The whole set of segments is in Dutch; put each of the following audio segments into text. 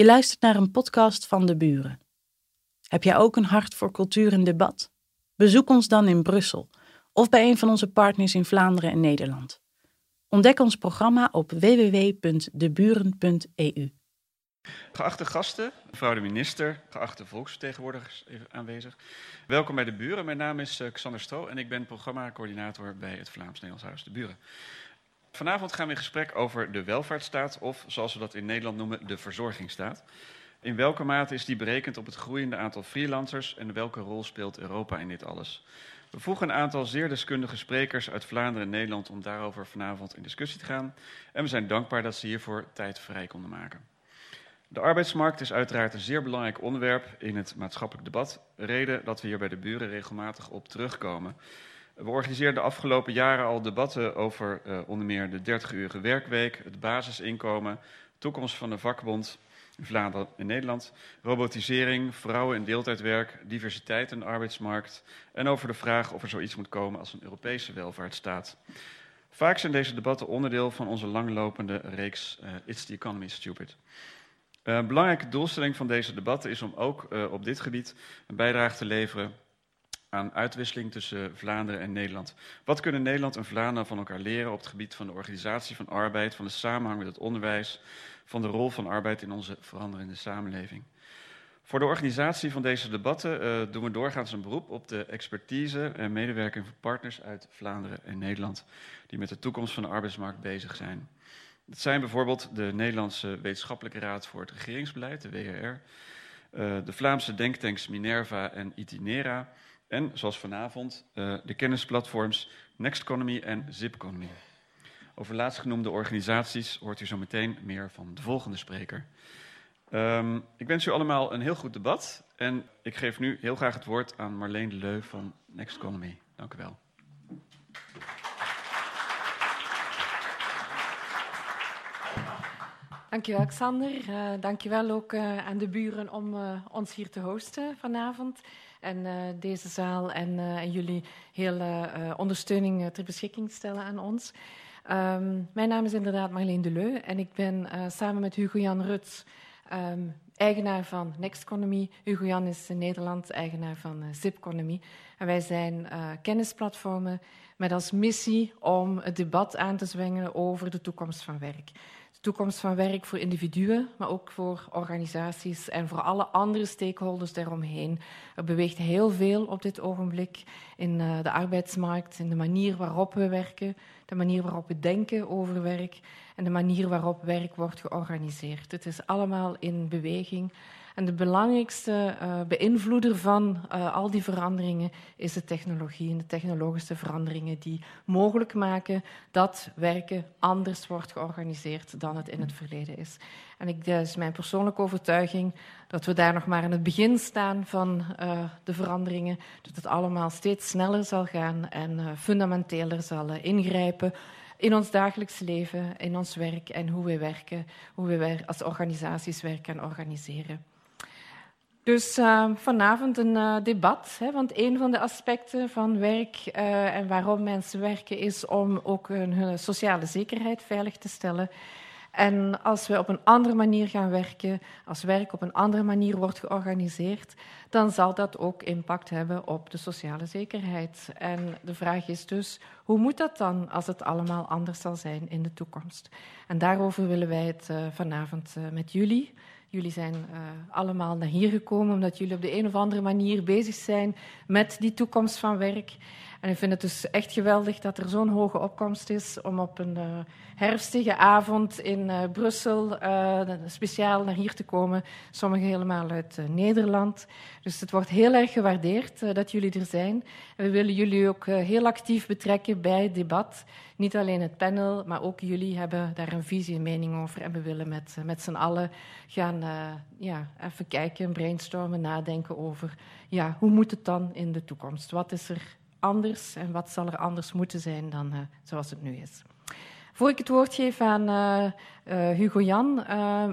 Je luistert naar een podcast van De Buren. Heb jij ook een hart voor cultuur en debat? Bezoek ons dan in Brussel of bij een van onze partners in Vlaanderen en Nederland. Ontdek ons programma op www.deburen.eu. Geachte gasten, mevrouw de minister, geachte volksvertegenwoordigers aanwezig. Welkom bij De Buren. Mijn naam is eh, Xander Stro en ik ben programmacoördinator bij het Vlaams-Nederlands Huis De Buren. Vanavond gaan we in gesprek over de welvaartsstaat, of zoals we dat in Nederland noemen, de verzorgingsstaat. In welke mate is die berekend op het groeiende aantal freelancers en welke rol speelt Europa in dit alles? We vroegen een aantal zeer deskundige sprekers uit Vlaanderen en Nederland om daarover vanavond in discussie te gaan. En we zijn dankbaar dat ze hiervoor tijd vrij konden maken. De arbeidsmarkt is uiteraard een zeer belangrijk onderwerp in het maatschappelijk debat. Reden dat we hier bij de buren regelmatig op terugkomen. We organiseerden de afgelopen jaren al debatten over uh, onder meer de 30-urige werkweek, het basisinkomen, toekomst van de vakbond in Vlaanderen en Nederland, robotisering, vrouwen- en deeltijdwerk, diversiteit in de arbeidsmarkt en over de vraag of er zoiets moet komen als een Europese welvaartsstaat. Vaak zijn deze debatten onderdeel van onze langlopende reeks uh, It's the Economy Stupid. Een uh, belangrijke doelstelling van deze debatten is om ook op dit gebied een bijdrage te leveren aan uitwisseling tussen Vlaanderen en Nederland. Wat kunnen Nederland en Vlaanderen van elkaar leren op het gebied van de organisatie van arbeid, van de samenhang met het onderwijs, van de rol van arbeid in onze veranderende samenleving? Voor de organisatie van deze debatten uh, doen we doorgaans een beroep op de expertise en medewerking van partners uit Vlaanderen en Nederland, die met de toekomst van de arbeidsmarkt bezig zijn. Dat zijn bijvoorbeeld de Nederlandse Wetenschappelijke Raad voor het Regeringsbeleid, de WRR, uh, de Vlaamse denktanks Minerva en Itinera, en, zoals vanavond, uh, de kennisplatforms Next Economy en Zip Economy. Over laatstgenoemde organisaties hoort u zo meteen meer van de volgende spreker. Um, ik wens u allemaal een heel goed debat. En ik geef nu heel graag het woord aan Marleen Leu van Next Economy. Dank u wel. Dankjewel, Xander. Uh, dankjewel ook uh, aan de buren om ons hier te hosten vanavond. En uh, deze zaal en, uh, en jullie hele uh, ondersteuning ter beschikking stellen aan ons. Um, mijn naam is inderdaad Marleen Deleu en ik ben samen met Hugo-Jan Ruts um, eigenaar van Next Economy. Hugo-Jan is in Nederland eigenaar van Zip Economy. En wij zijn kennisplatformen met als missie om het debat aan te zwengelen over de toekomst van werk toekomst van werk voor individuen, maar ook voor organisaties en voor alle andere stakeholders daaromheen. Er beweegt heel veel op dit ogenblik in uh, de arbeidsmarkt, in de manier waarop we werken, de manier waarop we denken over werk en de manier waarop werk wordt georganiseerd. Het is allemaal in beweging. En de belangrijkste uh, beïnvloeder van uh, al die veranderingen is de technologie en de technologische veranderingen die mogelijk maken dat werken anders wordt georganiseerd dan het in het verleden is. En ik, is mijn persoonlijke overtuiging dat we daar nog maar in het begin staan van uh, de veranderingen, dat het allemaal steeds sneller zal gaan en fundamenteler zal ingrijpen in ons dagelijks leven, in ons werk en hoe we werken, hoe we als organisaties werken en organiseren. Dus uh, vanavond een uh, debat, hè, want een van de aspecten van werk uh, en waarom mensen werken is om ook hun, sociale zekerheid veilig te stellen. En als we op een andere manier gaan werken, als werk op een andere manier wordt georganiseerd, dan zal dat ook impact hebben op de sociale zekerheid. En de vraag is dus, hoe moet dat dan als het allemaal anders zal zijn in de toekomst? En daarover willen wij het vanavond met jullie Jullie zijn uh, allemaal naar hier gekomen omdat jullie op de een of andere manier bezig zijn met die toekomst van werk. En ik vind het dus echt geweldig dat er zo'n hoge opkomst is om op een uh, herfstige avond in uh, Brussel uh, speciaal naar hier te komen. Sommigen helemaal uit Nederland. Dus het wordt heel erg gewaardeerd dat jullie er zijn. We willen jullie ook heel actief betrekken bij het debat. Niet alleen het panel, maar ook jullie hebben daar een visie en mening over. En we willen met, met z'n allen gaan ja, even kijken, brainstormen, nadenken over ja, hoe moet het dan in de toekomst? Wat is er anders en wat zal er anders moeten zijn dan uh, zoals het nu is. Voor ik het woord geef aan uh, uh, Hugo Jan,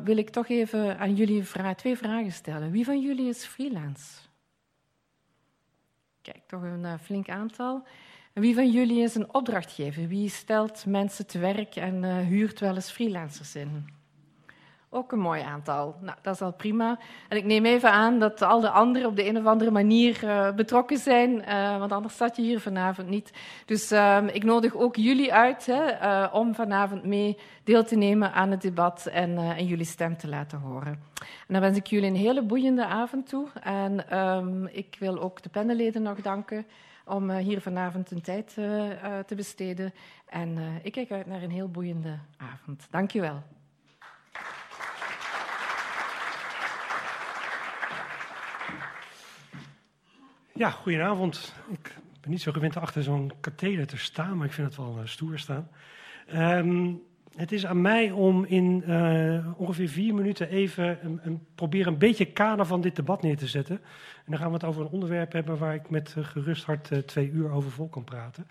wil ik toch even aan jullie twee vragen stellen. Wie van jullie is freelance? Kijk, toch een flink aantal. En wie van jullie is een opdrachtgever? Wie stelt mensen te werk en huurt wel eens freelancers in? Ook een mooi aantal. Nou, dat is al prima. En ik neem even aan dat al de anderen op de een of andere manier uh, betrokken zijn, uh, want anders zat je hier vanavond niet. Dus uh, ik nodig ook jullie uit hè, om vanavond mee deel te nemen aan het debat en, jullie stem te laten horen. En dan wens ik jullie een hele boeiende avond toe. En um, ik wil ook de panelleden nog danken om hier vanavond een tijd te besteden. En ik kijk uit naar een heel boeiende avond. Dank je wel. Ja, goedenavond. Ik ben niet zo gewend achter zo'n katheder te staan, maar ik vind het wel uh, stoer staan. Um, het is aan mij om in uh, ongeveer vier minuten even een, een, proberen een beetje kader van dit debat neer te zetten. En dan gaan we het over een onderwerp hebben waar ik met uh, gerust hart twee uur over vol kan praten.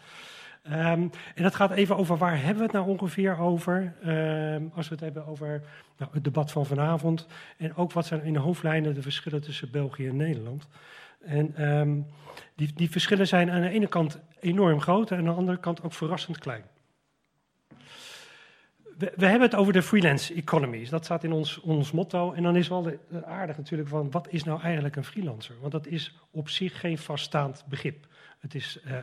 Um, en dat gaat even over waar hebben we het nou ongeveer over, um, als we het hebben over nou, het debat van vanavond. En ook wat zijn in de hoofdlijnen de verschillen tussen België en Nederland. En um, die, die, verschillen zijn aan de ene kant enorm groot en aan de andere kant ook verrassend klein. We, hebben het over de freelance economy. Dat staat in ons, ons motto. En dan is wel aardig natuurlijk van wat is nou eigenlijk een freelancer? Want dat is op zich geen vaststaand begrip. Het is uh, uh,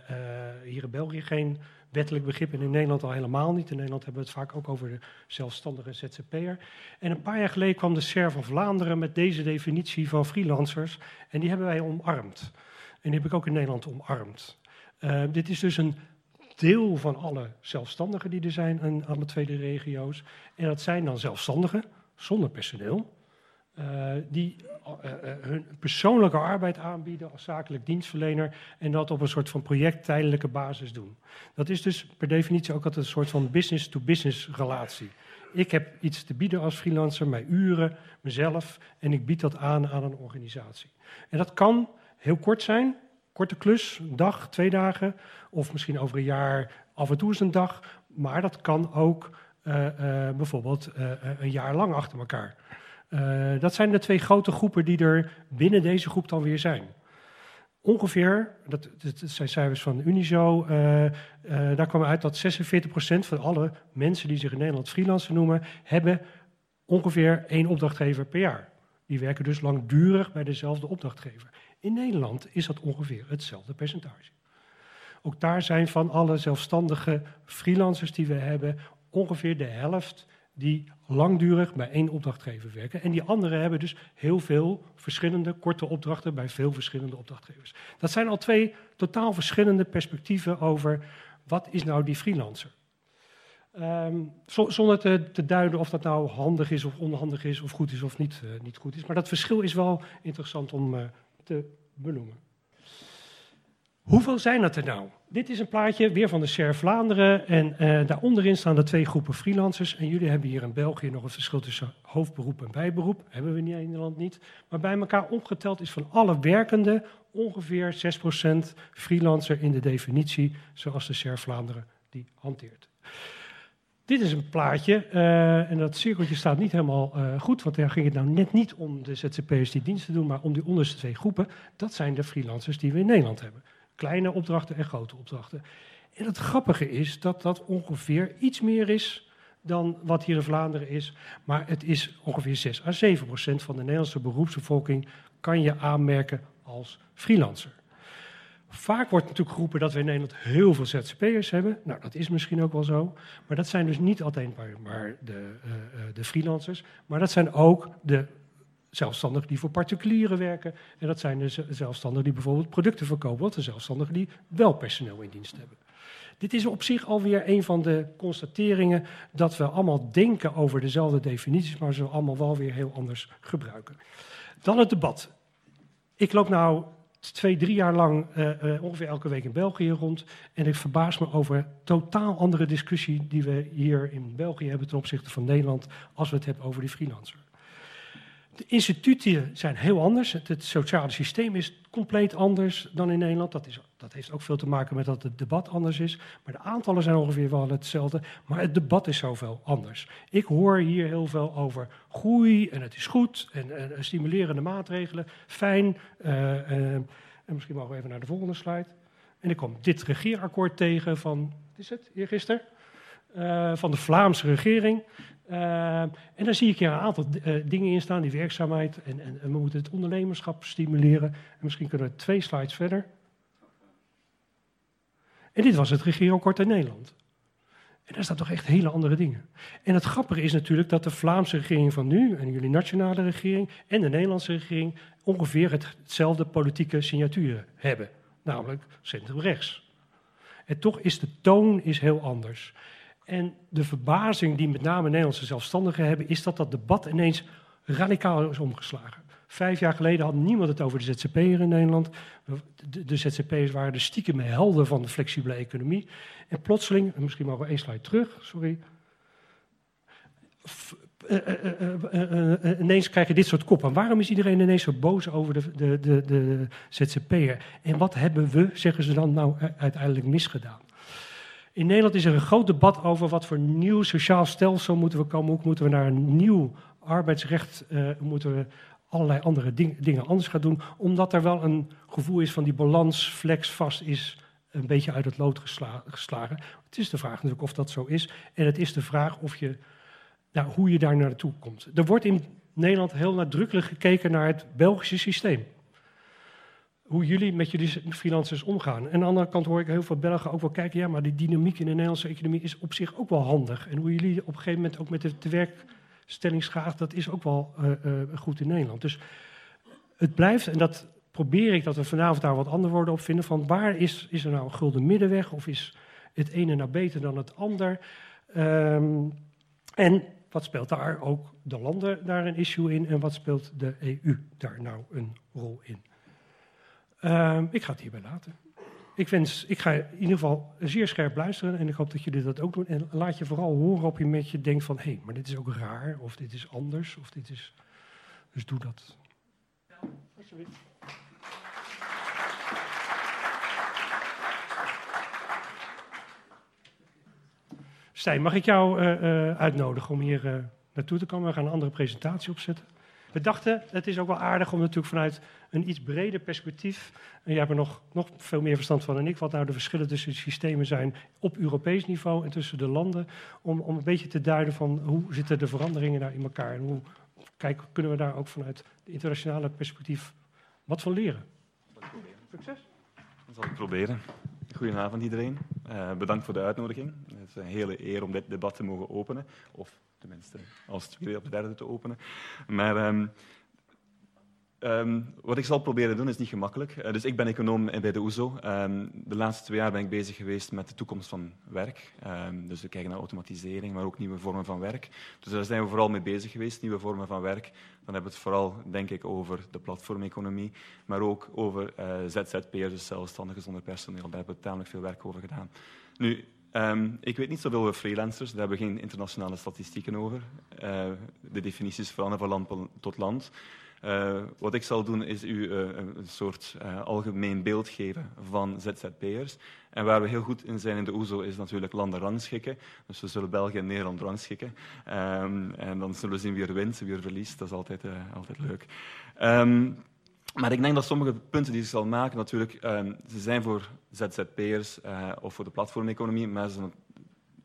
hier in België geen wettelijk begrip en in Nederland al helemaal niet. In Nederland hebben we het vaak ook over de zelfstandige ZZP'er. En een paar jaar geleden kwam de SER van Vlaanderen met deze definitie van freelancers. En die hebben wij omarmd. En die heb ik ook in Nederland omarmd. Uh, dit is dus een deel van alle zelfstandigen die er zijn in alle tweede regio's. En dat zijn dan zelfstandigen zonder personeel. Uh, die uh, hun persoonlijke arbeid aanbieden als zakelijk dienstverlener en dat op een soort van projecttijdelijke basis doen. Dat is dus per definitie ook altijd een soort van business-to-business -business relatie. Ik heb iets te bieden als freelancer, mijn uren, mezelf, en ik bied dat aan aan een organisatie. En dat kan heel kort zijn, korte klus, een dag, twee dagen, of misschien over een jaar af en toe eens een dag, maar dat kan ook bijvoorbeeld een jaar lang achter elkaar. Uh, dat zijn de twee grote groepen die er binnen deze groep dan weer zijn. Ongeveer, dat, dat zijn cijfers van Unizo, uh, uh, daar kwam uit dat 46% van alle mensen die zich in Nederland freelancer noemen, hebben ongeveer één opdrachtgever per jaar. Die werken dus langdurig bij dezelfde opdrachtgever. In Nederland is dat ongeveer hetzelfde percentage. Ook daar zijn van alle zelfstandige freelancers die we hebben, ongeveer de helft die langdurig bij één opdrachtgever werken. En die anderen hebben dus heel veel verschillende korte opdrachten bij veel verschillende opdrachtgevers. Dat zijn al twee totaal verschillende perspectieven over wat is nou die freelancer. Um, zonder te, te, duiden of dat nou handig is of onhandig is, of goed is of niet, uh, niet goed is. Maar dat verschil is wel interessant om uh, te benoemen. Hoeveel zijn dat er nou? Dit is een plaatje weer van de SER Vlaanderen. En uh, daaronderin staan de twee groepen freelancers. En jullie hebben hier in België nog een verschil tussen hoofdberoep en bijberoep. Hebben we in Nederland niet. Maar bij elkaar opgeteld is van alle werkenden ongeveer 6% freelancer in de definitie, zoals de SER Vlaanderen die hanteert. Dit is een plaatje, uh, en dat cirkeltje staat niet helemaal uh, goed, want daar ging het nou net niet om de ZZP'ers die diensten doen, maar om die onderste twee groepen. Dat zijn de freelancers die we in Nederland hebben. Kleine opdrachten en grote opdrachten. En het grappige is dat dat ongeveer iets meer is dan wat hier in Vlaanderen is. Maar het is ongeveer 6 à 7 procent van de Nederlandse beroepsbevolking kan je aanmerken als freelancer. Vaak wordt natuurlijk geroepen dat we in Nederland heel veel ZZP'ers hebben. Nou, dat is misschien ook wel zo. Maar dat zijn dus niet alleen maar de, uh, de freelancers, maar dat zijn ook de zelfstandigen die voor particulieren werken. En dat zijn de zelfstandigen die bijvoorbeeld producten verkopen, wat de zelfstandigen die wel personeel in dienst hebben. Dit is op zich alweer een van de constateringen dat we allemaal denken over dezelfde definities, maar ze allemaal wel weer heel anders gebruiken. Dan het debat. Ik loop nou twee, drie jaar lang uh, uh, ongeveer elke week in België rond. En ik verbaas me over totaal andere discussie die we hier in België hebben ten opzichte van Nederland als we het hebben over die freelancer. De instituten zijn heel anders. Het, sociale systeem is compleet anders dan in Nederland. Dat, is, dat, heeft ook veel te maken met dat het debat anders is. Maar de aantallen zijn ongeveer wel hetzelfde. Maar het debat is zoveel anders. Ik hoor hier heel veel over groei en het is goed. En, en stimulerende maatregelen. Fijn. Uh, uh, en misschien mogen we even naar de volgende slide. En ik kom dit regeerakkoord tegen van, wat is het, eergisteren? Uh, van de Vlaamse regering. Uh, en dan zie ik hier een aantal uh, dingen in staan, die werkzaamheid. En, en, en, we moeten het ondernemerschap stimuleren. En misschien kunnen we twee slides verder. En dit was het regeerakkoord in Nederland. En daar staan toch echt hele andere dingen. En het grappige is natuurlijk dat de Vlaamse regering van nu, en jullie nationale regering, en de Nederlandse regering ongeveer hetzelfde politieke signatuur hebben. Namelijk centrum-rechts. En toch is de toon is heel anders. En de verbazing die met name Nederlandse zelfstandigen hebben, is dat dat debat ineens radicaal is omgeslagen. Vijf jaar geleden had niemand het over de ZZP'er in Nederland. De, de ZZP'ers waren de stiekeme helden van de flexibele economie. En plotseling, misschien mogen we één slide terug, sorry. Uh, uh, uh, ineens krijg je dit soort koppen. Waarom is iedereen ineens zo boos over de, de, de, de ZZP'er? En wat hebben we, zeggen ze dan, nou uiteindelijk misgedaan? In Nederland is er een groot debat over wat voor nieuw sociaal stelsel moeten we komen. Hoe moeten we naar een nieuw arbeidsrecht, moeten we allerlei andere ding, dingen anders gaan doen. Omdat er wel een gevoel is van die balans, flex, vast is een beetje uit het lood geslagen. Het is de vraag natuurlijk of dat zo is. En het is de vraag of je, nou, hoe je daar naartoe komt. Er wordt in Nederland heel nadrukkelijk gekeken naar het Belgische systeem. Hoe jullie met jullie financiën omgaan. En aan de andere kant hoor ik heel veel Belgen ook wel kijken... ja, maar die dynamiek in de Nederlandse economie is op zich ook wel handig. En hoe jullie op een gegeven moment ook met de, de werkstellingsgraad... dat is ook wel uh, uh, goed in Nederland. Dus het blijft, en dat probeer ik dat we vanavond daar wat antwoorden op vinden. Van waar is, is er nou een gulden middenweg? Of is het ene nou beter dan het ander? Um, en wat speelt daar ook de landen daar een issue in? En wat speelt de EU daar nou een rol in? Um, ik ga het hierbij laten. Ik, wens, ik ga in ieder geval zeer scherp luisteren en ik hoop dat jullie dat ook doen. En laat je vooral horen op je met je denkt van... hé, hey, maar dit is ook raar, of dit is anders, of dit is... Dus doe dat. Alsjeblieft. Stijn, mag ik jou uh, uh, uitnodigen om hier uh, naartoe te komen? We gaan een andere presentatie opzetten. We dachten, het is ook wel aardig om natuurlijk vanuit een iets breder perspectief, en jij hebt er nog, nog veel meer verstand van dan ik, wat nou de verschillen tussen de systemen zijn op Europees niveau en tussen de landen, om, om een beetje te duiden van hoe zitten de veranderingen daar in elkaar en hoe kijk, kunnen we daar ook vanuit het internationale perspectief wat van leren. Succes. Dat zal ik proberen. Goedenavond iedereen. Uh, bedankt voor de uitnodiging. Het is een hele eer om dit debat te mogen openen. Of tenminste als tweede of derde te openen. Maar um, Um, wat ik zal proberen doen is niet gemakkelijk. Uh, dus ik ben econoom bij de OESO. Um, ehm, de laatste twee jaar ben ik bezig geweest met de toekomst van werk. Dus we kijken naar automatisering, maar ook nieuwe vormen van werk. Dus daar zijn we vooral mee bezig geweest, nieuwe vormen van werk. Dan hebben we het vooral, denk ik, over de platformeconomie, maar ook over uh, ZZP'ers, dus zelfstandigen zonder personeel. Daar hebben we tamelijk veel werk over gedaan. Nu, Um, ik weet niet zoveel over freelancers, daar hebben we geen internationale statistieken over. Uh, de definities veranderen van land tot land. Uh, wat ik zal doen is u uh, een soort algemeen beeld geven van ZZP'ers. En waar we heel goed in zijn in de OESO is natuurlijk landen rangschikken. Dus we zullen België en Nederland rangschikken. Um, en dan zullen we zien wie er wint, wie er verliest. Dat is altijd, altijd leuk. Um, maar ik denk dat sommige punten die ik zal maken, natuurlijk, um, ze zijn voor ZZP'ers of voor de platformeconomie, maar ze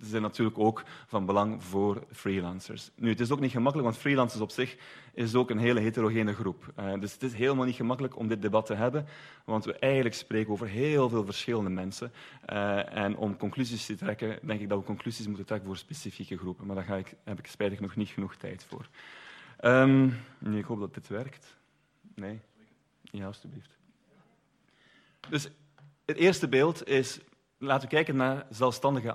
zijn natuurlijk ook van belang voor freelancers. Nu, het is ook niet gemakkelijk, want freelancers op zich is ook een hele heterogene groep. Uh, dus het is helemaal niet gemakkelijk om dit debat te hebben, want we eigenlijk spreken over heel veel verschillende mensen. Uh, en om conclusies te trekken, denk ik dat we conclusies moeten trekken voor specifieke groepen. Maar daar ga ik, heb ik spijtig nog niet genoeg tijd voor. Um, nee, ik hoop dat dit werkt. Nee? Ja, alstublieft. Dus het eerste beeld is Laten we kijken naar zelfstandigen,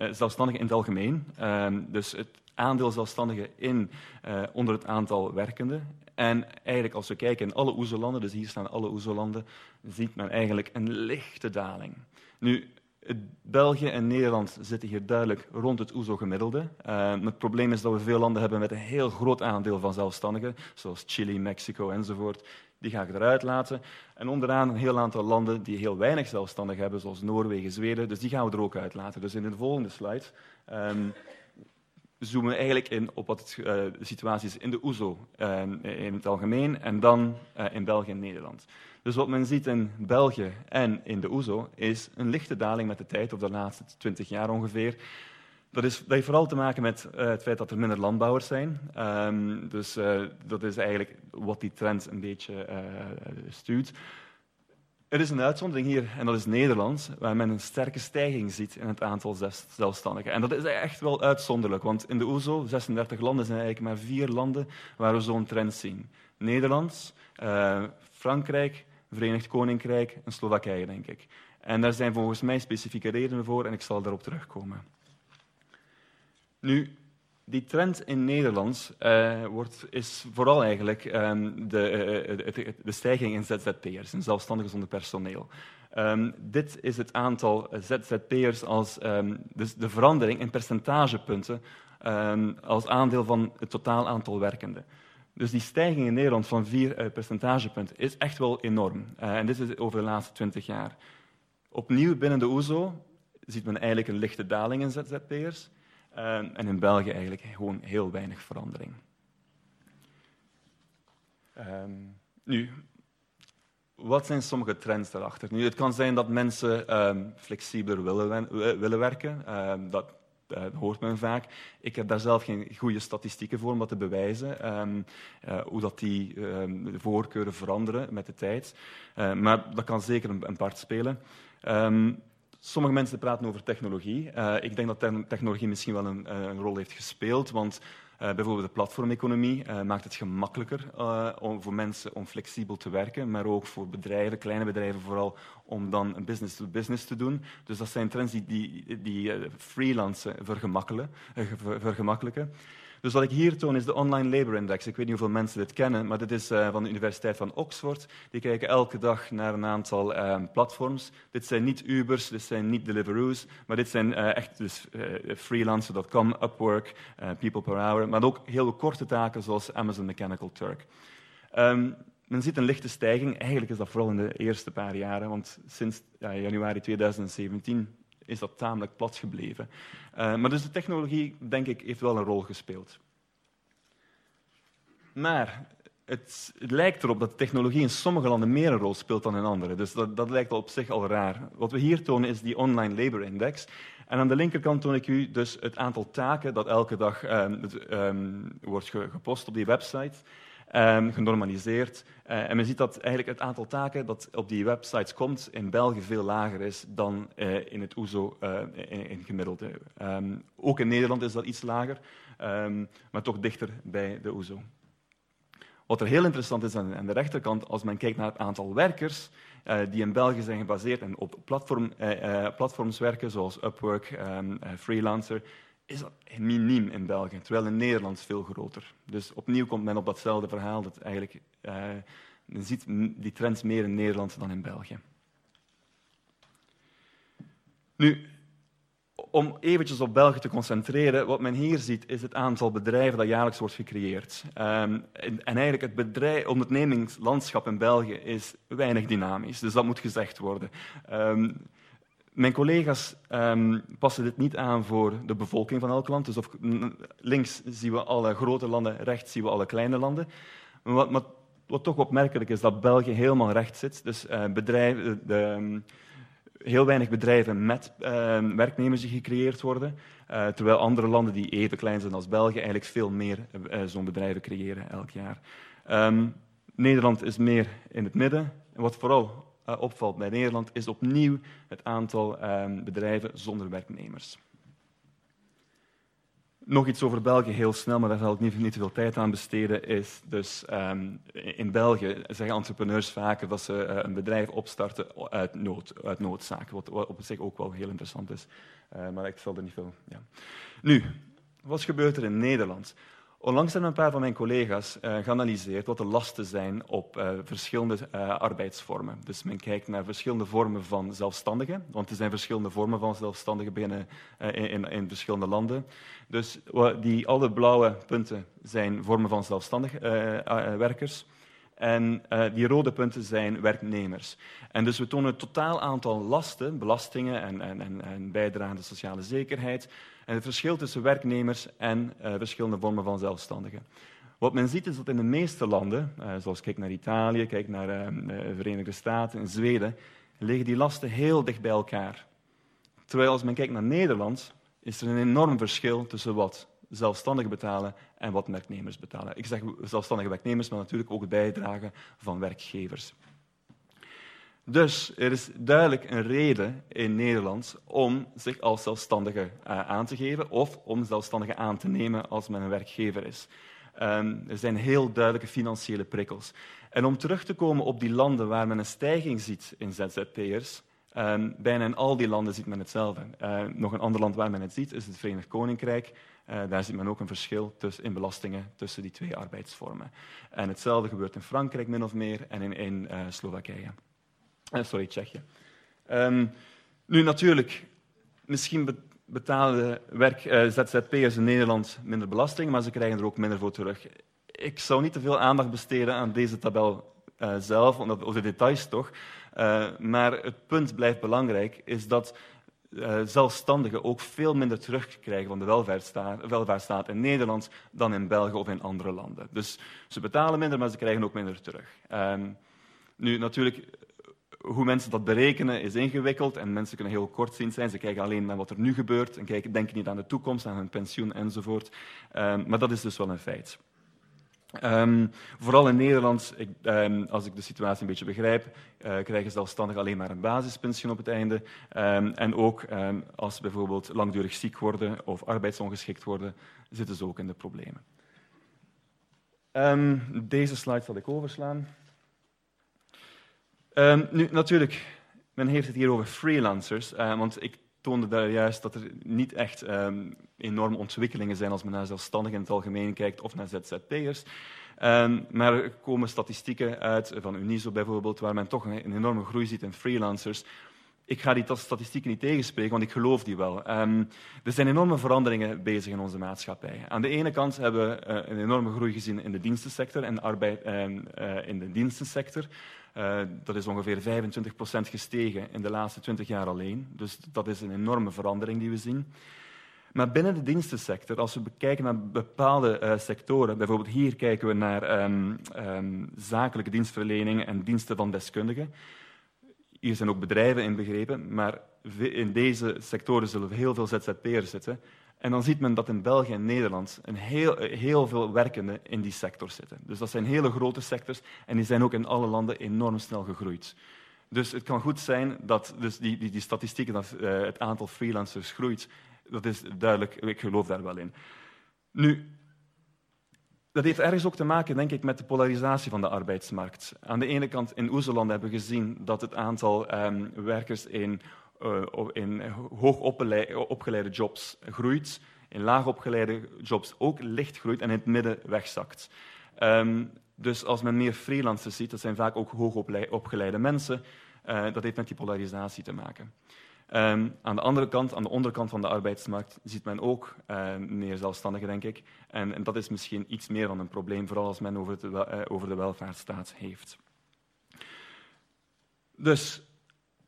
uh, zelfstandigen in het algemeen. Uh, dus het aandeel zelfstandigen in, uh, onder het aantal werkenden. En eigenlijk als we kijken in alle OESO-landen, dus hier staan alle OESO-landen, ziet men eigenlijk een lichte daling. Nu, België en Nederland zitten hier duidelijk rond het OESO-gemiddelde. Uh, het probleem is dat we veel landen hebben met een heel groot aandeel van zelfstandigen, zoals Chili, Mexico enzovoort, die ga ik eruit laten. En onderaan een heel aantal landen die heel weinig zelfstandig hebben, zoals Noorwegen, Zweden. Dus die gaan we er ook uitlaten. Dus in de volgende slide um, zoomen we eigenlijk in op wat het, uh, de situatie is in de OESO uh, in het algemeen en dan uh, in België en Nederland. Dus wat men ziet in België en in de OESO is een lichte daling met de tijd, of de laatste twintig jaar ongeveer. Dat, is, heeft vooral te maken met uh, het feit dat er minder landbouwers zijn. Um, dus uh, dat is eigenlijk wat die trend een beetje uh, stuurt. Er is een uitzondering hier, en dat is Nederland, waar men een sterke stijging ziet in het aantal zelfstandigen. En dat is echt wel uitzonderlijk, want in de OESO, 36 landen, zijn eigenlijk maar vier landen waar we zo'n trend zien. Nederland, Frankrijk, Verenigd Koninkrijk en Slowakije, denk ik. En daar zijn volgens mij specifieke redenen voor en ik zal daarop terugkomen. Nu, die trend in Nederland uh, wordt, is vooral eigenlijk um, de, uh, de, stijging in ZZP'ers, in zelfstandigen zonder personeel. Um, dit is het aantal ZZP'ers als um, dus de verandering in percentagepunten als aandeel van het totaal aantal werkenden. Dus die stijging in Nederland van vier uh, percentagepunten is echt wel enorm. en dit is over de laatste twintig jaar. Opnieuw binnen de OESO ziet men eigenlijk een lichte daling in ZZP'ers. Uh, en in België eigenlijk gewoon heel weinig verandering. Um, nu, wat zijn sommige trends daarachter? Nu, het kan zijn dat mensen um, flexibeler willen, willen werken. Um, dat uh, hoort men vaak. Ik heb daar zelf geen goede statistieken voor om dat te bewijzen, um, uh, hoe dat die voorkeuren veranderen met de tijd. Uh, maar dat kan zeker een, een part spelen. Um, Sommige mensen praten over technologie. Uh, ik denk dat technologie misschien wel een, eh, een rol heeft gespeeld, want uh, bijvoorbeeld de platformeconomie maakt het gemakkelijker om, voor mensen om flexibel te werken, maar ook voor bedrijven, kleine bedrijven vooral, om dan business-to-business -business te doen. Dus dat zijn trends die, die, die vergemakkelijken. Dus wat ik hier toon is de Online Labour Index. Ik weet niet hoeveel mensen dit kennen, maar dit is uh, van de Universiteit van Oxford. Die kijken elke dag naar een aantal uh, platforms. Dit zijn niet Ubers, dit zijn niet Deliveroo's, maar dit zijn uh, echt dus, freelancer.com, Upwork, People per Hour, maar ook heel korte taken zoals Amazon Mechanical Turk. Um, men ziet een lichte stijging. Eigenlijk is dat vooral in de eerste paar jaren, want sinds ja, januari 2017 is dat tamelijk plat gebleven. Uh, maar dus de technologie, denk ik, heeft wel een rol gespeeld. Maar het, lijkt erop dat de technologie in sommige landen meer een rol speelt dan in andere. Dus dat, dat lijkt op zich al raar. Wat we hier tonen is die Online Labor Index. En aan de linkerkant toon ik u dus het aantal taken dat elke dag um, um, wordt gepost op die website um, genormaliseerd. Uh, en men ziet dat eigenlijk het aantal taken dat op die websites komt in België veel lager is dan uh, in het OESO uh, in, in, gemiddelde. Um, ook in Nederland is dat iets lager, um, maar toch dichter bij de OESO. Wat er heel interessant is aan, de rechterkant, als men kijkt naar het aantal werkers die in België zijn gebaseerd en op platform, platforms werken, zoals Upwork, Freelancer, is dat miniem in België, terwijl in Nederland veel groter. Dus opnieuw komt men op datzelfde verhaal. Dat eigenlijk, uh, men ziet die trends meer in Nederland dan in België. Nu, om eventjes op België te concentreren, wat men hier ziet is het aantal bedrijven dat jaarlijks wordt gecreëerd. Um, en, en, eigenlijk het bedrijf, ondernemingslandschap in België is weinig dynamisch, dus dat moet gezegd worden. Um, mijn collega's um, passen dit niet aan voor de bevolking van elk land. Dus of, links zien we alle grote landen, rechts zien we alle kleine landen. Maar wat, wat, toch opmerkelijk is, dat België helemaal rechts zit. Dus bedrijven, de, um, heel weinig bedrijven met uh, werknemers die gecreëerd worden. Uh, terwijl andere landen die even klein zijn als België eigenlijk veel meer uh, zo'n bedrijven creëren elk jaar. Nederland is meer in het midden. En wat vooral opvalt bij Nederland, is opnieuw het aantal um, bedrijven zonder werknemers. Nog iets over België, heel snel, maar daar zal ik niet, niet te veel tijd aan besteden. Is dus, um, in België zeggen entrepreneurs vaker dat ze uh, een bedrijf opstarten uit, nood, uit noodzaak, wat, op zich ook wel heel interessant is. Uh, maar ik zal er niet veel... Ja. Nu, wat gebeurt er in Nederland? Onlangs hebben een paar van mijn collega's uh, geanalyseerd wat de lasten zijn op uh, verschillende uh, arbeidsvormen. Dus men kijkt naar verschillende vormen van zelfstandigen, want er zijn verschillende vormen van zelfstandigen binnen in, in, verschillende landen. Dus die alle blauwe punten zijn vormen van zelfstandig werkers. En die rode punten zijn werknemers. En dus we tonen het totaal aantal lasten, belastingen en, en, en, en bijdragen aan de sociale zekerheid. En het verschil tussen werknemers en uh, verschillende vormen van zelfstandigen. Wat men ziet is dat in de meeste landen, uh, zoals kijk naar Italië, kijk naar de Verenigde Staten en Zweden, liggen die lasten heel dicht bij elkaar. Terwijl als men kijkt naar Nederland, is er een enorm verschil tussen wat zelfstandigen betalen en wat werknemers betalen. Ik zeg zelfstandige werknemers, maar natuurlijk ook bijdragen van werkgevers. Dus er is duidelijk een reden in Nederland om zich als zelfstandige uh, aan te geven of om zelfstandige aan te nemen als men een werkgever is. Um, er zijn heel duidelijke financiële prikkels. En om terug te komen op die landen waar men een stijging ziet in ZZP'ers, um, bijna in al die landen ziet men hetzelfde. Uh, nog een ander land waar men het ziet is het Verenigd Koninkrijk. Uh, daar ziet men ook een verschil tussen, in belastingen tussen die twee arbeidsvormen. En hetzelfde gebeurt in Frankrijk min of meer en in, uh, Slowakije. Uh, sorry, Tsjechië. Um, nu natuurlijk, misschien betalen werk, uh, ZZP'ers in Nederland minder belasting, maar ze krijgen er ook minder voor terug. Ik zou niet te veel aandacht besteden aan deze tabel uh, zelf, of de details toch. Maar het punt blijft belangrijk, is dat zelfstandigen ook veel minder terugkrijgen van de welvaartsstaat, welvaartsstaat in Nederland dan in België of in andere landen. Dus ze betalen minder, maar ze krijgen ook minder terug. Um, nu, natuurlijk, hoe mensen dat berekenen is ingewikkeld en mensen kunnen heel kortziend zijn. Ze kijken alleen naar wat er nu gebeurt en kijken, denken niet aan de toekomst, aan hun pensioen enzovoort. Um, maar dat is dus wel een feit. Um, vooral in Nederland, ik, um, als ik de situatie een beetje begrijp, uh, krijgen zelfstandigen alleen maar een basispensioen op het einde. En ook als ze bijvoorbeeld langdurig ziek worden of arbeidsongeschikt worden, zitten ze ook in de problemen. deze slide zal ik overslaan. Nu, natuurlijk, men heeft het hier over freelancers, uh, want ik toonde daar juist dat er niet echt um, enorme ontwikkelingen zijn als men naar zelfstandigen in het algemeen kijkt of naar ZZP'ers. Um, maar er komen statistieken uit, van Uniso bijvoorbeeld, waar men toch een, enorme groei ziet in freelancers. Ik ga die statistieken niet tegenspreken, want ik geloof die wel. Er zijn enorme veranderingen bezig in onze maatschappij. Aan de ene kant hebben we uh, een enorme groei gezien in de dienstensector en arbeid, in de dienstensector. Uh, dat is ongeveer 25 procent gestegen in de laatste 20 jaar alleen. Dus dat is een enorme verandering die we zien. Maar binnen de dienstensector, als we bekijken naar bepaalde uh, sectoren, bijvoorbeeld hier kijken we naar um, um, zakelijke dienstverlening en diensten van deskundigen. Hier zijn ook bedrijven inbegrepen, maar in deze sectoren zullen heel veel ZZP'ers zitten. En dan ziet men dat in België en Nederland een heel, heel veel werkenden in die sector zitten. Dus dat zijn hele grote sectors en die zijn ook in alle landen enorm snel gegroeid. Dus het kan goed zijn dat dus die, die, die statistieken, dat uh, het aantal freelancers groeit, dat is duidelijk, ik geloof daar wel in. Nu, dat heeft ergens ook te maken, denk ik, met de polarisatie van de arbeidsmarkt. Aan de ene kant, in Oezeland hebben we gezien dat het aantal um, werkers in in hoog opgeleide jobs groeit, in laag opgeleide jobs ook licht groeit en in het midden wegzakt. Um, dus als men meer freelancers ziet, dat zijn vaak ook hoog opgeleide mensen, uh, dat heeft met die polarisatie te maken. Um, aan de andere kant, aan de onderkant van de arbeidsmarkt, ziet men ook uh, meer zelfstandigen, denk ik. En, en, dat is misschien iets meer dan een probleem, vooral als men over, het, uh, over de welvaartsstaat heeft. Dus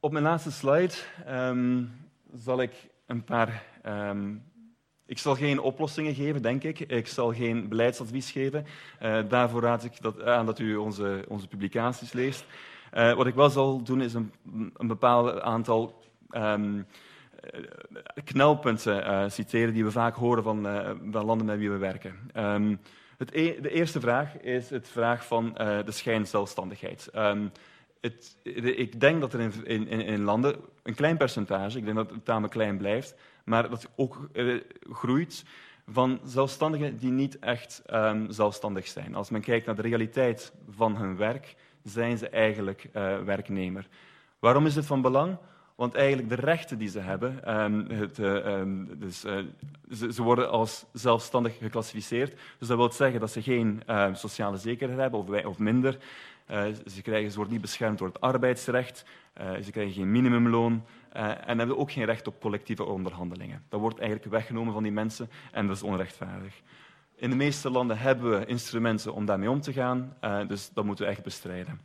op mijn laatste slide um, zal ik een paar. Um, ik zal geen oplossingen geven, denk ik. Ik zal geen beleidsadvies geven. Uh, daarvoor raad ik dat aan dat u onze, onze publicaties leest. Uh, wat ik wel zal doen, is een, een bepaald aantal um, knelpunten uh, citeren die we vaak horen van, van landen met wie we werken. Het e de eerste vraag is het vraag van de schijnzelfstandigheid. Ik denk dat er in, in, in, landen een klein percentage, ik denk dat het tamelijk klein blijft, maar dat ook uh, groeit van zelfstandigen die niet echt um, zelfstandig zijn. Als men kijkt naar de realiteit van hun werk, zijn ze eigenlijk uh, werknemer. Waarom is dit van belang? Want eigenlijk de rechten die ze hebben, um, het, uh, um, dus, ze, worden als zelfstandig geclassificeerd. Dus dat wil zeggen dat ze geen sociale zekerheid hebben of, of minder. Uh, ze, krijgen, ze worden niet beschermd door het arbeidsrecht, uh, ze krijgen geen minimumloon uh, en hebben ook geen recht op collectieve onderhandelingen. Dat wordt eigenlijk weggenomen van die mensen en dat is onrechtvaardig. In de meeste landen hebben we instrumenten om daarmee om te gaan, dus dat moeten we echt bestrijden.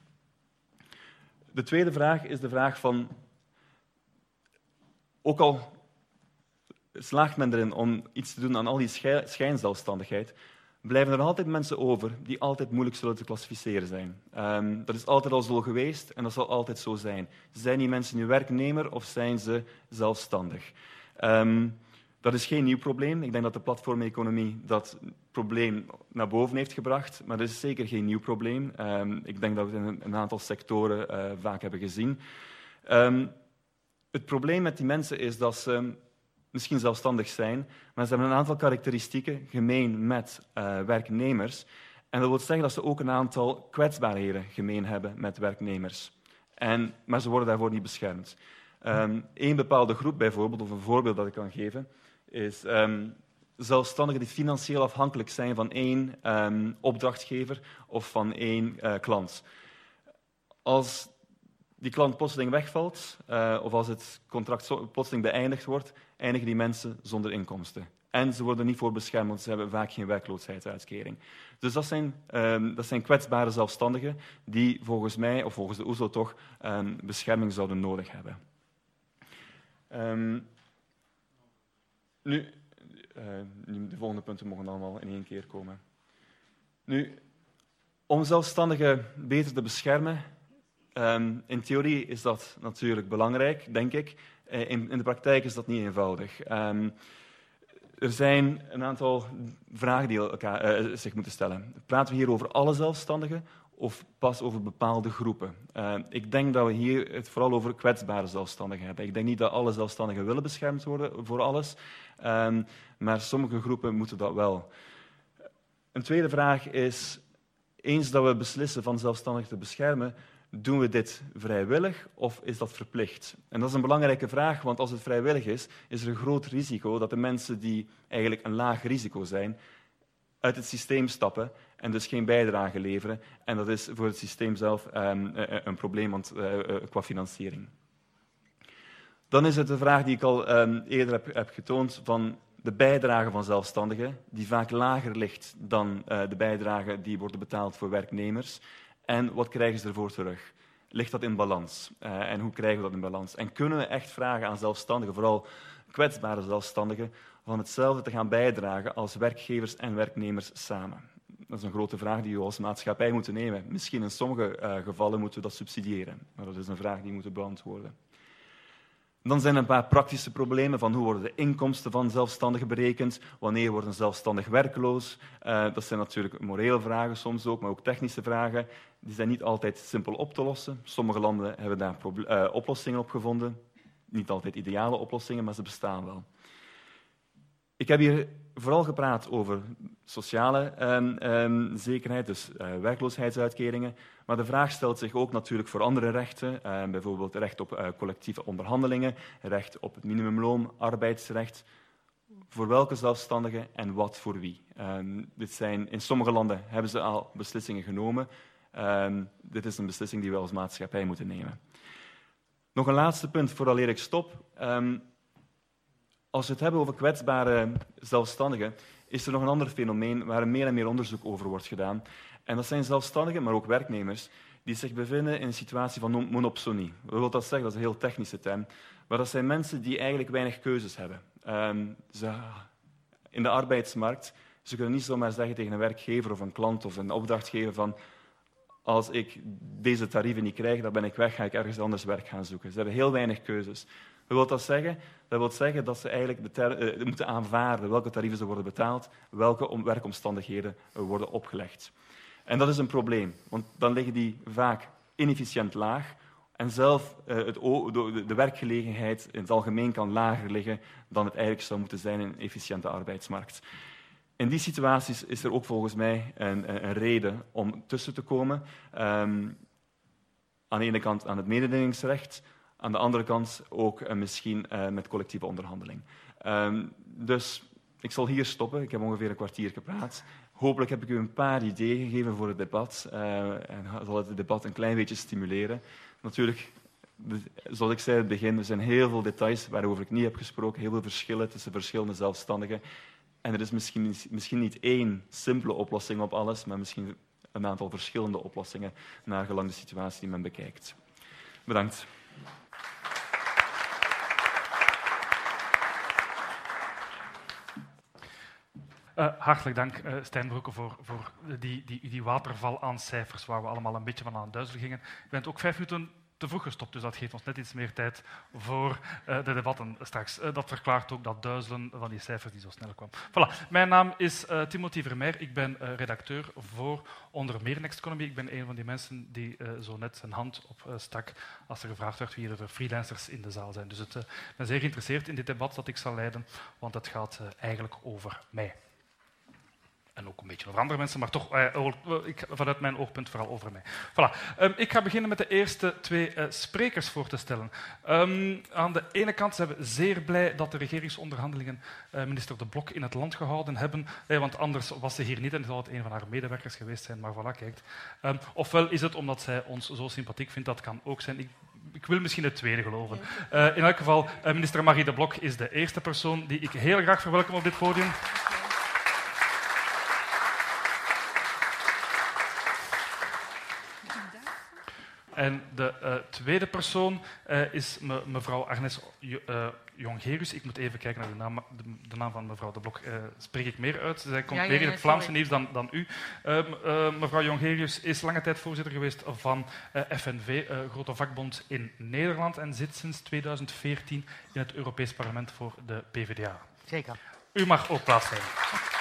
De tweede vraag is de vraag van, ook al slaagt men erin om iets te doen aan al die schijnzelfstandigheid, blijven er altijd mensen over die altijd moeilijk zullen te klassificeren zijn. Um, dat is altijd al zo geweest en dat zal altijd zo zijn. Zijn die mensen nu werknemer of zijn ze zelfstandig? Um, Dat is geen nieuw probleem. Ik denk dat de platformeconomie dat probleem naar boven heeft gebracht, maar dat is zeker geen nieuw probleem. Um, ik denk dat we het in een, aantal sectoren uh, vaak hebben gezien. Het probleem met die mensen is dat ze misschien zelfstandig zijn, maar ze hebben een aantal karakteristieken gemeen met uh, werknemers. En dat wil zeggen dat ze ook een aantal kwetsbaarheden gemeen hebben met werknemers. En, maar ze worden daarvoor niet beschermd. Um, Eén bepaalde groep bijvoorbeeld, of een voorbeeld dat ik kan geven, is um, zelfstandigen die financieel afhankelijk zijn van één um, opdrachtgever of van één uh, klant. Als die klant plotseling wegvalt, uh, of als het contract plotseling beëindigd wordt, eindigen die mensen zonder inkomsten. En ze worden niet voor beschermd, want ze hebben vaak geen werkloosheidsuitkering. Dus dat zijn, um, dat zijn kwetsbare zelfstandigen die volgens mij, of volgens de OESO toch, um, bescherming zouden nodig hebben. Um, nu, uh, de volgende punten mogen allemaal in één keer komen. Nu, om zelfstandigen beter te beschermen, in theorie is dat natuurlijk belangrijk, denk ik. Uh, in, in, de praktijk is dat niet eenvoudig. Um, er zijn een aantal vragen die elkaar, uh, zich moeten stellen. Praten we hier over alle zelfstandigen of pas over bepaalde groepen? Uh, ik denk dat we hier het vooral over kwetsbare zelfstandigen hebben. Ik denk niet dat alle zelfstandigen willen beschermd worden voor alles, um, maar sommige groepen moeten dat wel. Een tweede vraag is, eens dat we beslissen van zelfstandigen te beschermen, doen we dit vrijwillig of is dat verplicht? En dat is een belangrijke vraag, want als het vrijwillig is, is er een groot risico dat de mensen die eigenlijk een laag risico zijn, uit het systeem stappen en dus geen bijdrage leveren. En dat is voor het systeem zelf um, een probleem want, uh, qua financiering. Dan is het de vraag die ik al um, eerder heb, heb, getoond van de bijdrage van zelfstandigen, die vaak lager ligt dan de bijdrage die worden betaald voor werknemers. En wat krijgen ze ervoor terug? Ligt dat in balans? Uh, en hoe krijgen we dat in balans? En kunnen we echt vragen aan zelfstandigen, vooral kwetsbare zelfstandigen, van hetzelfde te gaan bijdragen als werkgevers en werknemers samen? Dat is een grote vraag die we als maatschappij moeten nemen. Misschien in sommige uh, gevallen moeten we dat subsidiëren, maar dat is een vraag die we moeten beantwoorden. Dan zijn er een paar praktische problemen van hoe worden de inkomsten van zelfstandigen berekend, wanneer wordt een zelfstandig werkloos. Uh, dat zijn natuurlijk morele vragen soms ook, maar ook technische vragen. Die zijn niet altijd simpel op te lossen. Sommige landen hebben daar uh, oplossingen op gevonden. Niet altijd ideale oplossingen, maar ze bestaan wel. Ik heb hier vooral gepraat over sociale um, um, zekerheid, dus uh, werkloosheidsuitkeringen. Maar de vraag stelt zich ook natuurlijk voor andere rechten, uh, bijvoorbeeld recht op uh, collectieve onderhandelingen, recht op het minimumloon, arbeidsrecht. Voor welke zelfstandigen en wat voor wie? Dit zijn, in sommige landen hebben ze al beslissingen genomen. dit is een beslissing die we als maatschappij moeten nemen. Nog een laatste punt vooraleer ik stop. Als we het hebben over kwetsbare zelfstandigen, is er nog een ander fenomeen waar meer en meer onderzoek over wordt gedaan. En dat zijn zelfstandigen, maar ook werknemers, die zich bevinden in een situatie van monopsonie. Wat wil dat zeggen? Dat is een heel technische term. Maar dat zijn mensen die eigenlijk weinig keuzes hebben. Um, ze, in de arbeidsmarkt, ze kunnen niet zomaar zeggen tegen een werkgever of een klant of een opdrachtgever van als ik deze tarieven niet krijg, dan ben ik weg, ga ik ergens anders werk gaan zoeken. Ze hebben heel weinig keuzes. Wat wil dat zeggen? Dat wil zeggen dat ze eigenlijk de uh, moeten aanvaarden welke tarieven ze worden betaald, welke werkomstandigheden worden opgelegd. En dat is een probleem, want dan liggen die vaak inefficiënt laag en zelf uh, het, de, werkgelegenheid in het algemeen kan lager liggen dan het eigenlijk zou moeten zijn in een efficiënte arbeidsmarkt. In die situaties is er ook volgens mij een, een reden om tussen te komen. Um, aan de ene kant aan het mededingingsrecht, aan de andere kant ook uh, misschien uh, met collectieve onderhandeling. Um, dus ik zal hier stoppen. Ik heb ongeveer een kwartier gepraat. Hopelijk heb ik u een paar ideeën gegeven voor het debat uh, en zal het debat een klein beetje stimuleren. Natuurlijk, zoals ik zei in het begin, er zijn heel veel details waarover ik niet heb gesproken, heel veel verschillen tussen verschillende zelfstandigen. En er is misschien, misschien niet één simpele oplossing op alles, maar misschien een aantal verschillende oplossingen naar gelang de situatie die men bekijkt. Bedankt. Uh, hartelijk dank, uh, Stijn Broeke, voor, voor die, die, die waterval aan cijfers waar we allemaal een beetje van aan duizelen gingen. Je bent ook vijf minuten te vroeg gestopt, dus dat geeft ons net iets meer tijd voor de debatten straks. dat verklaart ook dat duizelen van die cijfers die zo snel kwamen. Voilà. Mijn naam is Timothy Vermeer. Ik ben redacteur voor onder meer Next Economy. Ik ben een van die mensen die zo net zijn hand op stak als er gevraagd werd wie er freelancers in de zaal zijn. Dus ik ben zeer geïnteresseerd in dit debat dat ik zal leiden, want het gaat eigenlijk over mij en ook een beetje over andere mensen, maar toch eh, vanuit mijn oogpunt vooral over mij. Voilà. Um, ik ga beginnen met de eerste twee uh, sprekers voor te stellen. Um, aan de ene kant zijn we zeer blij dat de regeringsonderhandelingen uh, minister De Blok in het land gehouden hebben, eh, want anders was ze hier niet en zou het een van haar medewerkers geweest zijn. Maar voilà, kijkt. Um, ofwel is het omdat zij ons zo sympathiek vindt, dat kan ook zijn. Ik, ik wil misschien het tweede geloven. In elk geval, minister Marie De Blok is de eerste persoon die ik heel graag verwelkom op dit podium. En de uh, tweede persoon uh, is me, mevrouw Agnes uh, Jongerius. Ik moet even kijken naar de naam, de, de naam van mevrouw De Blok. spreek ik meer uit? Zij komt ja, meer in het Vlaamse nieuws dan, dan u. mevrouw Jongerius is lange tijd voorzitter geweest van FNV, grote vakbond in Nederland, en zit sinds 2014 in het Europees Parlement voor de PvdA. Zeker. U mag ook plaatsnemen.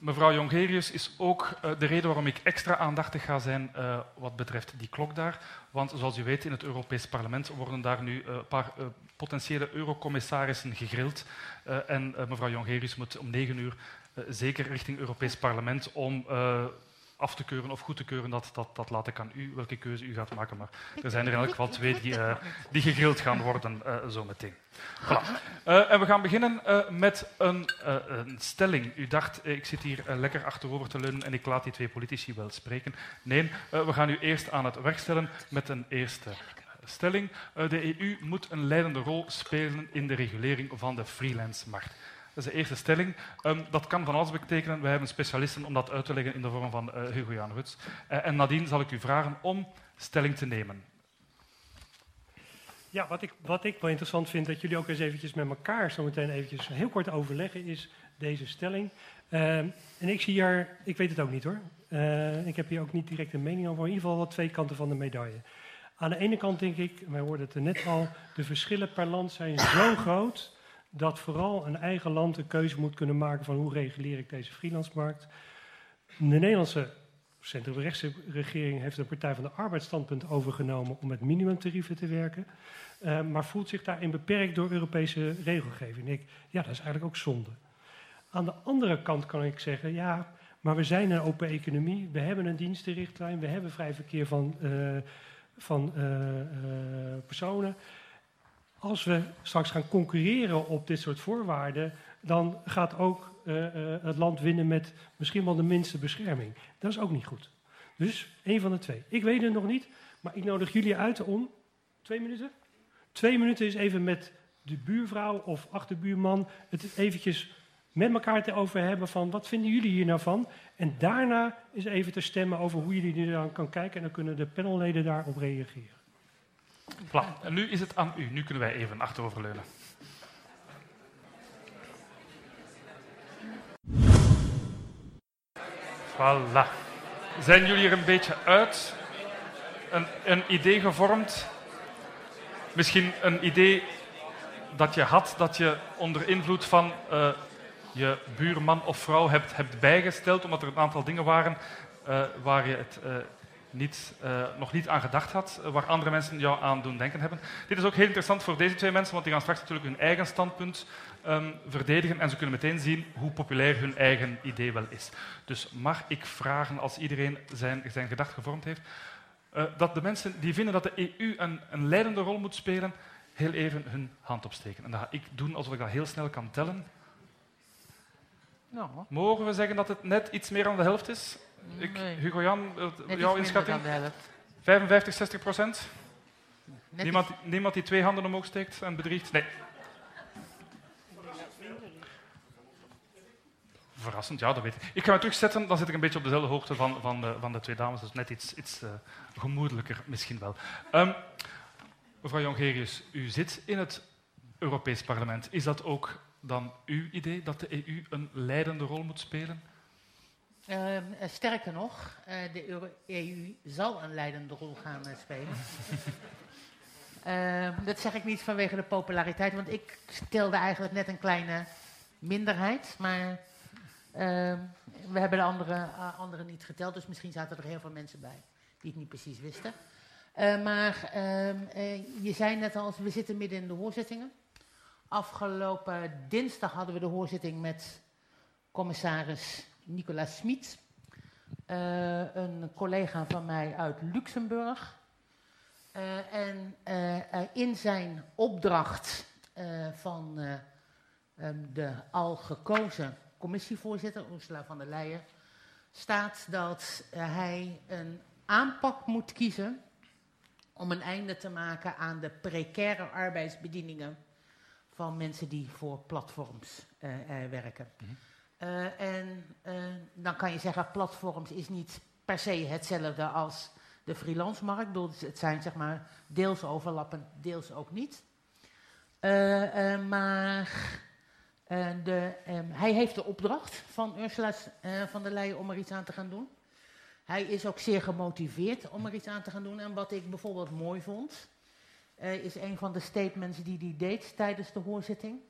Mevrouw Jongerius is ook uh, de reden waarom ik extra aandachtig ga zijn uh, wat betreft die klok daar. Want zoals u weet, in het Europees Parlement worden daar nu een uh, paar potentiële eurocommissarissen gegrild. en mevrouw Jongerius moet om negen uur zeker richting Europees Parlement om af te keuren of goed te keuren, dat, dat, dat laat ik aan u, welke keuze u gaat maken. Maar er zijn er in elk geval twee die, uh, die gegrild gaan worden uh, zo meteen. Voilà. Uh, en we gaan beginnen met een, een, stelling. U dacht, ik zit hier lekker achterover te leunen en ik laat die twee politici wel spreken. Nee, we gaan u eerst aan het werk stellen met een eerste stelling. de EU moet een leidende rol spelen in de regulering van de freelance-markt. Dat is de eerste stelling. Um, dat kan van alles betekenen. Wij hebben specialisten om dat uit te leggen in de vorm van uh, Hugo Jan Ruts. Uh, en nadien zal ik u vragen om stelling te nemen. Ja, wat ik, wat ik wel interessant vind, dat jullie ook eens eventjes met elkaar zo meteen eventjes heel kort overleggen, is deze stelling. Uh, en ik zie hier, ik weet het ook niet hoor. Uh, ik heb hier ook niet direct een mening over. In ieder geval wel twee kanten van de medaille. Aan de ene kant denk ik, wij hoorden het er net al, de verschillen per land zijn zo groot dat vooral een eigen land een keuze moet kunnen maken van hoe reguleer ik deze freelancemarkt. De Nederlandse centrumrechtse regering heeft de Partij van de Arbeid standpunt overgenomen om met minimumtarieven te werken, uh, maar voelt zich daarin beperkt door Europese regelgeving. Ik, ja, dat is eigenlijk ook zonde. Aan de andere kant kan ik zeggen, ja, maar we zijn een open economie, we hebben een dienstenrichtlijn, we hebben vrij verkeer van, uh, van uh, personen als we straks gaan concurreren op dit soort voorwaarden, dan gaat ook uh, uh, het land winnen met misschien wel de minste bescherming. Dat is ook niet goed. Dus één van de twee. Ik weet het nog niet, maar ik nodig jullie uit om. Twee minuten? Twee minuten is even met de buurvrouw of achterbuurman het eventjes met elkaar te over hebben van wat vinden jullie hier nou van? En daarna is even te stemmen over hoe jullie er dan kan kijken en dan kunnen de panelleden daarop reageren. En nu is het aan u. Nu kunnen wij even achteroverleunen. Voilà. Zijn jullie er een beetje uit? Een, een idee gevormd? Misschien een idee dat je had, dat je onder invloed van uh, je buurman of vrouw hebt, hebt bijgesteld, omdat er een aantal dingen waren uh, waar je het uh, niet, uh, nog niet aan gedacht had, waar andere mensen jou aan doen denken hebben. Dit is ook heel interessant voor deze twee mensen, want die gaan straks natuurlijk hun eigen standpunt um, verdedigen en ze kunnen meteen zien hoe populair hun eigen idee wel is. Dus mag ik vragen, als iedereen zijn, zijn gedacht gevormd heeft, uh, dat de mensen die vinden dat de EU een, een leidende rol moet spelen, heel even hun hand opsteken. En dat ga ik doen alsof ik dat heel snel kan tellen. Mogen we zeggen dat het net iets meer dan de helft is? Ik, Hugo Jan, jouw inschatting? 55, 60 procent? Niemand, niemand die twee handen omhoog steekt en bedriegt? Nee. Verrassend, ja, dat weet ik. Ik ga me terugzetten, dan zit ik een beetje op dezelfde hoogte van, van, de, van de twee dames. Dus net iets, iets uh, gemoedelijker misschien wel. Um, mevrouw Jongerius, u zit in het Europees Parlement. Is dat ook dan uw idee dat de EU een leidende rol moet spelen? Ehm, eh, sterker nog, eh, de EU zal een leidende rol gaan eh, spelen. Ehm, dat zeg ik niet vanwege de populariteit, want ik stelde eigenlijk net een kleine minderheid. Maar ehm, we hebben de andere, anderen niet geteld, dus misschien zaten er heel veel mensen bij die het niet precies wisten. Maar je zei net al, we zitten midden in de hoorzittingen. Afgelopen dinsdag hadden we de hoorzitting met commissaris Nicolas Smit, uh, een collega van mij uit Luxemburg. Uh, en uh, in zijn opdracht van um, de al gekozen commissievoorzitter, Ursula van der Leyen, staat dat hij een aanpak moet kiezen om een einde te maken aan de precaire arbeidsbedieningen van mensen die voor platforms werken. Mm-hmm. Uh, en dan kan je zeggen, platforms is niet per se hetzelfde als de freelance markt. Dus het zijn zeg maar deels overlappend, deels ook niet. Uh, maar de, um, hij heeft de opdracht van Ursula van der Leyen om er iets aan te gaan doen. Hij is ook zeer gemotiveerd om er iets aan te gaan doen. En wat ik bijvoorbeeld mooi vond, is een van de statements die hij deed tijdens de hoorzitting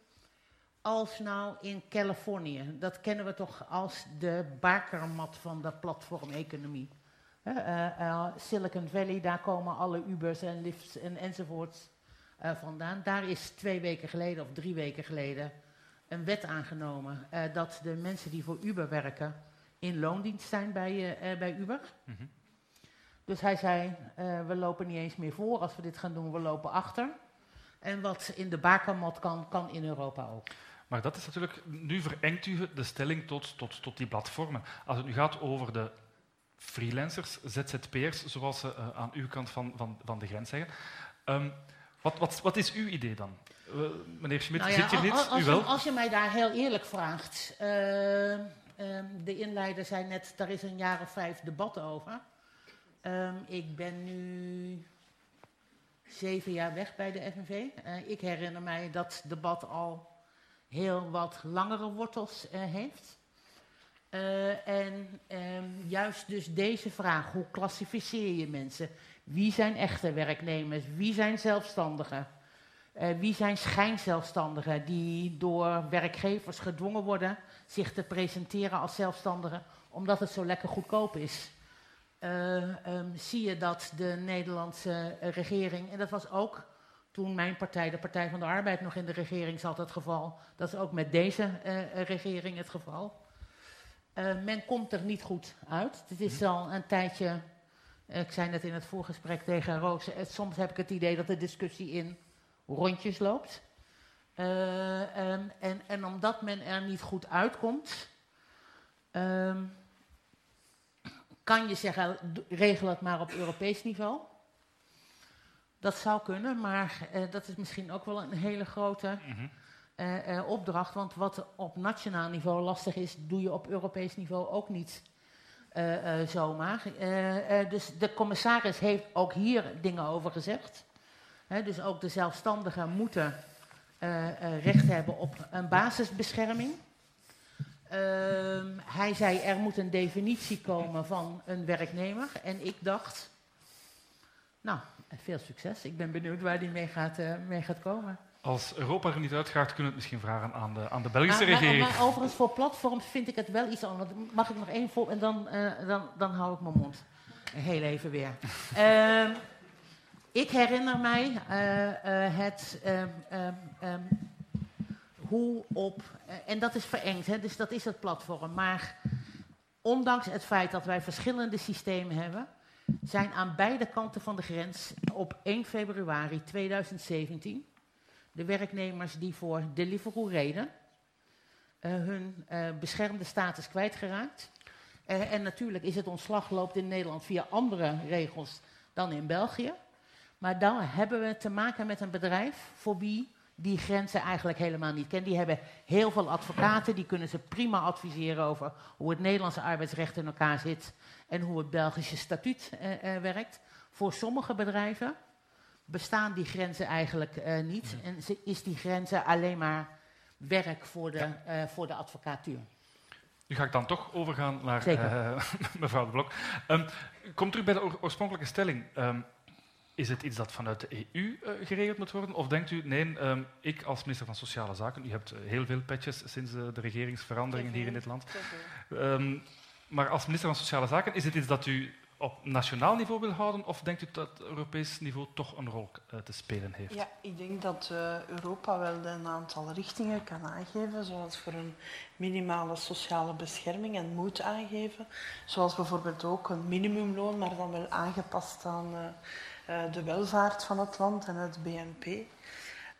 als nou in Californië. Dat kennen we toch als de bakermat van de platformeconomie. Uh, uh, Silicon Valley, daar komen alle Ubers en Lyfts en enzovoorts vandaan. Daar is twee weken geleden of drie weken geleden een wet aangenomen dat de mensen die voor Uber werken in loondienst zijn bij, bij Uber. Mm. Dus hij zei, we lopen niet eens meer voor als we dit gaan doen, we lopen achter. En wat in de bakermat kan, kan in Europa ook. Maar dat is natuurlijk, nu verengt u de stelling tot, tot, tot die platformen. Als het nu gaat over de freelancers, ZZP'ers, zoals ze uh, aan uw kant van, van, van de grens zeggen. Um, wat, wat, wat is uw idee dan? Uh, meneer Schmidt, nou ja, zit je niet? Als, als, u wel? als je mij daar heel eerlijk vraagt. Uh, de inleider zei net, daar is een jaar of vijf debat over. Um, ik ben nu zeven jaar weg bij de FNV. ik herinner mij dat debat al heel wat langere wortels uh, heeft. Uh, en um, juist dus deze vraag, hoe klassificeer je mensen? Wie zijn echte werknemers? Wie zijn zelfstandigen? Wie zijn schijnzelfstandigen die door werkgevers gedwongen worden zich te presenteren als zelfstandigen omdat het zo lekker goedkoop is? Um, zie je dat de Nederlandse regering, en dat was ook toen mijn partij, de Partij van de Arbeid, nog in de regering zat het geval. Dat is ook met deze uh, regering het geval. Men komt er niet goed uit. Het is al een tijdje, ik zei net in het voorgesprek tegen Roos, soms heb ik het idee dat de discussie in rondjes loopt. Um, en, en, omdat men er niet goed uitkomt, um, kan je zeggen, regel het maar op Europees niveau. Dat zou kunnen, maar uh, dat is misschien ook wel een hele grote mm-hmm. uh, uh, opdracht. Want wat op nationaal niveau lastig is, doe je op Europees niveau ook niet zomaar. dus de commissaris heeft ook hier dingen over gezegd. Hè, dus ook de zelfstandigen moeten recht hebben op een basisbescherming. Ehm, hij zei er moet een definitie komen van een werknemer. En ik dacht, nou, veel succes. Ik ben benieuwd waar die mee gaat, uh, mee gaat komen. Als Europa er niet uitgaat, kunnen we het misschien vragen aan de, aan de Belgische maar, regering. Maar, maar, overigens, voor platforms vind ik het wel iets anders. Mag ik nog één voor en dan, uh, dan, dan hou ik mijn mond. Heel even weer. uh, ik herinner mij uh, het um, hoe op. en dat is verengd, hè, dus dat is het platform. Maar ondanks het feit dat wij verschillende systemen hebben zijn aan beide kanten van de grens op 1 februari 2017 de werknemers die voor Deliveroo reden uh, hun uh, beschermde status kwijtgeraakt. Uh, en natuurlijk is het ontslag loopt in Nederland via andere regels dan in België. Maar dan hebben we te maken met een bedrijf voor wie die grenzen eigenlijk helemaal niet kennen. Die hebben heel veel advocaten, die kunnen ze prima adviseren over hoe het Nederlandse arbeidsrecht in elkaar zit en hoe het Belgische statuut uh, uh, werkt. Voor sommige bedrijven bestaan die grenzen eigenlijk uh, niet en is die grenzen alleen maar werk voor de, voor de advocatuur. Nu ga ik dan toch overgaan naar eh, mevrouw de Blok. Ehm, kom terug bij de oor- oorspronkelijke stelling. Ehm, is het iets dat vanuit de EU eh, geregeld moet worden? Of denkt u, nee, ehm, ik als minister van Sociale Zaken, u hebt eh, heel veel petjes sinds de, de regeringsveranderingen hier in dit land. Ehm, maar als minister van Sociale Zaken, is het iets dat u op nationaal niveau wil houden? Of denkt u dat Europees niveau toch een rol eh, te spelen heeft? Ja, ik denk dat eh, Europa wel een aantal richtingen kan aangeven, zoals voor een minimale sociale bescherming en moet aangeven. Zoals bijvoorbeeld ook een minimumloon, maar dan wel aangepast aan eh, eh, de welvaart van het land en het BNP.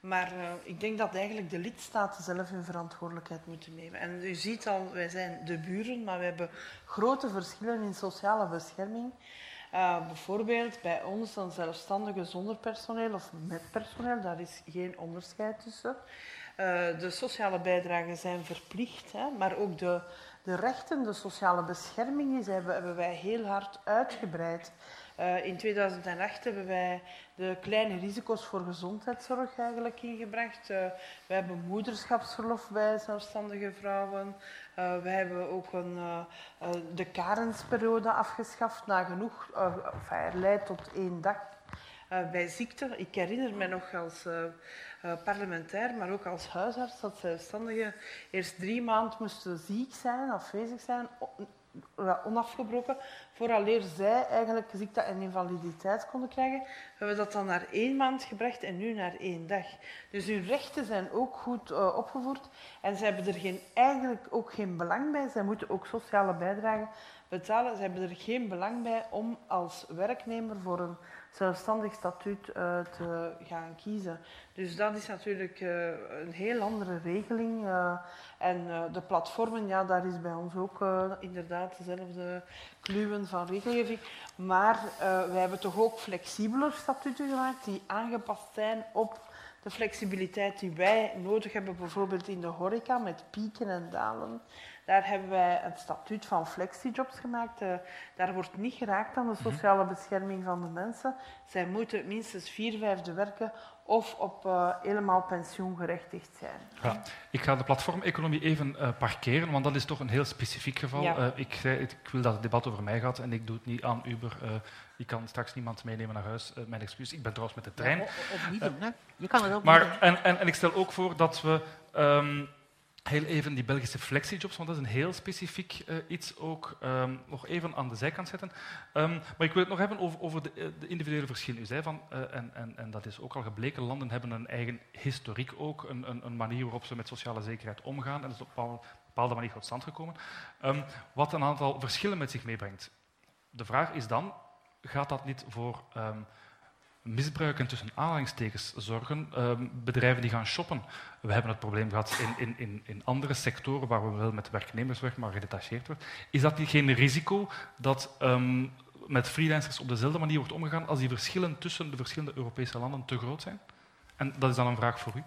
Maar eh, ik denk dat eigenlijk de lidstaten zelf hun verantwoordelijkheid moeten nemen. En u ziet al, wij zijn de buren, maar we hebben grote verschillen in sociale bescherming. Uh, bijvoorbeeld bij ons een zelfstandige zonder personeel of met personeel, daar is geen onderscheid tussen. De sociale bijdragen zijn verplicht, hè, maar ook de, de rechten, de sociale bescherming is, hebben, hebben wij heel hard uitgebreid. Uh, in 2008 hebben wij de kleine risico's voor gezondheidszorg eigenlijk ingebracht. Uh, we hebben moederschapsverlof bij zelfstandige vrouwen. Uh, we hebben ook een, de karensperiode afgeschaft, nagenoeg. Enfin, er leidt tot één dag bij ziekte. Ik herinner me nog als parlementair, maar ook als huisarts, dat zelfstandigen eerst drie maanden moesten ziek zijn, afwezig zijn, onafgebroken, vooraleer zij eigenlijk ziekte en invaliditeit konden krijgen. We hebben dat dan naar één maand gebracht en nu naar één dag. Dus hun rechten zijn ook goed uh, opgevoerd en ze hebben er geen, eigenlijk ook geen belang bij. Zij moeten ook sociale bijdragen betalen. Ze hebben er geen belang bij om als werknemer voor een zelfstandig statuut uh, te gaan kiezen. Dus dat is natuurlijk uh, een heel andere regeling. Uh, en de platformen, ja, daar is bij ons ook inderdaad dezelfde kluwen van regelgeving. Maar wij hebben toch ook flexibeler statuten gemaakt die aangepast zijn op de flexibiliteit die wij nodig hebben, bijvoorbeeld in de horeca met pieken en dalen. Daar hebben wij het statuut van flexijobs gemaakt. Uh, daar wordt niet geraakt aan de sociale bescherming van de mensen. Zij moeten minstens vier vijfde werken of op uh, helemaal pensioengerechtigd zijn. Ja, ik ga de platformeconomie even uh, parkeren, want dat is toch een heel specifiek geval. Ja. ik, zei, ik wil dat het debat over mij gaat en ik doe het niet aan Uber. ik kan straks niemand meenemen naar huis. mijn excuus, ik ben trouwens met de trein. Ja, of niet doen, hè? Je kan het ook maar, niet doen. en, en, en ik stel ook voor dat we... Um, heel even die Belgische flexijobs, want dat is een heel specifiek uh, iets ook um, nog even aan de zijkant zetten. Um, maar ik wil het nog hebben over, over de, de, individuele verschillen. U zei van, uh, en, en, en dat is ook al gebleken, landen hebben een eigen historiek ook, een, een, een manier waarop ze met sociale zekerheid omgaan. En dat is op een bepaalde manier tot stand gekomen. Um, wat een aantal verschillen met zich meebrengt. De vraag is dan, gaat dat niet voor misbruiken tussen aanhalingstekens zorgen. Uh, bedrijven die gaan shoppen. We hebben het probleem gehad in, in, in, andere sectoren waar we wel met werknemers werken, maar gedetacheerd wordt. Is dat niet geen risico dat um, met freelancers op dezelfde manier wordt omgegaan als die verschillen tussen de verschillende Europese landen te groot zijn? En dat is dan een vraag voor u.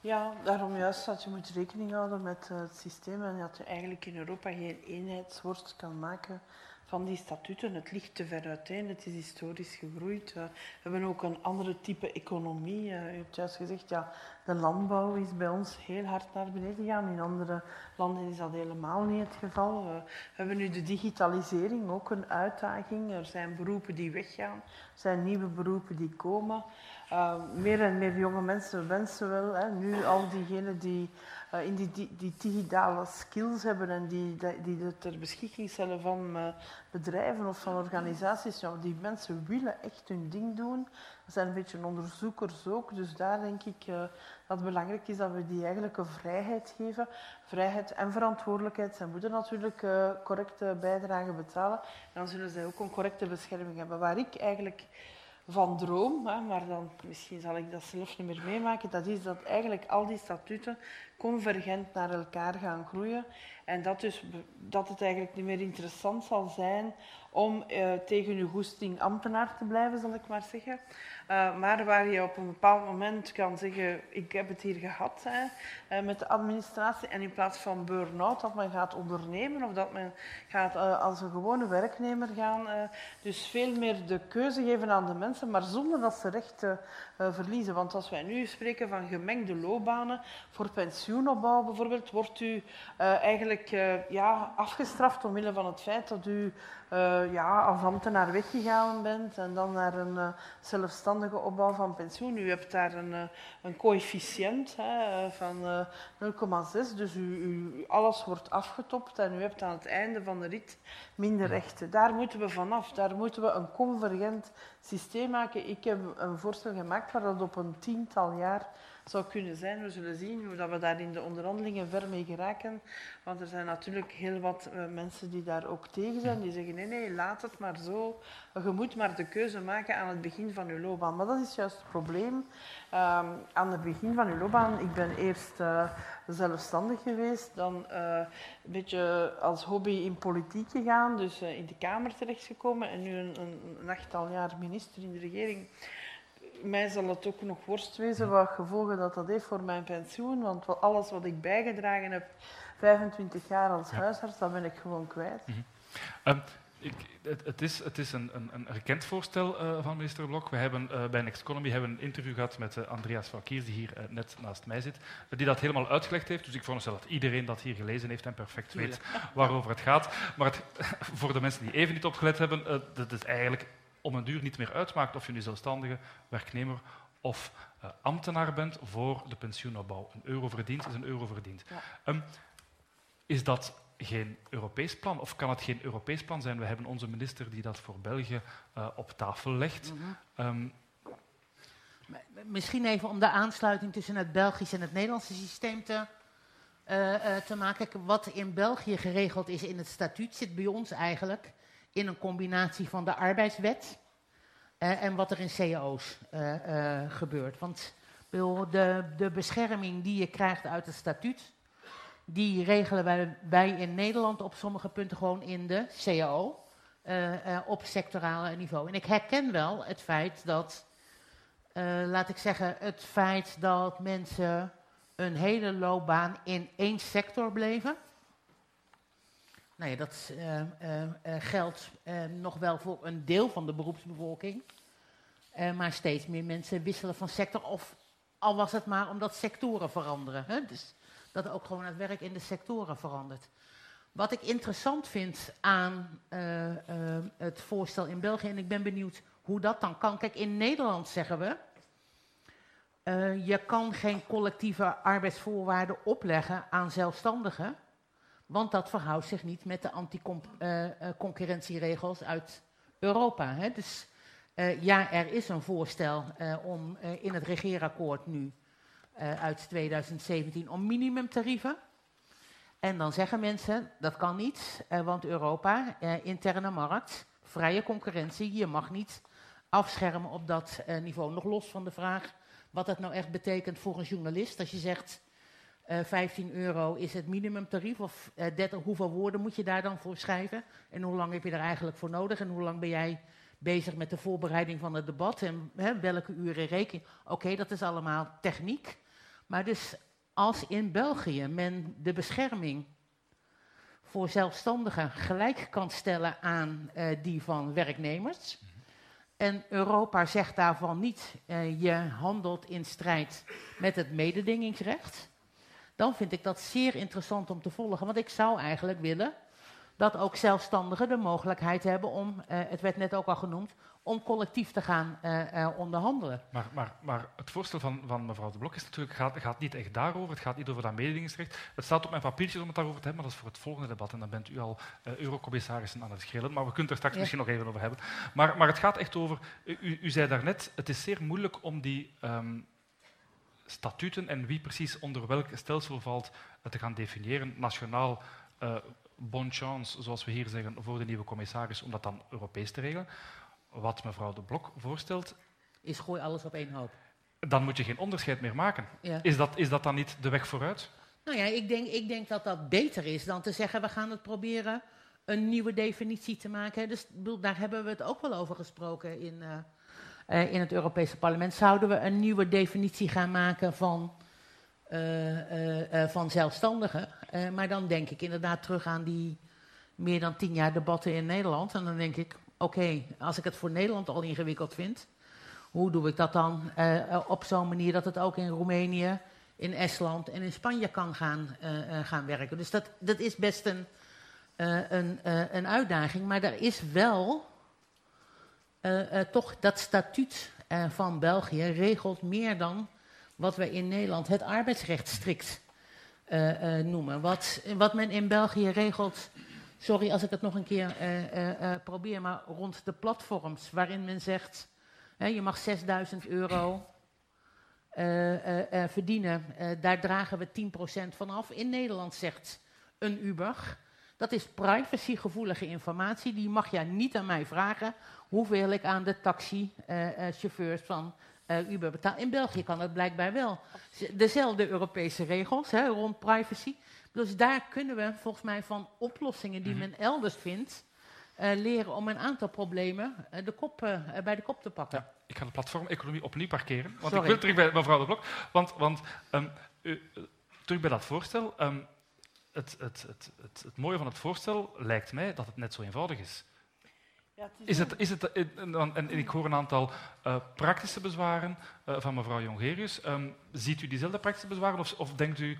Ja, daarom juist dat je moet rekening houden met uh, het systeem en dat je eigenlijk in Europa geen eenheidsworst kan maken van die statuten. Het ligt te ver uiteen, het is historisch gegroeid. Uh, we hebben ook een andere type economie. Uh, u hebt juist gezegd, ja, de landbouw is bij ons heel hard naar beneden gegaan. In andere landen is dat helemaal niet het geval. Uh, we hebben nu de digitalisering, ook een uitdaging. Er zijn beroepen die weggaan, er zijn nieuwe beroepen die komen. Meer en meer jonge mensen wensen wel, hè, nu al diegenen die in die, die, die, digitale skills hebben en die, die ter beschikking stellen van uh, bedrijven of van organisaties, ja, die mensen willen echt hun ding doen. Dat zijn een beetje onderzoekers ook, dus daar denk ik uh, dat het belangrijk is dat we die eigenlijk een vrijheid geven. Vrijheid en verantwoordelijkheid. Zij moeten natuurlijk correcte bijdragen betalen en dan zullen zij ook een correcte bescherming hebben. Waar ik eigenlijk van droom, maar dan misschien zal ik dat zelf niet meer meemaken, dat is dat eigenlijk al die statuten convergent naar elkaar gaan groeien en dat, dus, dat het eigenlijk niet meer interessant zal zijn om uh, tegen uw goesting ambtenaar te blijven, zal ik maar zeggen. Uh, maar waar je op een bepaald moment kan zeggen, ik heb het hier gehad hè, uh, met de administratie en in plaats van burn-out, dat men gaat ondernemen of dat men gaat als een gewone werknemer gaan. dus veel meer de keuze geven aan de mensen, maar zonder dat ze rechten verliezen. Want als wij nu spreken van gemengde loopbanen voor pensioen, pensioenopbouw bijvoorbeeld wordt u eigenlijk ja, afgestraft omwille van het feit dat u ja, als ambtenaar weggegaan bent en dan naar een opbouw van pensioen. U hebt daar een, een coëfficiënt hè, van 0,6, dus u, u, alles wordt afgetopt en u hebt aan het einde van de rit minder rechten. Daar moeten we vanaf. Daar moeten we een convergent systeem maken. Ik heb een voorstel gemaakt waar dat op een tiental jaar zou kunnen zijn. We zullen zien hoe dat we daar in de onderhandelingen ver mee geraken. Want er zijn natuurlijk heel wat uh, mensen die daar ook tegen zijn. Die zeggen, nee, nee, laat het maar zo. Je moet maar de keuze maken aan het begin van je loopbaan. Maar dat is juist het probleem. Um, aan het begin van je loopbaan, ik ben eerst uh, zelfstandig geweest, dan uh, een beetje als hobby in politiek gegaan, dus in de Kamer terechtgekomen en nu een, een, een achttal jaar minister in de regering mij zal het ook nog worst wezen wat gevolgen dat dat heeft voor mijn pensioen. Want alles wat ik bijgedragen heb, 25 jaar als ja. huisarts, dat ben ik gewoon kwijt. Mm -hmm. um, ik, het, het, is, het is een, een, een gekend voorstel uh, van minister Blok. We hebben uh, bij Next Economy hebben een interview gehad met uh, Andreas Kiers, die hier net naast mij zit, die dat helemaal uitgelegd heeft. Dus ik veronderstel dat iedereen dat hier gelezen heeft en perfect weet waarover het gaat. Maar het, voor de mensen die even niet opgelet hebben, dat is eigenlijk om een duur niet meer uitmaakt of je nu zelfstandige werknemer of uh, ambtenaar bent voor de pensioenopbouw. Een euro verdiend is een euro verdiend. Ja. Um, is dat geen Europees plan? Of kan het geen Europees plan zijn? We hebben onze minister die dat voor België uh, op tafel legt. Mm -hmm. um, Misschien even om de aansluiting tussen het Belgische en het Nederlandse systeem te, uh, te maken. Wat in België geregeld is in het statuut, zit bij ons eigenlijk in een combinatie van de arbeidswet uh, en wat er in cao's uh, uh, gebeurt. Want de, de bescherming die je krijgt uit het statuut, die regelen wij, in Nederland op sommige punten gewoon in de CAO. op sectorale niveau. En ik herken wel het feit dat, laat ik zeggen, het feit dat mensen een hele loopbaan in één sector bleven. Nou ja, dat uh, uh, geldt nog wel voor een deel van de beroepsbevolking. maar steeds meer mensen wisselen van sector. Of al was het maar omdat sectoren veranderen. Hè? Dus dat ook gewoon het werk in de sectoren verandert. Wat ik interessant vind aan het voorstel in België, en ik ben benieuwd hoe dat dan kan. Kijk, in Nederland zeggen we. je kan geen collectieve arbeidsvoorwaarden opleggen aan zelfstandigen. Want dat verhoudt zich niet met de anticoncurrentieregels uh, uh, uit Europa. Hè. Dus uh, ja, er is een voorstel om in het regeerakkoord nu uit 2017 om minimumtarieven. En dan zeggen mensen, dat kan niet, want Europa, interne markt, vrije concurrentie, je mag niet afschermen op dat niveau. Nog los van de vraag wat dat nou echt betekent voor een journalist. Als je zegt, uh, eh, 15 euro is het minimumtarief, of eh, 30, hoeveel woorden moet je daar dan voor schrijven? En hoe lang heb je er eigenlijk voor nodig? En hoe lang ben jij bezig met de voorbereiding van het debat? En hè, welke uren reken Oké, dat is allemaal techniek. Maar dus als in België men de bescherming voor zelfstandigen gelijk kan stellen aan uh, die van werknemers. En Europa zegt daarvan niet, je handelt in strijd met het mededingingsrecht dan vind ik dat zeer interessant om te volgen. Want ik zou eigenlijk willen dat ook zelfstandigen de mogelijkheid hebben om, uh, het werd net ook al genoemd, om collectief te gaan uh, uh, onderhandelen. Maar, maar, maar, het voorstel van, van, mevrouw de Blok is natuurlijk, gaat, gaat niet echt daarover, het gaat niet over dat mededingingsrecht. Het staat op mijn papiertjes om het daarover te hebben, maar dat is voor het volgende debat en dan bent u al eurocommissarissen aan het schelen, maar we kunnen er straks ja. misschien nog even over hebben. Maar, maar het gaat echt over, u, u zei daarnet, het is zeer moeilijk om die... Um, statuten en wie precies onder welk stelsel valt te gaan definiëren. Nationaal uh, bon chance, zoals we hier zeggen, voor de nieuwe commissaris, om dat dan Europees te regelen. Wat mevrouw de Blok voorstelt... Is gooi alles op één hoop. Dan moet je geen onderscheid meer maken. Ja. Is, dat, is dat dan niet de weg vooruit? Nou ja, ik denk, ik denk dat dat beter is dan te zeggen... we gaan het proberen een nieuwe definitie te maken. Dus daar hebben we het ook wel over gesproken in... Uh, uh, in het Europese parlement, zouden we een nieuwe definitie gaan maken van, uh, uh, van zelfstandigen. maar dan denk ik inderdaad terug aan die meer dan tien jaar debatten in Nederland. En dan denk ik, oké, als ik het voor Nederland al ingewikkeld vind, hoe doe ik dat dan op zo'n manier dat het ook in Roemenië in Estland en in Spanje kan gaan, gaan werken. Dus dat, dat is best een, een, een uitdaging. Maar er is wel toch dat statuut van België regelt meer dan wat we in Nederland het arbeidsrecht strikt noemen. Wat, wat men in België regelt sorry als ik het nog een keer probeer, maar rond de platforms waarin men zegt, je mag 6000 euro verdienen, daar dragen we 10% van af. In Nederland zegt een Uber, dat is privacygevoelige informatie, die mag jij niet aan mij vragen hoeveel ik aan de taxichauffeurs van Uber betaal. In België kan dat blijkbaar wel. Dezelfde Europese regels hè, rond privacy. Dus daar kunnen we volgens mij van oplossingen die mhm. men elders vindt, uh, leren om een aantal problemen uh, de kop, uh, bij de kop te pakken. Ja, ik ga de platformeconomie opnieuw parkeren. Want ik wil terug bij mevrouw de Blok. Want, want um, u, terug bij dat voorstel. Um, het, het, het, het, mooie van het voorstel lijkt mij dat het net zo eenvoudig is. Ja, is, is, het, is het, en, en, ik hoor een aantal praktische bezwaren van mevrouw Jongerius. Um, ziet u diezelfde praktische bezwaren of, of denkt u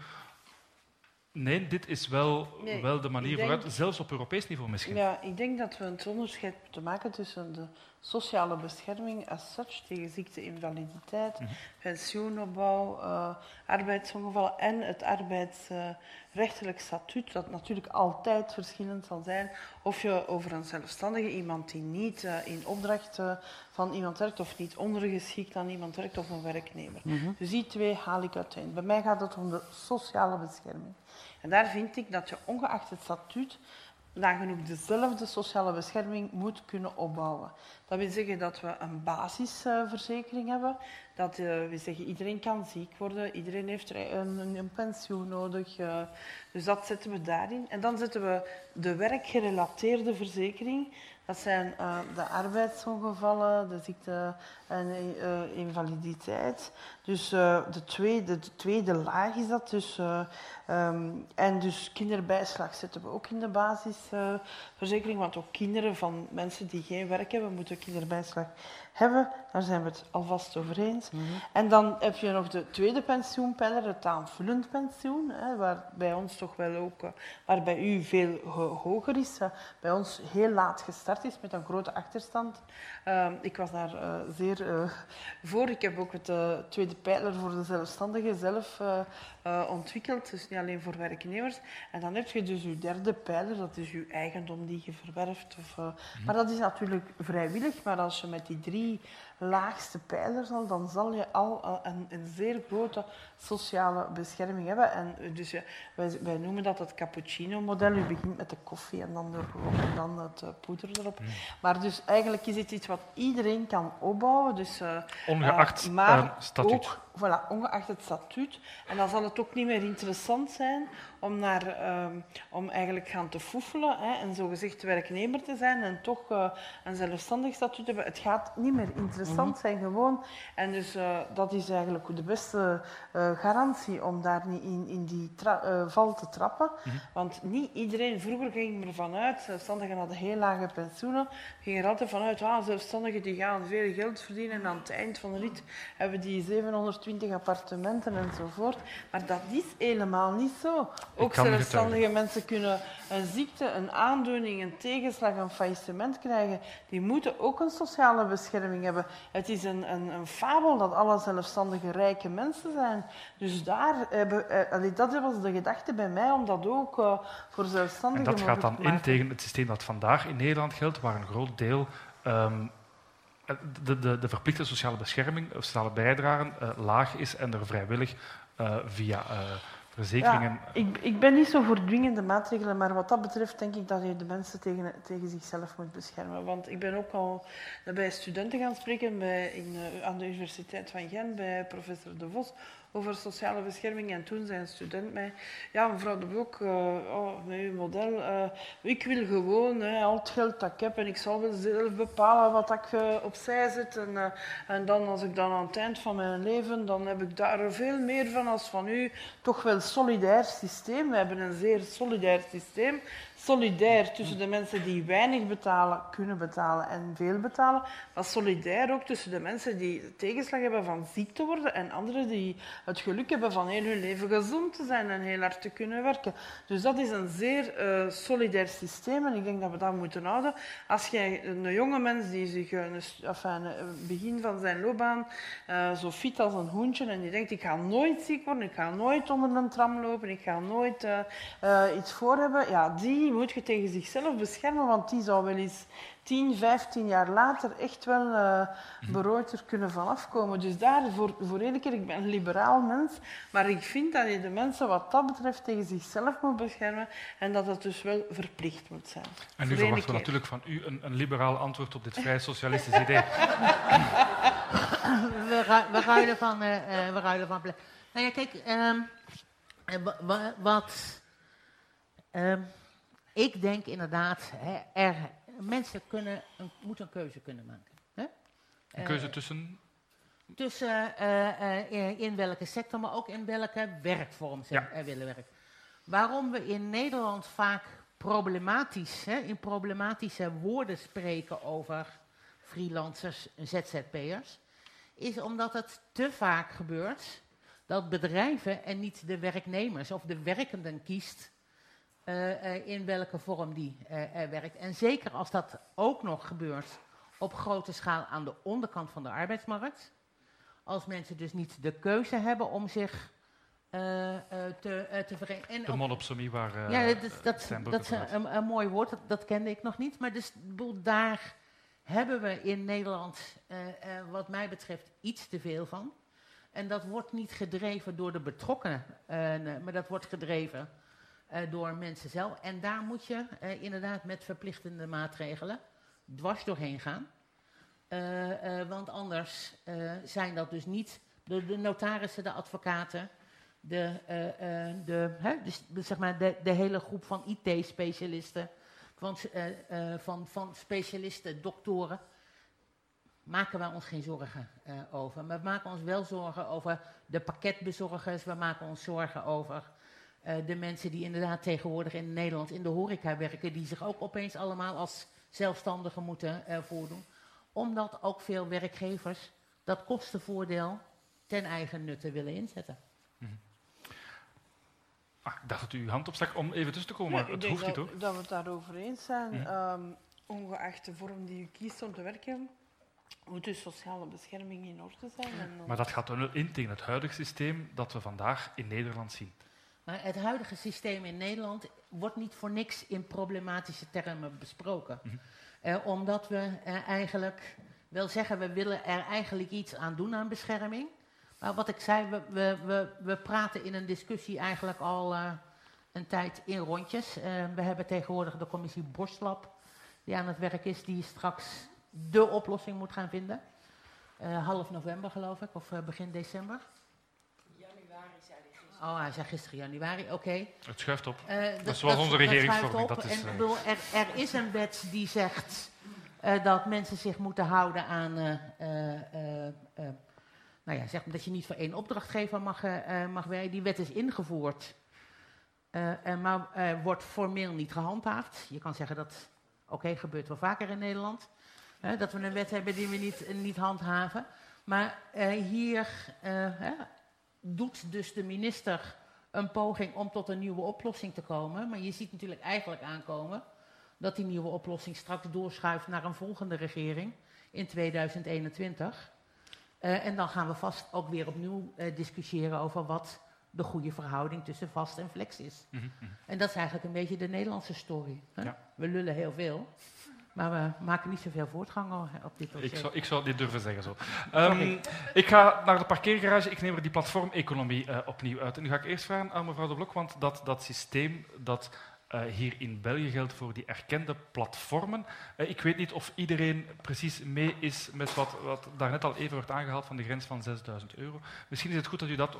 Nee, dit is wel, wel de manier vooruit, zelfs op Europees niveau misschien. Ja, ik denk dat we het onderscheid moeten maken tussen de sociale bescherming as such tegen ziekte, invaliditeit, mm -hmm. pensioenopbouw, uh, arbeidsongevallen en het arbeidsrechtelijk statuut, dat natuurlijk altijd verschillend zal zijn of je over een zelfstandige, iemand die niet uh, in opdracht uh, van iemand werkt of niet ondergeschikt aan iemand werkt of een werknemer. Mm -hmm. Dus die twee haal ik uiteen. Bij mij gaat het om de sociale bescherming. En daar vind ik dat je ongeacht het statuut nagenoeg dezelfde sociale bescherming moet kunnen opbouwen. Dat wil zeggen dat we een basisverzekering hebben. Dat uh, we zeggen iedereen kan ziek worden, iedereen heeft een, een pensioen nodig. Uh, dus dat zetten we daarin. En dan zetten we de werkgerelateerde verzekering. Dat zijn uh, de arbeidsongevallen, de ziekte en uh, invaliditeit. Dus uh, de, tweede, de tweede laag is dat. Dus, um, en dus kinderbijslag zetten we ook in de basisverzekering. want ook kinderen van mensen die geen werk hebben, moeten kinderbijslag hebben. Daar zijn we het alvast over eens. Mm -hmm. En dan heb je nog de tweede pensioenpijler, het aanvullend pensioen. Hè, waar bij ons toch wel ook, waar bij u veel hoger is. bij ons heel laat gestart is met een grote achterstand. Uh, ik was daar uh, zeer uh, voor. Ik heb ook het tweede pijler voor de zelfstandigen zelf ontwikkeld. Dus niet alleen voor werknemers. En dan heb je dus je derde pijler, dat is je eigendom die je verwerft. Of, mm -hmm. Maar dat is natuurlijk vrijwillig. Maar als je met die drie laagste pijler zal, dan zal je al een, een zeer grote sociale bescherming hebben. En dus wij, wij, noemen dat het cappuccino-model. U begint met de koffie en dan, de, en dan het uh, poeder erop. Mm. Maar dus eigenlijk is het iets wat iedereen kan opbouwen. Dus, uh, Ongeacht uh, maar statuut. Ook, voilà, ongeacht het statuut. En dan zal het ook niet meer interessant zijn om, naar, um, om eigenlijk gaan te foefelen hè, en zogezegd werknemer te zijn en toch uh, een zelfstandig statuut hebben. Het gaat niet meer interessant -hmm. zijn gewoon. En dus uh, dat is eigenlijk de beste uh, garantie om daar niet in, in die val te trappen. -hmm. Want niet iedereen, vroeger ging ervan uit, zelfstandigen hadden heel lage pensioenen, ging er altijd vanuit, ah, zelfstandigen die gaan veel geld verdienen en aan het eind van de rit hebben die 720 appartementen enzovoort. Maar dat is helemaal niet zo. Ook zelfstandige mensen kunnen een ziekte, een aandoening, een tegenslag, een faillissement krijgen. Die moeten ook een sociale bescherming hebben. Het is een, een, een fabel dat alle zelfstandige rijke mensen zijn. Dus daar hebben, eh, dat was de gedachte bij mij om dat ook uh, voor zelfstandigen maken. dat gaat dan in tegen het systeem dat vandaag in Nederland geldt, waar een groot deel um, de, de, de, verplichte sociale bescherming, sociale bijdragen, uh, laag is en er vrijwillig via uh, verzekeringen. Ja, ik, ik, ben niet zo voor dwingende maatregelen, maar wat dat betreft denk ik dat je de mensen tegen, tegen zichzelf moet beschermen. Want ik ben ook al bij studenten gaan spreken bij, in, aan de Universiteit van Gent, bij professor De Vos, over sociale bescherming. En toen zei een student mij, ja mevrouw de Blok, uh, oh, met uw model, uh, ik wil gewoon al het geld dat ik heb en ik zal wel zelf bepalen wat ik uh, opzij zet. En, en dan als ik dan aan het eind van mijn leven, dan heb ik daar veel meer van als van u. Toch wel solidair systeem. We hebben een zeer solidair systeem solidair tussen de mensen die weinig betalen, kunnen betalen en veel betalen, maar solidair ook tussen de mensen die tegenslag hebben van ziek te worden en anderen die het geluk hebben van heel hun leven gezond te zijn en heel hard te kunnen werken. Dus dat is een zeer uh, solidair systeem en ik denk dat we dat moeten houden. Als jij een jonge mens die zich een, enfin, begin van zijn loopbaan uh, zo fit als een hoentje en die denkt ik ga nooit ziek worden, ik ga nooit onder een tram lopen, ik ga nooit uh, iets voor hebben, ja, die moet je tegen zichzelf beschermen, want die zou wel eens 10, 15 jaar later echt wel uh, berooid er kunnen vanafkomen. Dus daar, voor, voor één keer, ik ben een liberaal mens, maar ik vind dat je de mensen wat dat betreft tegen zichzelf moet beschermen en dat het dus wel verplicht moet zijn. En nu verwachten we natuurlijk van u een, een liberaal antwoord op dit vrij socialistisch idee. we, we ruilen van... Uh, we ruilen van nou ja, kijk, um, wat... Um, ik denk inderdaad, hè, er, mensen kunnen een, moeten een keuze kunnen maken. Hè? Een keuze tussen? Tussen uh, uh, in welke sector, maar ook in welke werkvorm ze ja. willen werken. Waarom we in Nederland vaak problematisch, hè, in problematische woorden spreken over freelancers en ZZP'ers, is omdat het te vaak gebeurt dat bedrijven en niet de werknemers of de werkenden kiest uh, in welke vorm die uh, werkt. En zeker als dat ook nog gebeurt op grote schaal aan de onderkant van de arbeidsmarkt. Als mensen dus niet de keuze hebben om zich te, te verenigen. De monopsomie waar. ja, dat, dat, dat is een, een, mooi woord, dat, dat, kende ik nog niet. Maar dus, daar hebben we in Nederland, wat mij betreft, iets te veel van. En dat wordt niet gedreven door de betrokkenen, maar dat wordt gedreven door mensen zelf. En daar moet je uh, inderdaad met verplichtende maatregelen dwars doorheen gaan. Uh, want anders zijn dat dus niet de, notarissen, de advocaten, de, de, hè, zeg maar de, de hele groep van IT-specialisten, van, van, van specialisten, doktoren maken wij ons geen zorgen uh, over. Maar we maken ons wel zorgen over de pakketbezorgers, we maken ons zorgen over uh, de mensen die inderdaad tegenwoordig in Nederland in de horeca werken, die zich ook opeens allemaal als zelfstandigen moeten uh, voordoen. Omdat ook veel werkgevers dat kostenvoordeel ten eigen nutte willen inzetten. Mm -hmm. ah, ik dacht dat u uw hand opstak om even tussen te komen, maar het hoeft niet hoor. Dat we het daarover eens zijn. Mm -hmm. um, ongeacht de vorm die u kiest om te werken, moet de sociale bescherming in orde zijn. En maar dat gaat wel in tegen het huidige systeem dat we vandaag in Nederland zien. Maar het huidige systeem in Nederland wordt niet voor niks in problematische termen besproken. Mm -hmm. uh, omdat we uh, eigenlijk wel zeggen, we willen er eigenlijk iets aan doen aan bescherming. Maar wat ik zei, we, we, we, we praten in een discussie eigenlijk al uh, een tijd in rondjes. we hebben tegenwoordig de commissie Borstlab, die aan het werk is, die straks de oplossing moet gaan vinden. half november geloof ik, of begin december. Oh, hij zei gisteren januari, oké. Okay. Het schuift op. Uh, dat, dat is zoals onze regeringsvorming. Dat is, en, uh... bedoel, er, er, is een wet die zegt uh, dat mensen zich moeten houden aan... nou ja, zeg maar dat je niet voor één opdrachtgever mag, mag werken. Die wet is ingevoerd, maar wordt formeel niet gehandhaafd. Je kan zeggen dat, oké, okay, gebeurt wel vaker in Nederland. dat we een wet hebben die we niet, niet handhaven. Maar hier doet dus de minister een poging om tot een nieuwe oplossing te komen. Maar je ziet natuurlijk eigenlijk aankomen dat die nieuwe oplossing straks doorschuift naar een volgende regering in 2021. Uh, en dan gaan we vast ook weer opnieuw uh, discussiëren over wat de goede verhouding tussen vast en flex is. Mm -hmm. En dat is eigenlijk een beetje de Nederlandse story. Hè? Ja. We lullen heel veel. Maar we maken niet zoveel voortgang op dit dossier. Ik zou, ik zou dit durven zeggen zo. Um, ik ga naar de parkeergarage. Ik neem er die platformeconomie uh, opnieuw uit. En nu ga ik eerst vragen aan mevrouw De Blok, want dat, dat systeem dat uh, hier in België geldt voor die erkende platformen. Uh, ik weet niet of iedereen precies mee is met wat, wat daarnet al even wordt aangehaald van de grens van 6000 euro. Misschien is het goed dat u dat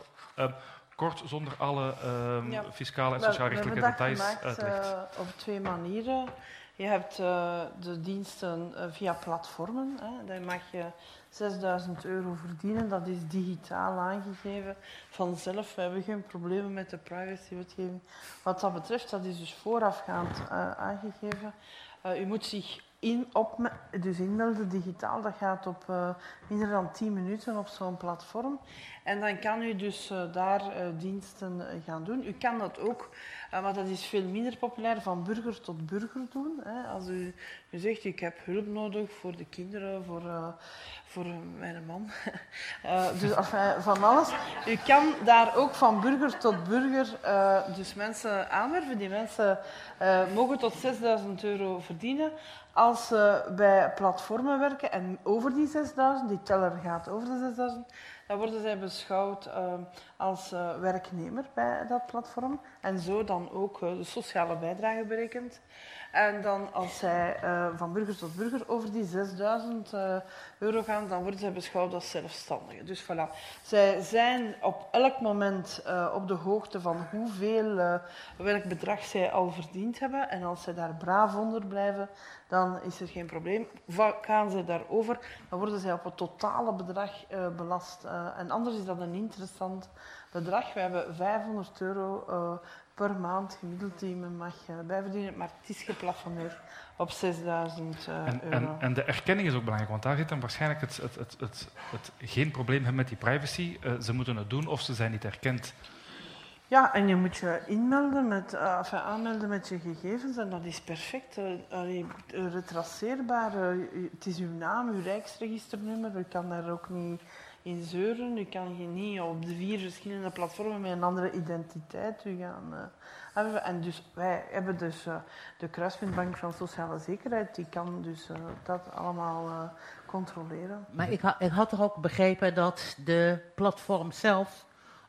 kort, zonder alle um, ja, fiscale en sociaal-rechtelijke details uitlegt. op twee manieren. Je hebt uh, de diensten uh, via platformen. Hè. Dan mag je 6000 euro verdienen. Dat is digitaal aangegeven vanzelf. We hebben geen problemen met de privacywetgeving. Wat dat betreft, dat is dus voorafgaand uh, aangegeven. U moet zich in, op, dus inmelden digitaal. Dat gaat op minder dan 10 minuten op zo'n platform. En dan kan u dus daar diensten gaan doen. U kan dat ook, maar dat is veel minder populair, van burger tot burger doen. Hè. Als u, u zegt, ik heb hulp nodig voor de kinderen, voor, voor mijn man. dus enfin, van alles. U kan daar ook van burger tot burger dus mensen aanwerven. Die mensen mogen tot 6000 euro verdienen als ze bij platformen werken en over die 6000, die teller gaat over de 6000, dan worden zij beschouwd uh, als uh, werknemer bij dat platform en zo dan ook uh, de sociale bijdrage berekend. En dan als zij uh, van burger tot burger over die 6000 uh, euro gaan, dan worden zij beschouwd als zelfstandigen. Dus voilà, zij zijn op elk moment uh, op de hoogte van hoeveel, welk bedrag zij al verdiend hebben. En als zij daar braaf onder blijven, dan is er geen probleem. Gaan zij daarover, dan worden zij op het totale bedrag belast. en anders is dat een interessant bedrag. We hebben 500 euro per maand gemiddeld die men mag uh, bijverdienen, maar het is geplafonneerd op 6000 uh, en, euro. En, en, de erkenning is ook belangrijk, want daar zit dan waarschijnlijk het, het, het, het, geen probleem hebben met die privacy. Uh, ze moeten het doen of ze zijn niet erkend. Ja, en je moet je inmelden met, uh, enfin, aanmelden met je gegevens en dat is perfect. Uh, retraceerbaar. het is uw naam, uw rijksregisternummer. U kan daar ook niet in zeuren. U kan je niet op de vier verschillende platformen met een andere identiteit u gaan uh, hebben. En dus wij hebben dus uh, de Kruispuntbank van Sociale Zekerheid, die kan dus uh, dat allemaal controleren. Maar ik, ha ik had er ook begrepen dat de platform zelf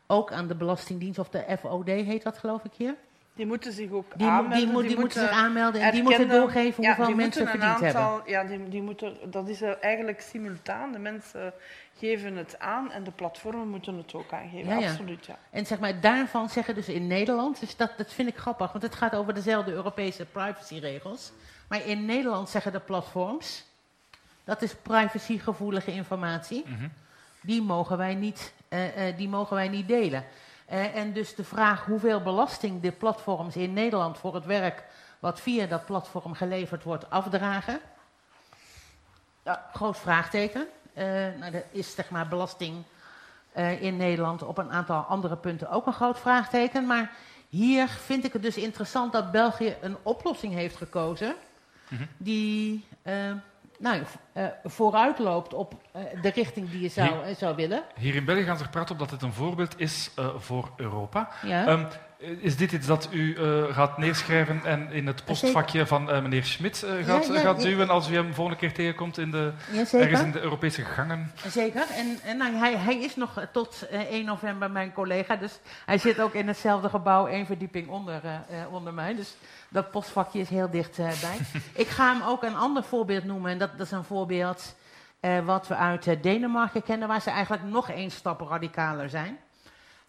ook aan de Belastingdienst, of de FOD heet dat geloof ik hier? Die moeten zich ook die, aanmelden. Die, die, die moeten zich aanmelden en die moeten doorgeven ja, hoeveel mensen verdiend aantal, hebben. Ja, die, die moeten, dat is eigenlijk simultaan. De mensen geven het aan en de platformen moeten het ook aangeven. Ja, ja. Absoluut, ja. En zeg maar, daarvan zeggen dus in Nederland, dus dat, dat vind ik grappig, want het gaat over dezelfde Europese privacyregels. Maar in Nederland zeggen de platforms, dat is privacygevoelige informatie, Mm -hmm. die, mogen wij niet, uh, uh, die mogen wij niet delen. Uh, en dus de vraag hoeveel belasting de platforms in Nederland voor het werk wat via dat platform geleverd wordt afdragen. Ja, groot vraagteken. Uh, nou, er is zeg maar belasting uh, in Nederland op een aantal andere punten ook een groot vraagteken. Maar hier vind ik het dus interessant dat België een oplossing heeft gekozen mm -hmm. die uh, nou, vooruit loopt op de richting die je zou, hier, zou willen. Hier in België gaan ze praten op dat dit een voorbeeld is voor Europa. Ja. Um, is dit iets dat u uh, gaat neerschrijven en in het postvakje van uh, meneer Schmidt uh, gaat, Ja, ja, gaat duwen als u hem volgende keer tegenkomt in de, Ja, ergens in de Europese gangen? Zeker. En, en nou, hij, hij is nog tot eh, 1 november mijn collega. Dus hij zit ook in hetzelfde gebouw, één verdieping onder, eh, eh, onder mij. Dus dat postvakje is heel dichtbij. Ik ga hem ook een ander voorbeeld noemen. En dat, dat is een voorbeeld eh, wat we uit eh, Denemarken kennen, waar ze eigenlijk nog één stap radicaler zijn.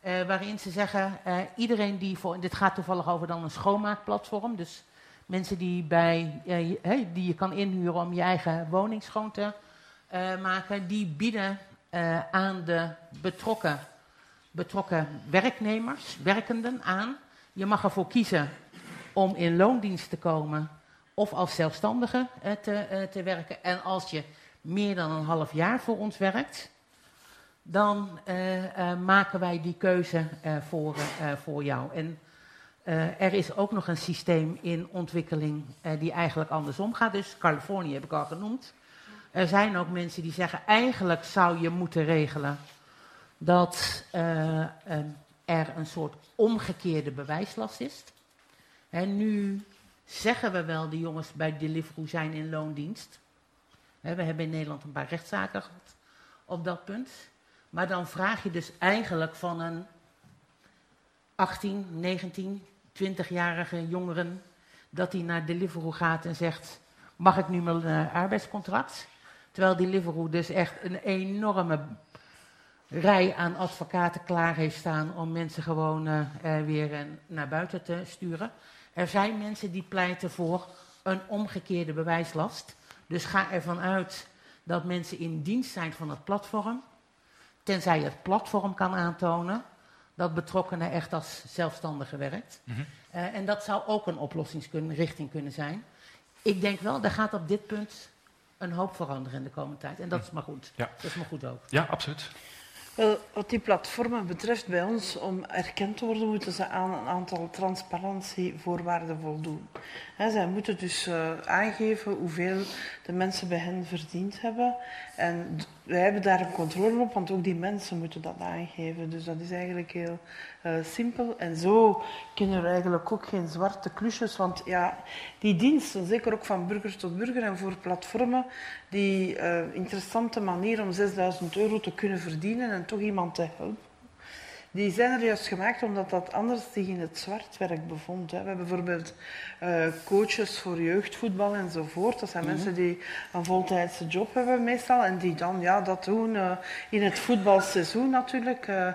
Eh, waarin ze zeggen, eh, iedereen die voor, dit gaat toevallig over dan een schoonmaakplatform, dus mensen die, bij, eh, die je kan inhuren om je eigen woning schoon te maken, die bieden aan de betrokken, betrokken werknemers, werkenden aan. Je mag ervoor kiezen om in loondienst te komen of als zelfstandige te, te werken. En als je meer dan een half jaar voor ons werkt, dan eh, eh, maken wij die keuze eh, voor, voor jou. En er is ook nog een systeem in ontwikkeling die eigenlijk andersom gaat. Dus Californië heb ik al genoemd. Er zijn ook mensen die zeggen, eigenlijk zou je moeten regelen dat er een soort omgekeerde bewijslast is. En nu zeggen we wel, de jongens bij Deliveroo zijn in loondienst. We hebben in Nederland een paar rechtszaken gehad op dat punt. Maar dan vraag je dus eigenlijk van een 18, 19, 20-jarige jongeren dat hij naar Deliveroo gaat en zegt: Mag ik nu mijn eh, arbeidscontract? Terwijl Deliveroo dus echt een enorme rij aan advocaten klaar heeft staan om mensen gewoon eh, eh, weer naar buiten te sturen. Er zijn mensen die pleiten voor een omgekeerde bewijslast. Dus ga ervan uit dat mensen in dienst zijn van het platform, tenzij het platform kan aantonen dat betrokkenen echt als zelfstandige werkt. Mhm. Eh, en dat zou ook een oplossingsrichting kunnen zijn. Ik denk wel, er gaat op dit punt een hoop veranderen in de komende tijd. En dat is maar goed. Ja. Dat is maar goed ook. Ja, absoluut. Wel, wat die platformen betreft bij ons, om erkend te worden, moeten ze aan een aantal transparantievoorwaarden voldoen. Hè, zij moeten dus eh, aangeven hoeveel de mensen bij hen verdiend hebben. En wij hebben daar een controle op, want ook die mensen moeten dat aangeven. Dus dat is eigenlijk heel eh, simpel. En zo kunnen er eigenlijk ook geen zwarte klusjes, want ja, die diensten, zeker ook van burger tot burger en voor platformen, die eh, interessante manier om 6000 euro te kunnen verdienen en toch iemand te helpen. Die zijn er juist gemaakt omdat dat anders zich in het zwartwerk bevond. Hè. We hebben bijvoorbeeld eh, coaches voor jeugdvoetbal enzovoort. Dat zijn mensen die een voltijdse job hebben meestal en die dan ja, dat doen eh, in het voetbalseizoen natuurlijk. Eh,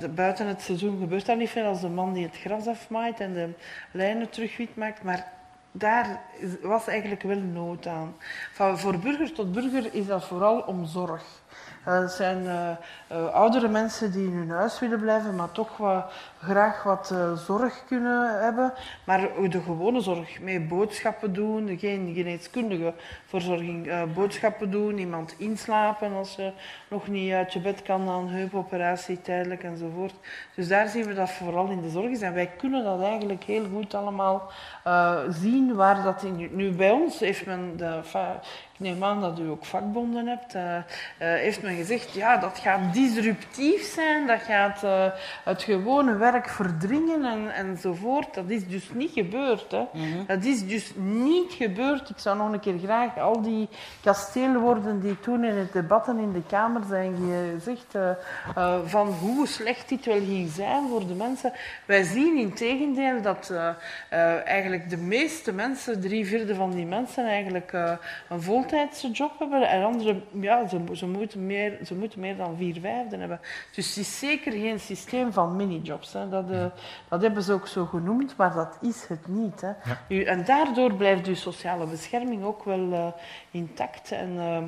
de- buiten het seizoen gebeurt daar niet veel als de man die het gras afmaait en de lijnen terug wit maakt. Maar daar was eigenlijk wel nood aan. Van, voor burger tot burger is dat vooral om zorg. Eh, Het zijn eh, eh, oudere mensen die in hun huis willen blijven, maar toch wat, graag wat eh, zorg kunnen hebben. Maar de gewone zorg, mee boodschappen doen, geen geneeskundige verzorging. eh, boodschappen doen, iemand inslapen als je nog niet uit je bed kan na een heupoperatie tijdelijk enzovoort. Dus daar zien we dat vooral in de zorg is. En wij kunnen dat eigenlijk heel goed allemaal eh, zien waar dat in... Nu, bij ons heeft men de... Ik neem aan dat u ook vakbonden hebt. heeft men gezegd, ja, dat gaat disruptief zijn. Dat gaat het gewone werk verdringen en, enzovoort. Dat is dus niet gebeurd. Hè. Dat is dus niet gebeurd. Ik zou nog een keer graag al die kasteelwoorden die toen in het debatten in de Kamer zijn gezegd, eh, eh, van hoe slecht dit wel ging zijn voor de mensen. Wij zien in tegendeel dat eh, eigenlijk de meeste mensen, drie vierde van die mensen, eigenlijk een voltijdse job hebben. En anderen, ja, ze, ze, moeten meer, ze moeten meer dan vier vijfde hebben. Dus het is zeker geen systeem van minijobs. Hè. Dat, eh, dat hebben ze ook zo genoemd, maar dat is het niet. Hè. U, en daardoor blijft uw sociale bescherming ook wel eh, intact. En, eh,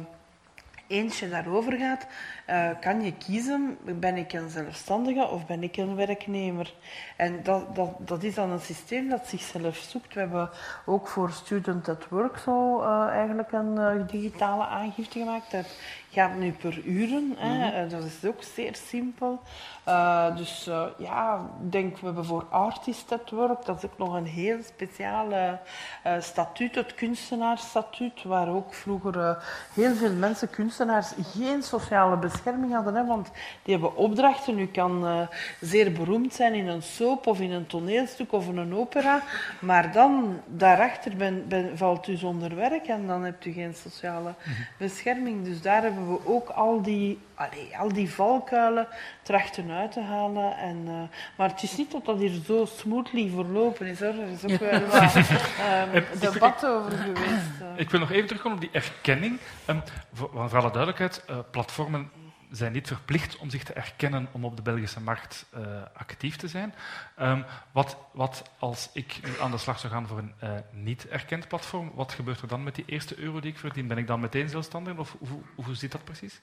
eens je daarover gaat, kan je kiezen, ben ik een zelfstandige of ben ik een werknemer? En dat, dat, dat is dan een systeem dat zichzelf zoekt. We hebben ook voor Student at Work zo eigenlijk een digitale aangifte gemaakt. Dat gaat nu per uren. Hè. Eh, dat is ook zeer simpel. Eh, dus eh, ja, denk, we hebben voor Artist at Work, dat is ook nog een heel speciale statuut, het kunstenaarsstatuut, waar ook vroeger heel veel mensen, kunstenaars, geen sociale bescherming hadden. Hè, want die hebben opdrachten. U kan zeer beroemd zijn in een soap of in een toneelstuk of in een opera, maar dan daarachter ben, ben, valt u zonder werk en dan hebt u geen sociale bescherming. Dus daar hebben we ook al die, allee, al die valkuilen trachten uit te halen. En, eh, maar het is niet dat dat hier zo smoothly verlopen is. Hoor. Er is ook wel wat ehm, debat over geweest. eh. Ik wil nog even terugkomen op die erkenning. Voor, want voor alle duidelijkheid, eh, platformen zijn niet verplicht om zich te erkennen om op de Belgische markt eh, actief te zijn. Ehm, wat, wat als ik nu aan de slag zou gaan voor een eh, niet erkend platform, wat gebeurt er dan met die eerste euro die ik verdien? Ben ik dan meteen zelfstandig of hoe, hoe, zit dat precies?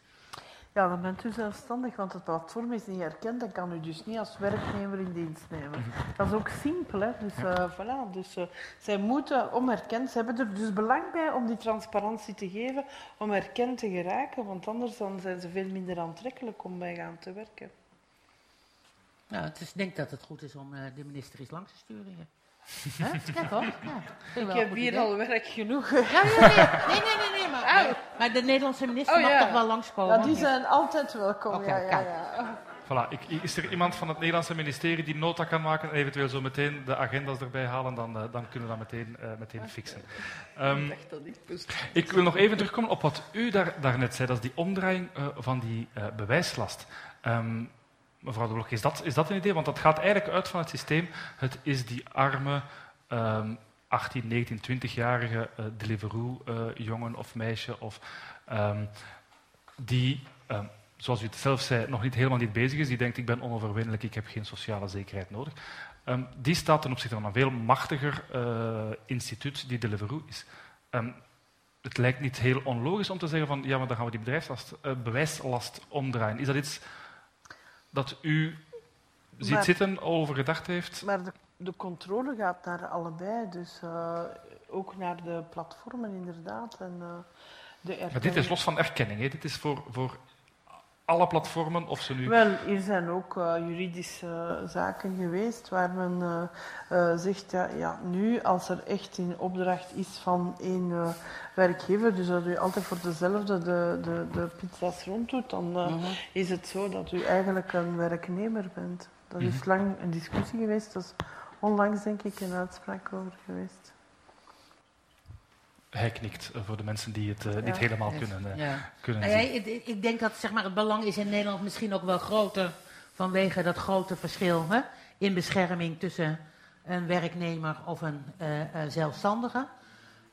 Ja, dan bent u zelfstandig, want het platform is niet erkend. Dan kan u dus niet als werknemer in dienst nemen. Dat is ook simpel, hè. Dus, eh, voilà. dus eh, zij moeten om erkend... Ze hebben er dus belang bij om die transparantie te geven, om erkend te geraken, want anders dan zijn ze veel minder aantrekkelijk om bij gaan te werken. Nou, ik denk dat het goed is om eh, de minister eens langs te sturen. hier. Kijk hoor. Ja, Ik heb hier idee. al werk genoeg. Ja, ja, nee, nee, nee, nee, nee maar, maar, maar de Nederlandse minister Oh, mag ja. toch wel langskomen? Ja, die zijn altijd welkom. Oké, ja, ja. Voilà, ik, is er iemand van het Nederlandse ministerie die nota kan maken en eventueel zo meteen de agenda's erbij halen, dan, eh, dan kunnen we dat meteen, eh, meteen fixen. Ehm, ik wil nog even terugkomen op wat u daar, daarnet zei. Dat is die omdraaiing eh, van die eh, bewijslast. Ehm, mevrouw de Blok, is dat, is dat een idee? Want dat gaat eigenlijk uit van het systeem. Het is die arme ehm 18, 19, 20-jarige eh Deliveroo-jongen of meisje of, ehm, die, ehm, zoals u het zelf zei, nog niet helemaal niet bezig is. Die denkt, ik ben onoverwinnelijk, ik heb geen sociale zekerheid nodig. Ehm, die staat ten opzichte van een veel machtiger eh, instituut die Deliveroo is. Ehm, het lijkt niet heel onlogisch om te zeggen van ja, maar dan gaan we die bedrijfslast, uh, bewijslast omdraaien. Is dat iets dat u ziet Maar- zitten, over gedacht heeft? Maar de, de controle gaat naar allebei, dus eh, ook naar de platformen inderdaad. En, eh, de Maar dit is los van erkenning. Hè. Dit is voor, voor alle platformen, of ze nu... Wel, hier zijn ook eh, juridische zaken geweest waar men eh, eh, zegt, ja, ja, nu als er echt een opdracht is van één eh, werkgever, dus dat u altijd voor dezelfde de, de, de pizza's ronddoet, dan Mhm. is het zo dat u eigenlijk een werknemer bent. Dat is lang een discussie geweest, dat is onlangs denk ik een uitspraak over geweest. Hij knikt eh, voor de mensen die het eh, niet helemaal kunnen, eh, Ja. kunnen Nou zien. ik, ik- denk dat zeg maar, het belang is in Nederland misschien ook wel groter vanwege dat grote verschil hè, in bescherming tussen een werknemer of een eh, eh, zelfstandige.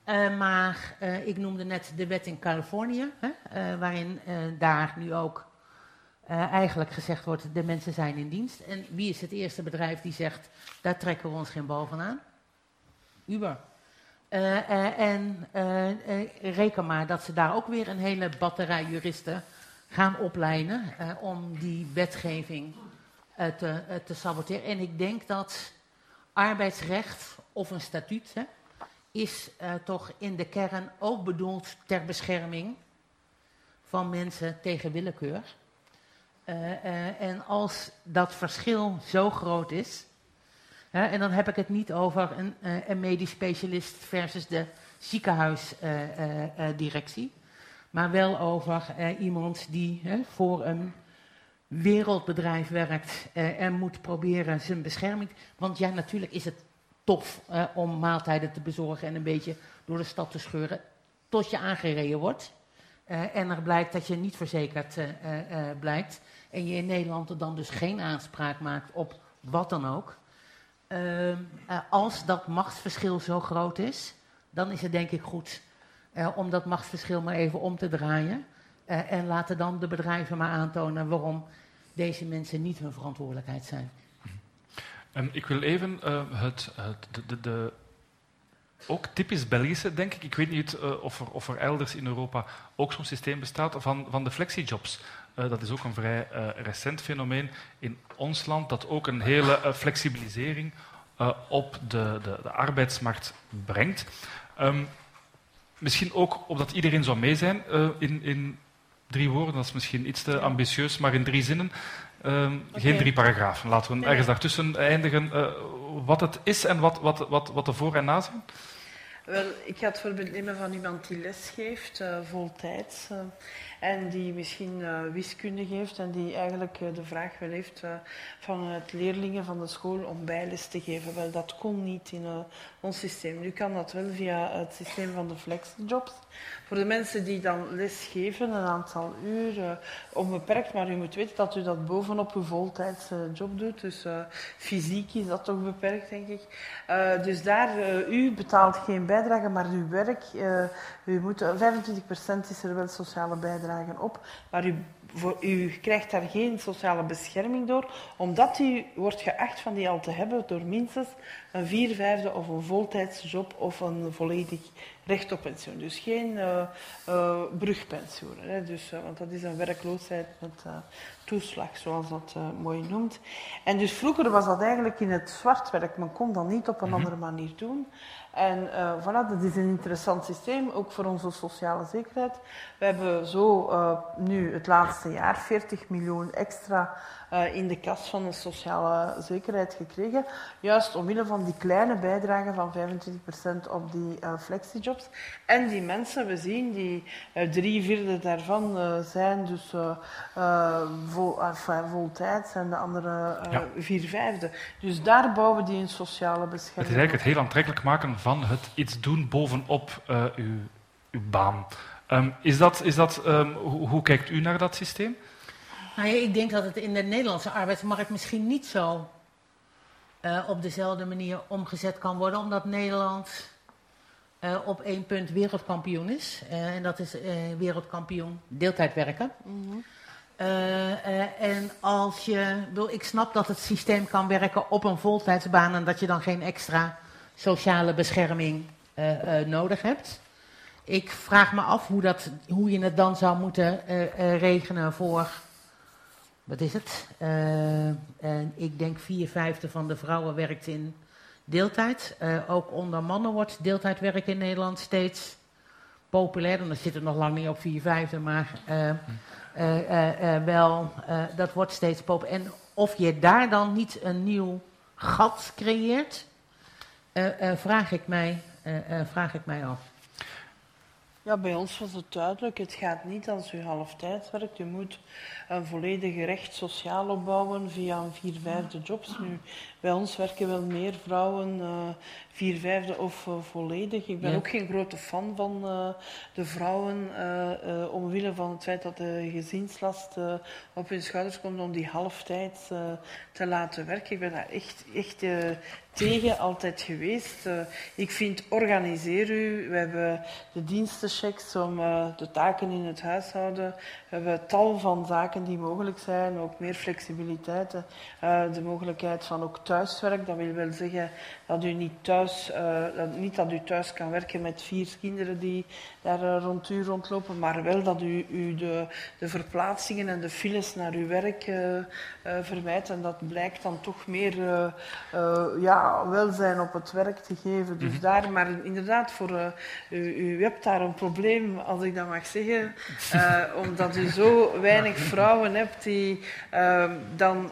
Eh, maar eh, ik noemde net de wet in Californië, hè, eh, waarin eh, daar nu ook eh, eigenlijk gezegd wordt, de mensen zijn in dienst. En wie is het eerste bedrijf die zegt, daar trekken we ons geen bal van aan? Uber. Eh, eh, en eh, reken maar dat ze daar ook weer een hele batterij juristen gaan opleiden om die wetgeving te, te saboteren. En ik denk dat arbeidsrecht of een statuut hè, is toch in de kern ook bedoeld ter bescherming van mensen tegen willekeur. En als dat verschil zo groot is, en dan heb ik het niet over een, eh, een medisch specialist versus de ziekenhuisdirectie, maar wel over eh, iemand die voor een wereldbedrijf werkt eh, en moet proberen zijn bescherming. Want ja, natuurlijk is het tof eh, om maaltijden te bezorgen en een beetje door de stad te scheuren tot je aangereden wordt. Eh, en er blijkt dat je niet verzekerd eh, eh, eh, blijkt. En je in Nederland er dan dus geen aanspraak maakt op wat dan ook. Ehm, eh, als dat machtsverschil zo groot is, dan is het denk ik goed eh, om dat machtsverschil maar even om te draaien. Eh, en laten dan de bedrijven maar aantonen waarom deze mensen niet hun verantwoordelijkheid zijn. Ehm, ik wil even het, het, de, de, ook typisch Belgische, denk ik. Ik weet niet of, er, of er elders in Europa ook zo'n systeem bestaat van, van de flexijobs. Eh, dat is ook een vrij eh, recent fenomeen in ons land, dat ook een hele eh, flexibilisering eh, op de, de, de arbeidsmarkt brengt. Ehm, misschien ook omdat iedereen zou mee zijn eh, in, in drie woorden, dat is misschien iets te ambitieus, maar in drie zinnen. Ehm, Geen drie paragrafen. Laten we Nee, ergens daartussen eindigen. eh, wat het is en wat, wat, wat, wat de voor- en na zijn. Wel, ik ga het voorbeeld nemen van iemand die les geeft, eh voltijds. En die misschien eh, wiskunde geeft en die eigenlijk eh, de vraag wel heeft eh, van het leerlingen van de school om bijles te geven. Wel, dat kon niet in ons systeem. Nu kan dat wel via het systeem van de flexjobs. Voor de mensen die dan les geven, een aantal uur, eh, onbeperkt, maar u moet weten dat u dat bovenop uw voltijdse job doet. Dus fysiek is dat toch beperkt, denk ik. Dus daar, u betaalt geen bijdrage, maar uw werk, u moet, eh, 25% is er wel sociale bijdrage op, maar u, voor, u krijgt daar geen sociale bescherming door, omdat u wordt geacht van die al te hebben door minstens een vier vijfde of een voltijdse job of een volledig recht op pensioen. Dus geen eh eh, brugpensioenen, hè. Dus, eh, want dat is een werkloosheid met toeslag, zoals dat mooi noemt. En dus vroeger was dat eigenlijk in het zwart werk. Men kon dat niet op een andere manier doen. En eh, voilà, dat is een interessant systeem, ook voor onze sociale zekerheid. We hebben zo eh, nu het laatste jaar 40 miljoen extra eh, in de kas van de sociale zekerheid gekregen. Juist omwille van die kleine bijdrage van 25% op die eh, flexijobs. En die mensen, we zien, die eh, drie vierde daarvan zijn dus eh, eh, vol, voltijds en de andere Ja. vier vijfde. Dus daar bouwen die een sociale bescherming Het is eigenlijk het heel aantrekkelijk maken van het iets doen bovenop uw, uw baan. Ehm, is dat, is dat, ehm, hoe, hoe kijkt u naar dat systeem? Nou ja, ik denk dat het in de Nederlandse arbeidsmarkt misschien niet zo eh, op dezelfde manier omgezet kan worden, omdat Nederland eh, op één punt wereldkampioen is. Eh, en dat is wereldkampioen deeltijd werken. Eh, en als je, wil, ik snap dat het systeem kan werken op een voltijdsbaan en dat je dan geen extra sociale bescherming nodig hebt. ik vraag me af hoe, dat, hoe je het dan zou moeten regenen voor. Wat is het? en ik denk vier vijfde van de vrouwen werkt in deeltijd. ook onder mannen wordt deeltijdwerk in Nederland steeds populair. En dan zit het nog lang niet op vier vijfde, maar wel, dat wordt steeds populair. En of je daar dan niet een nieuw gat creëert, vraag, ik mij, vraag ik mij af. Ja, bij ons was het duidelijk. Het gaat niet als u halftijd werkt. U moet een volledige recht sociaal opbouwen via een vier vijfde jobs. Nu, bij ons werken wel meer vrouwen uh, vier vijfde of uh, volledig. Ik ben ook geen grote fan van uh, de vrouwen, omwille van het feit dat de gezinslast op hun schouders komt om die halftijd te laten werken. Ik ben daar echt, echt tegen altijd geweest. ik vind, organiseer u. We hebben de dienstenchecks om de taken in het huishouden. We hebben tal van zaken die mogelijk zijn. Ook meer flexibiliteit. de mogelijkheid van ook thuis thuiswerk. Dat wil wel zeggen dat u niet thuis, uh, dat, niet dat u thuis kan werken met vier kinderen die daar uh, rond u rondlopen, maar wel dat u, u de, de verplaatsingen en de files naar uw werk uh, vermijdt. En dat blijkt dan toch meer ja, welzijn op het werk te geven. Dus mm -hmm. daar, maar inderdaad, voor, u, u hebt daar een probleem, als ik dat mag zeggen, omdat u zo weinig vrouwen hebt die dan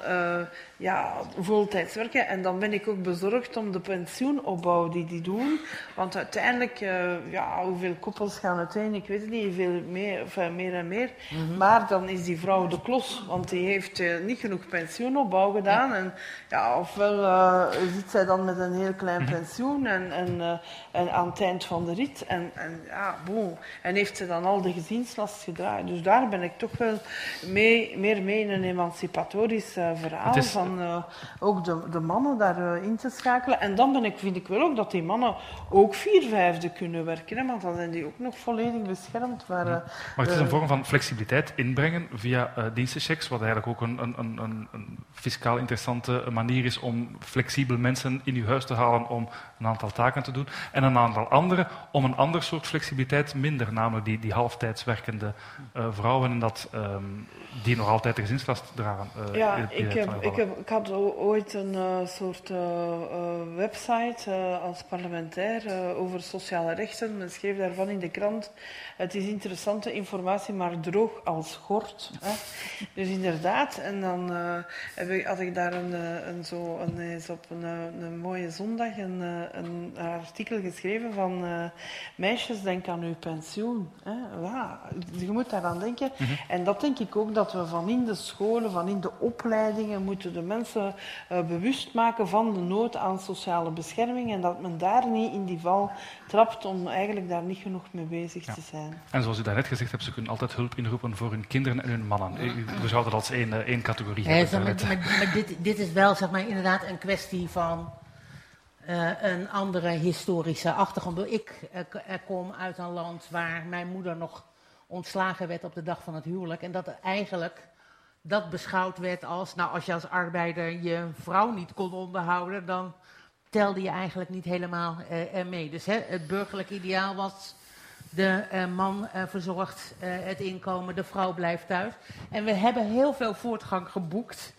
ja, voltijds werken. En dan ben ik ook bezorgd om de pensioenopbouw die die doen. Want uiteindelijk, uh, ja, hoeveel koppels gaan uiteen? Ik weet het niet, veel meer, enfin, meer en meer. Mm -hmm. Maar dan is die vrouw de klos, want die heeft uh, niet genoeg pensioenopbouw gedaan. Ja. En ja, ofwel uh, zit zij dan met een heel klein mhm. pensioen en, en, en aan het eind van de rit. En, en ja, bon. En heeft ze dan al de gezinslast gedraaid. Dus daar ben ik toch wel mee, meer mee in een emancipatorisch verhaal. Is... Van ook de, de mannen daarin te schakelen. En dan ben ik, vind ik wel ook dat die mannen ook vier vijfde kunnen werken. Hè, want dan zijn die ook nog volledig beschermd. Maar, ja. maar het is een vorm van flexibiliteit inbrengen via dienstenchecks, wat eigenlijk ook een, een, een, een, fiscaal interessante manier is om flexibel mensen in uw huis te halen om een aantal taken te doen. En een aantal andere om een ander soort flexibiliteit minder, namelijk die, die halftijds werkende uh, vrouwen en dat, um, die nog altijd de gezinslast dragen. Uh, ja, ik, heb, ik, heb, ik had ooit een soort website uh, als parlementair uh, over sociale rechten. Men schreef daarvan in de krant. Het is interessante informatie, maar droog als gort. Hè. Dus inderdaad, en dan uh, had ik daar een, een, zo, een, eens op een, een mooie zondag een, een, artikel geschreven van meisjes, denk aan uw pensioen. Hè. Ja, je moet daaraan denken. Mm -hmm. En dat denk ik ook dat we van in de scholen, van in de opleidingen, moeten de mensen bewust maken van de nood aan sociale bescherming en dat men daar niet in die val trapt om eigenlijk daar niet genoeg mee bezig ja. te zijn. En zoals u daarnet gezegd hebt, ze kunnen altijd hulp inroepen voor hun kinderen en hun mannen. U beschouwt dat als één, eh, één categorie. Ja, maar, maar, maar dit, dit, is wel zeg maar, inderdaad een kwestie van uh, een andere historische achtergrond. Ik kom uit een land waar mijn moeder nog ontslagen werd op de dag van het huwelijk. En dat eigenlijk dat beschouwd werd als, nou als je als arbeider je vrouw niet kon onderhouden, dan telde je eigenlijk niet helemaal uh, mee. Dus hè, het burgerlijk ideaal was, de man verzorgt het inkomen, de vrouw blijft thuis. En we hebben heel veel voortgang geboekt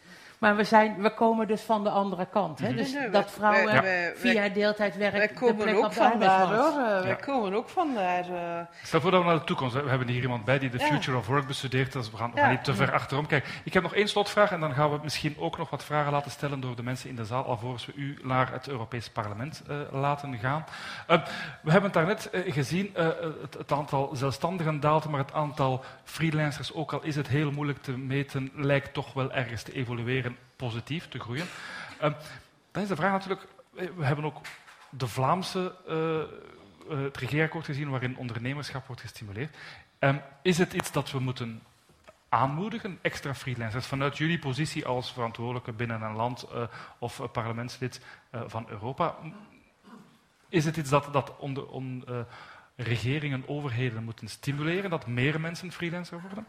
maar we, zijn, we komen dus van de andere kant. Hè? Mhm. Dus nee, dat vrouwen wij, wij, via deeltijdwerk wij komen de plek ook vandaar, hoor. Wij komen ook vandaar. Uh... Stel voor dat we naar de toekomst... We hebben hier iemand bij die de Future of Work bestudeert. Dus we gaan, we gaan niet te ver achterom kijken. Ik heb nog één slotvraag en dan gaan we misschien ook nog wat vragen laten stellen door de mensen in de zaal, alvorens we u naar het Europees Parlement uh, laten gaan. Uh, we hebben het daarnet uh, gezien, het, het, aantal zelfstandigen daalt, maar het aantal freelancers, ook al is het heel moeilijk te meten, lijkt toch wel ergens te evolueren positief te groeien. Uh, dan is de vraag natuurlijk, we hebben ook de Vlaamse, uh, het regeerakkoord gezien waarin ondernemerschap wordt gestimuleerd. Um, is het iets dat we moeten aanmoedigen, extra freelancers, vanuit jullie positie als verantwoordelijke binnen een land of parlementslid van Europa? Is het iets dat, dat onder, on, regeringen, overheden moeten stimuleren, dat meer mensen freelancer worden?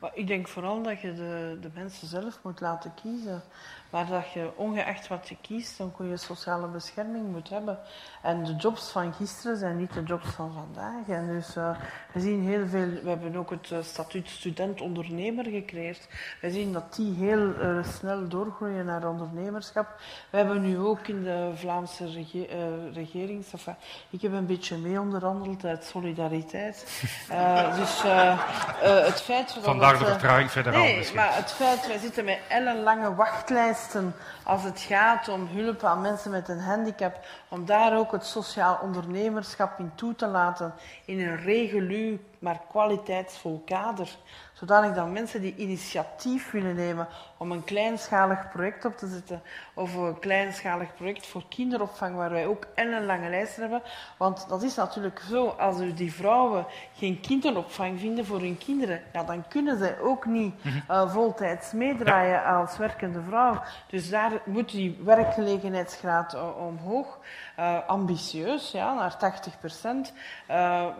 Maar ik denk vooral dat je de, de mensen zelf moet laten kiezen. Maar dat je, ongeacht wat je kiest, een goede sociale bescherming moet hebben. En de jobs van gisteren zijn niet de jobs van vandaag. En dus uh, we zien heel veel... We hebben ook het uh, statuut student-ondernemer gecreëerd. We zien dat die heel uh, snel doorgroeien naar ondernemerschap. We hebben nu ook in de Vlaamse rege regering... Enfin, ik heb een beetje mee onderhandeld uit solidariteit. dus het feit... Dat Vandaar de vertraging federaal nee, misschien. maar het feit... Wij zitten met ellenlange wachtlijsten als het gaat om hulp aan mensen met een handicap, om daar ook het sociaal ondernemerschap in toe te laten in een regelu, maar kwaliteitsvol kader zodanig dat mensen die initiatief willen nemen om een kleinschalig project op te zetten, of een kleinschalig project voor kinderopvang, waar wij ook een lange lijst hebben. Want dat is natuurlijk zo, als die vrouwen geen kinderopvang vinden voor hun kinderen, ja, dan kunnen zij ook niet uh, voltijds meedraaien als werkende vrouw. Dus daar moet die werkgelegenheidsgraad uh, omhoog. Uh, ambitieus, ja, naar 80 procent.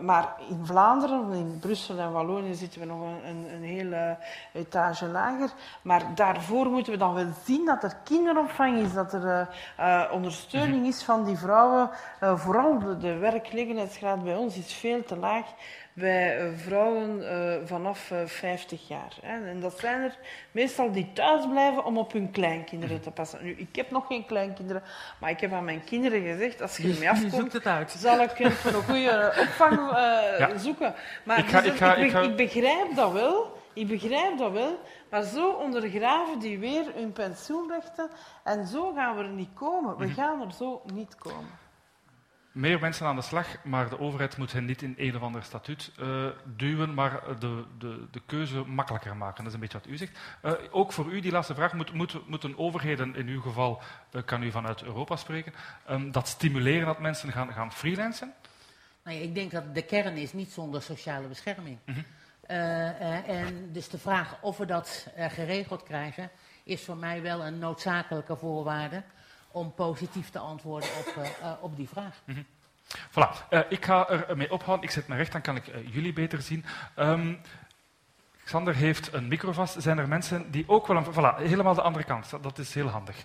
maar in Vlaanderen, in Brussel en Wallonië zitten we nog een, een een hele etage lager. Maar daarvoor moeten we dan wel zien dat er kinderopvang is, dat er uh, ondersteuning is van die vrouwen. Uh, vooral de, de werkgelegenheidsgraad bij ons is veel te laag bij vrouwen uh, vanaf uh, 50 jaar. Hè. En dat zijn er meestal die thuis blijven om op hun kleinkinderen te passen. Nu, ik heb nog geen kleinkinderen, maar ik heb aan mijn kinderen gezegd, als je ermee afkomt, zal ik voor een goede opvang uh, ja. zoeken. Maar ik, ga, dus, ik, ga, ik, ik, ga... ik begrijp dat wel. Ik begrijp dat wel, maar zo ondergraven die weer hun pensioenrechten en zo gaan we er niet komen. We gaan er zo niet komen meer mensen aan de slag, maar de overheid moet hen niet in een of ander statuut uh, duwen, maar de, de, de, keuze makkelijker maken. Dat is een beetje wat u zegt. Uh, ook voor u, die laatste vraag, moet, moet, moeten overheden, in uw geval uh, kan u vanuit Europa spreken, um, dat stimuleren dat mensen gaan, gaan freelancen? Nou ja, ik denk dat de kern is niet zonder sociale bescherming. Mm -hmm. en dus de vraag of we dat geregeld krijgen, is voor mij wel een noodzakelijke voorwaarde om positief te antwoorden op, uh, uh, op die vraag. Mm. Voilà, uh, ik ga er mee ophouden. Ik zet me recht, dan kan ik jullie beter zien. Um, Xander heeft een micro vast. Zijn er mensen die ook wel een... Voilà, helemaal de andere kant. Dat is heel handig.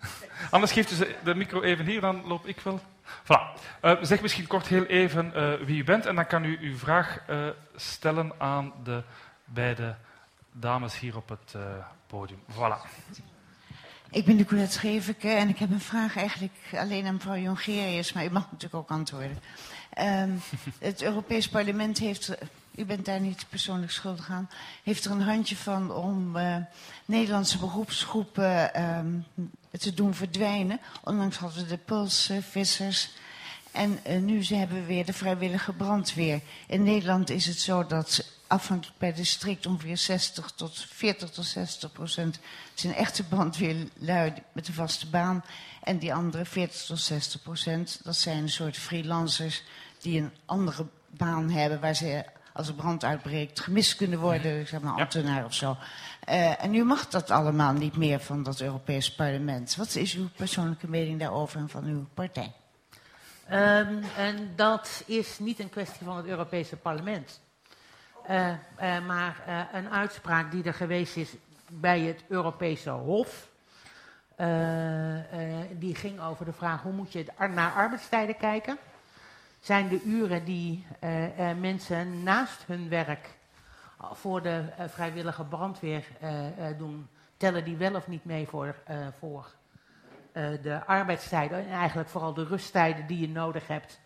Anders geeft u de micro even hier, dan loop ik wel. Voilà. zeg misschien kort heel even wie u bent en dan kan u uw vraag stellen aan de beide dames hier op het podium. Voilà. Ik ben Nicolette Scheveke en ik heb een vraag eigenlijk alleen aan mevrouw Jongerius, maar u mag natuurlijk ook antwoorden. Um, het Europees Parlement heeft, u bent daar niet persoonlijk schuldig aan, heeft er een handje van om uh, Nederlandse beroepsgroepen um, te doen verdwijnen. Onlangs hadden we de pulsvissers. En uh, nu hebben we weer de vrijwillige brandweer. In Nederland is het zo dat afhankelijk per district ongeveer 60 tot 40 tot 60 procent zijn echte brandweerlui met een vaste baan. En die andere 40 tot 60 procent, dat zijn een soort freelancers die een andere baan hebben waar ze als er brand uitbreekt gemist kunnen worden, ik zeg maar ambtenaar ja. of zo. Uh, en nu mag dat allemaal niet meer van dat Europees parlement. Wat is uw persoonlijke mening daarover en van uw partij? Um, en dat is niet een kwestie van het Europese parlement. Uh, uh, maar uh, een uitspraak die er geweest is bij het Europese Hof. die ging over de vraag hoe moet je naar arbeidstijden kijken. Zijn de uren die mensen naast hun werk voor de vrijwillige brandweer doen, tellen die wel of niet mee voor, voor de arbeidstijden? En eigenlijk vooral de rusttijden die je nodig hebt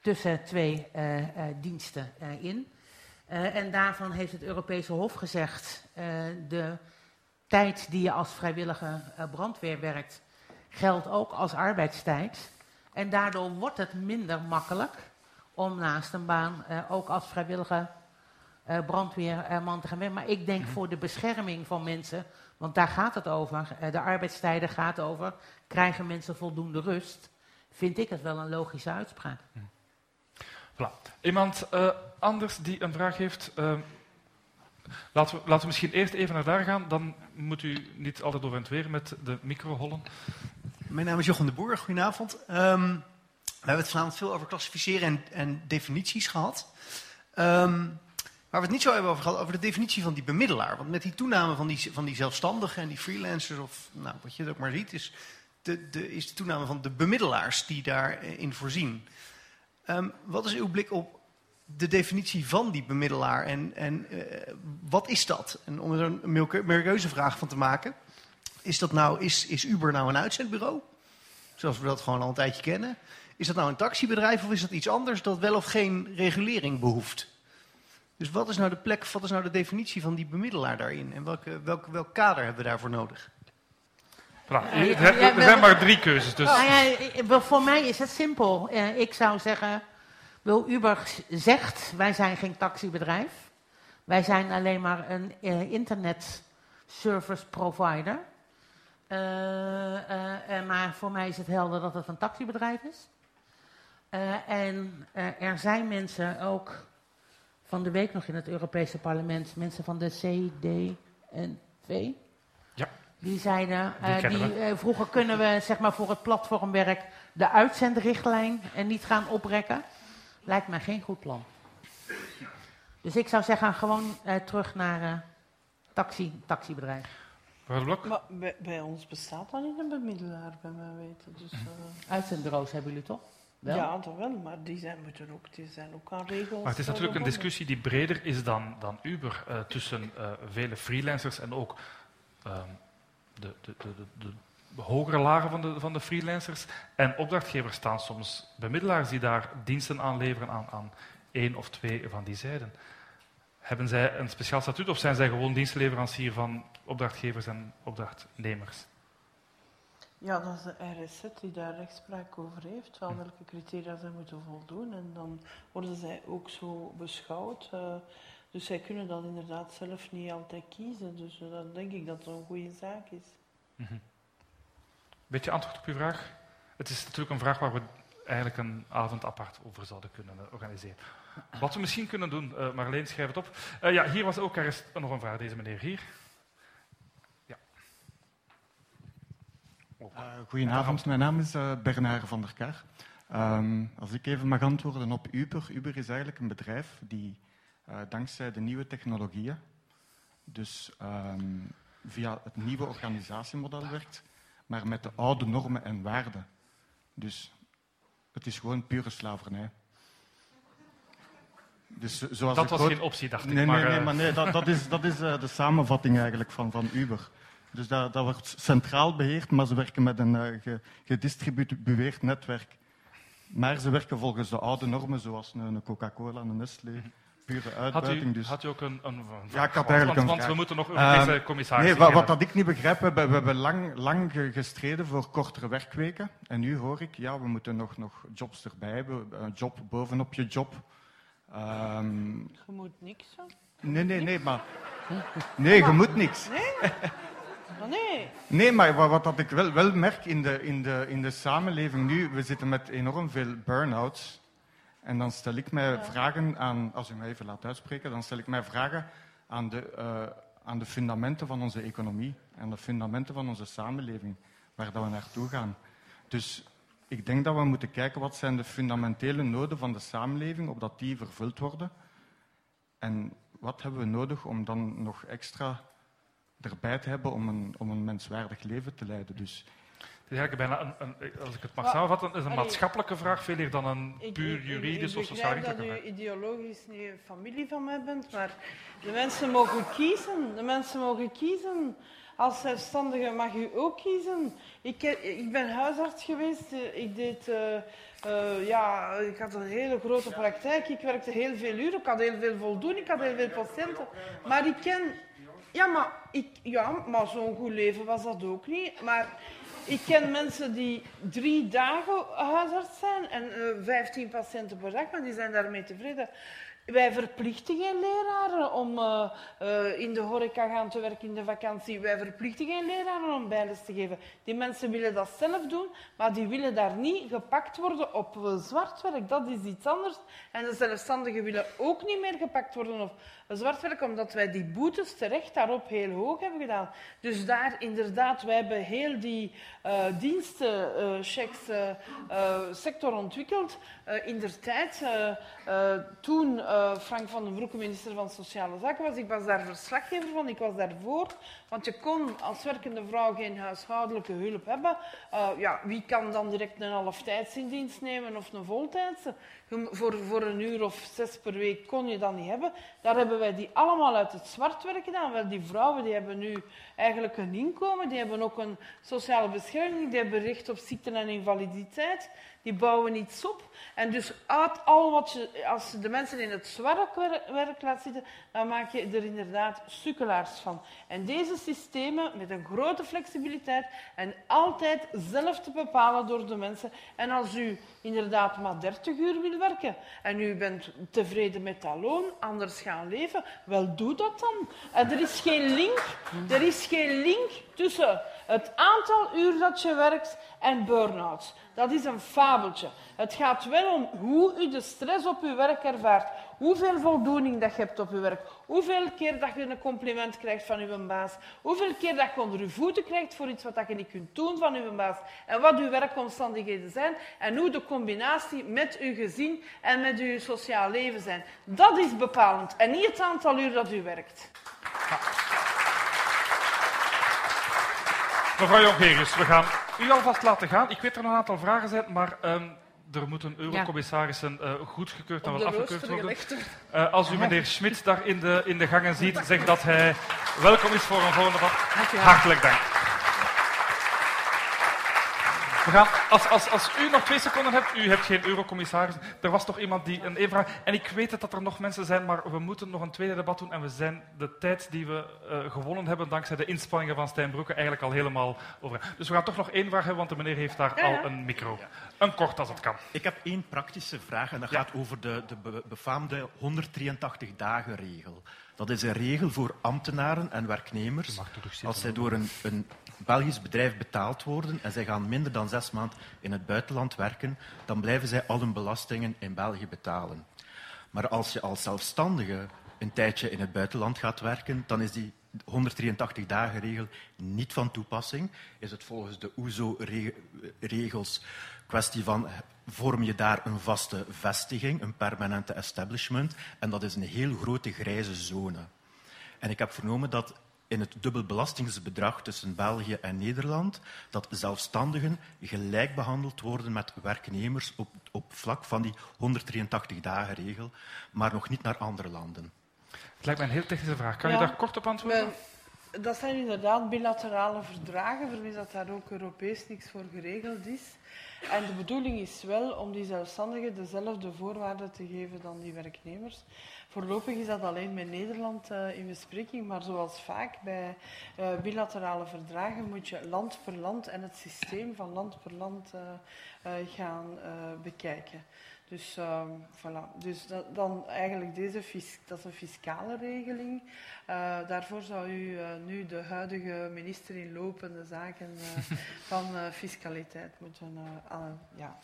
tussen twee diensten in. Uh, en daarvan heeft het Europese Hof gezegd, uh, de tijd die je als vrijwillige uh, brandweer werkt, geldt ook als arbeidstijd. En daardoor wordt het minder makkelijk om naast een baan ook als vrijwillige brandweerman te gaan werken. Maar ik denk voor de bescherming van mensen, want daar gaat het over, de arbeidstijden gaat over, krijgen mensen voldoende rust, vind ik het wel een logische uitspraak. Iemand uh, anders die een vraag heeft? Uh, laten, we, laten we misschien eerst even naar daar gaan. Dan moet u niet altijd over het weer met de micro hollen. Mijn naam is Jochem de Boer. Goedenavond. Um, we hebben het vanavond veel over klassificeren en, en definities gehad. Um, Waar we het niet zo hebben over gehad, over de definitie van die bemiddelaar. Want met die toename van die, van die zelfstandigen en die freelancers, of nou, wat je het ook maar ziet, is de, de, is de toename van de bemiddelaars die daarin voorzien. Um, wat is uw blik op de definitie van die bemiddelaar en, en uh, wat is dat? En om er een merieuze vraag van te maken, is, dat nou, is, is Uber nou een uitzendbureau? Zoals we dat gewoon al een tijdje kennen. Is dat nou een taxibedrijf of is dat iets anders dat wel of geen regulering behoeft? Dus wat is nou de plek, wat is nou de definitie van die bemiddelaar daarin? En welk, welk kader hebben we daarvoor nodig? Er zijn maar drie keuzes. Dus. Nou ja, voor mij is het simpel. Ik zou zeggen, wil Uber zegt, wij zijn geen taxibedrijf. Wij zijn alleen maar een uh, internet service provider. Uh, uh, maar voor mij is het helder dat het een taxibedrijf is. en er zijn mensen ook van de week nog in het Europese parlement, mensen van de CDV. Die zeiden, die, die vroeger kunnen we zeg maar voor het platformwerk de uitzendrichtlijn en niet gaan oprekken. Lijkt mij geen goed plan. Dus ik zou zeggen, gewoon uh, terug naar uh, taxi, taxibedrijf. Maar bij, bij, ons bestaat dan niet een bemiddelaar, bij mij weten. Dus, uh... Uitzendbureaus hebben jullie toch? Wel? Ja, dat wel, maar die zijn, moeten ook, die zijn ook aan regels. Maar het is natuurlijk een discussie die breder is dan, dan Uber, tussen vele freelancers en ook ehm, de, de, de, de hogere lagen van de, van de freelancers. En opdrachtgevers staan soms bemiddelaars die daar diensten aanleveren aan, aan één of twee van die zijden. Hebben zij een speciaal statuut of zijn zij gewoon dienstleverancier van opdrachtgevers en opdrachtnemers? Ja, dat is de RSZ die daar rechtspraak over heeft, van welke criteria zij moeten voldoen. En dan worden zij ook zo beschouwd. Uh, dus zij kunnen dat inderdaad zelf niet altijd kiezen. Dus uh, dan denk ik dat het een goede zaak is. Mm -hmm. Beetje antwoord op uw vraag? Het is natuurlijk een vraag waar we eigenlijk een avond apart over zouden kunnen eh, organiseren. Wat we misschien kunnen doen, uh, Marleen, schrijf het op. Uh, ja, hier was ook ergens nog een vraag, deze meneer hier. Ja. Uh, goedenavond, mijn naam is uh, Bernard van der Kar. Um, als ik even mag antwoorden op Uber. Uber is eigenlijk een bedrijf die dankzij de nieuwe technologieën, dus um, via het nieuwe organisatiemodel werkt, maar met de oude normen en waarden. Dus het is gewoon pure slavernij. Dus zoals dat was geen optie, dacht ik. Nee, maar, nee, nee, maar nee, dat, dat is, dat is uh, de samenvatting eigenlijk van, van Uber. Dus dat, dat wordt centraal beheerd, maar ze werken met een uh, gedistribueerd netwerk. Maar ze werken volgens de oude normen, zoals een, een Coca-Cola, een Nestlé pure uitbuiting. Had u, dus. had u ook een, een, Ja, ik had eigenlijk want, een want we moeten nog Europese uh, commissaris Nee, wat, wat, dat ik niet begrijp, we hebben, we hebben lang, lang gestreden voor kortere werkweken. En nu hoor ik, ja, we moeten nog, nog jobs erbij hebben, een job bovenop je job. Um, je moet niks. Nee, nee, nee, maar... Nee, je moet niks. Nee? nee. Nee, maar wat, wat dat ik wel, wel merk in de, in, de, in de samenleving nu, we zitten met enorm veel burn-outs. En dan stel ik mij vragen aan, als u mij even laat uitspreken, dan stel ik mij vragen aan de, uh, aan de fundamenten van onze economie en de fundamenten van onze samenleving, waar dat we naartoe gaan. Dus ik denk dat we moeten kijken wat zijn de fundamentele noden van de samenleving, opdat die vervuld worden. En wat hebben we nodig om dan nog extra erbij te hebben om een, om een menswaardig leven te leiden. Dus is eigenlijk bijna, een, een, als ik het mag samenvatten, is een maatschappelijke vraag veel meer dan een puur juridisch of sociaal vraag. Ik dat u ideologisch niet een familie van mij bent, maar de mensen mogen kiezen. De mensen mogen kiezen. Als zelfstandige mag u ook kiezen. Ik, ik ben huisarts geweest. Ik deed... Uh, uh, ja, ik had een hele grote praktijk. Ik werkte heel veel uren. Ik had heel veel voldoening. Ik had heel veel patiënten. Maar ik ken... Ja, maar, ik, ja, maar zo'n goed leven was dat ook niet. Maar ik ken mensen die drie dagen huisarts zijn en uh, eh, 15 patiënten per dag, maar die zijn daarmee tevreden. Wij verplichten geen leraren om uh, uh, in de horeca gaan te werken in de vakantie. Wij verplichten geen leraren om bijles te geven. Die mensen willen dat zelf doen, maar die willen daar niet gepakt worden op zwart werk. Dat is iets anders. En de zelfstandigen willen ook niet meer gepakt worden op zwart werk, omdat wij die boetes terecht daarop heel hoog hebben gedaan. Dus daar inderdaad, wij hebben heel die uh, sector ontwikkeld. in der tijd, toen Frank van den Broeke, minister van Sociale Zaken, was. Ik was daar verslaggever van, ik was daarvoor. Want je kon als werkende vrouw geen huishoudelijke hulp hebben. Ja, wie kan dan direct een halftijds in dienst nemen of een voltijdse? Voor, voor een uur of zes per week kon je dat niet hebben. Daar hebben wij die allemaal uit het zwart werk gedaan. Wel, die vrouwen die hebben nu eigenlijk een inkomen, die hebben ook een sociale bescherming, die hebben recht op ziekte en invaliditeit die bouwen iets op. En dus uit al wat je, als de mensen in het zwart werk laat zitten, dan maak je er inderdaad sukkelaars van. En deze systemen met een grote flexibiliteit en altijd zelf te bepalen door de mensen. En als u inderdaad maar 30 uur wil werken en u bent tevreden met dat loon, anders gaan leven, wel doe dat dan. En er is geen link, er is geen link tussen het aantal uur dat je werkt en burn-outs. Dat is een fabeltje. Het gaat wel om hoe u de stress op uw werk ervaart. Hoeveel voldoening dat je hebt op uw werk. Hoeveel keer dat je een compliment krijgt van uw baas. Hoeveel keer dat je onder uw voeten krijgt voor iets wat je niet kunt doen van uw baas. En wat uw werkomstandigheden zijn. En hoe de combinatie met uw gezin en met uw sociaal leven zijn. Dat is bepalend. En niet het aantal uur dat u werkt. Mevrouw Jongerius, we gaan u alvast laten gaan. Ik weet dat er een aantal vragen zijn, maar um, er moeten eurocommissarissen uh, goedgekeurd en wel afgekeurd worden. Uh, als u meneer Schmidt daar in de, in de gangen ziet, zeg dat hij welkom is voor een volgende debat. Hartelijk dank. We gaan, als, als, als u nog twee seconden hebt, u hebt geen eurocommissaris. Er was toch iemand die een vraag. En ik weet dat er nog mensen zijn, maar we moeten nog een tweede debat doen. En we zijn de tijd die we uh, gewonnen hebben, dankzij de inspanningen van Stijn Broeke, eigenlijk al helemaal over. Dus we gaan toch nog één vraag hebben, want de meneer heeft daar al een micro. Een kort als het kan. Ik heb één praktische vraag en dat gaat over de, de befaamde 183-dagen-regel. Dat is een regel voor ambtenaren en werknemers. Als zij door een, een Belgisch bedrijf betaald worden en zij gaan minder dan zes maanden in het buitenland werken, dan blijven zij al hun belastingen in België betalen. Maar als je als zelfstandige een tijdje in het buitenland gaat werken, dan is die 183 dagen regel niet van toepassing. Is het volgens de OESO-regels kwestie van vorm je daar een vaste vestiging, een permanente establishment, en dat is een heel grote grijze zone. En ik heb vernomen dat in het dubbelbelastingsbedrag tussen België en Nederland dat zelfstandigen gelijk behandeld worden met werknemers op, op vlak van die 183-dagen-regel, maar nog niet naar andere landen. Het lijkt mij een heel technische vraag. Kan je daar kort op antwoorden? dat zijn inderdaad bilaterale verdragen, voor wie dat daar ook Europees niks voor geregeld is. En de bedoeling is wel om die zelfstandigen dezelfde voorwaarden te geven dan die werknemers. Voorlopig is dat alleen met Nederland uh, in bespreking, maar zoals vaak bij uh, bilaterale verdragen moet je land per land en het systeem van land per land uh, gaan bekijken. Dus, voilà. dus dat, dan eigenlijk deze, dat is een fiscale regeling. daarvoor zou u nu de huidige minister in lopende zaken van fiscaliteit moeten ja,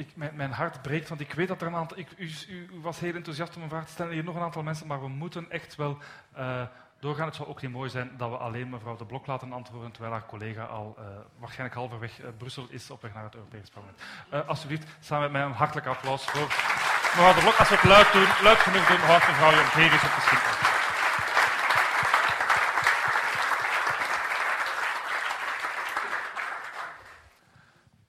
ik, mijn, mijn, hart breekt, want ik weet dat er een aantal... Ik, u, u, was heel enthousiast om een vraag te stellen. Hier nog een aantal mensen, maar we moeten echt wel uh, doorgaan. Het zou ook niet mooi zijn dat we alleen mevrouw De Blok laten antwoorden, terwijl haar collega al uh, waarschijnlijk halverwege uh, Brussel is op weg naar het Europees Parlement. alsjeblieft, samen met mij een hartelijk applaus voor mevrouw De Blok. Als we het luid doen, luid genoeg doen, houdt mevrouw op de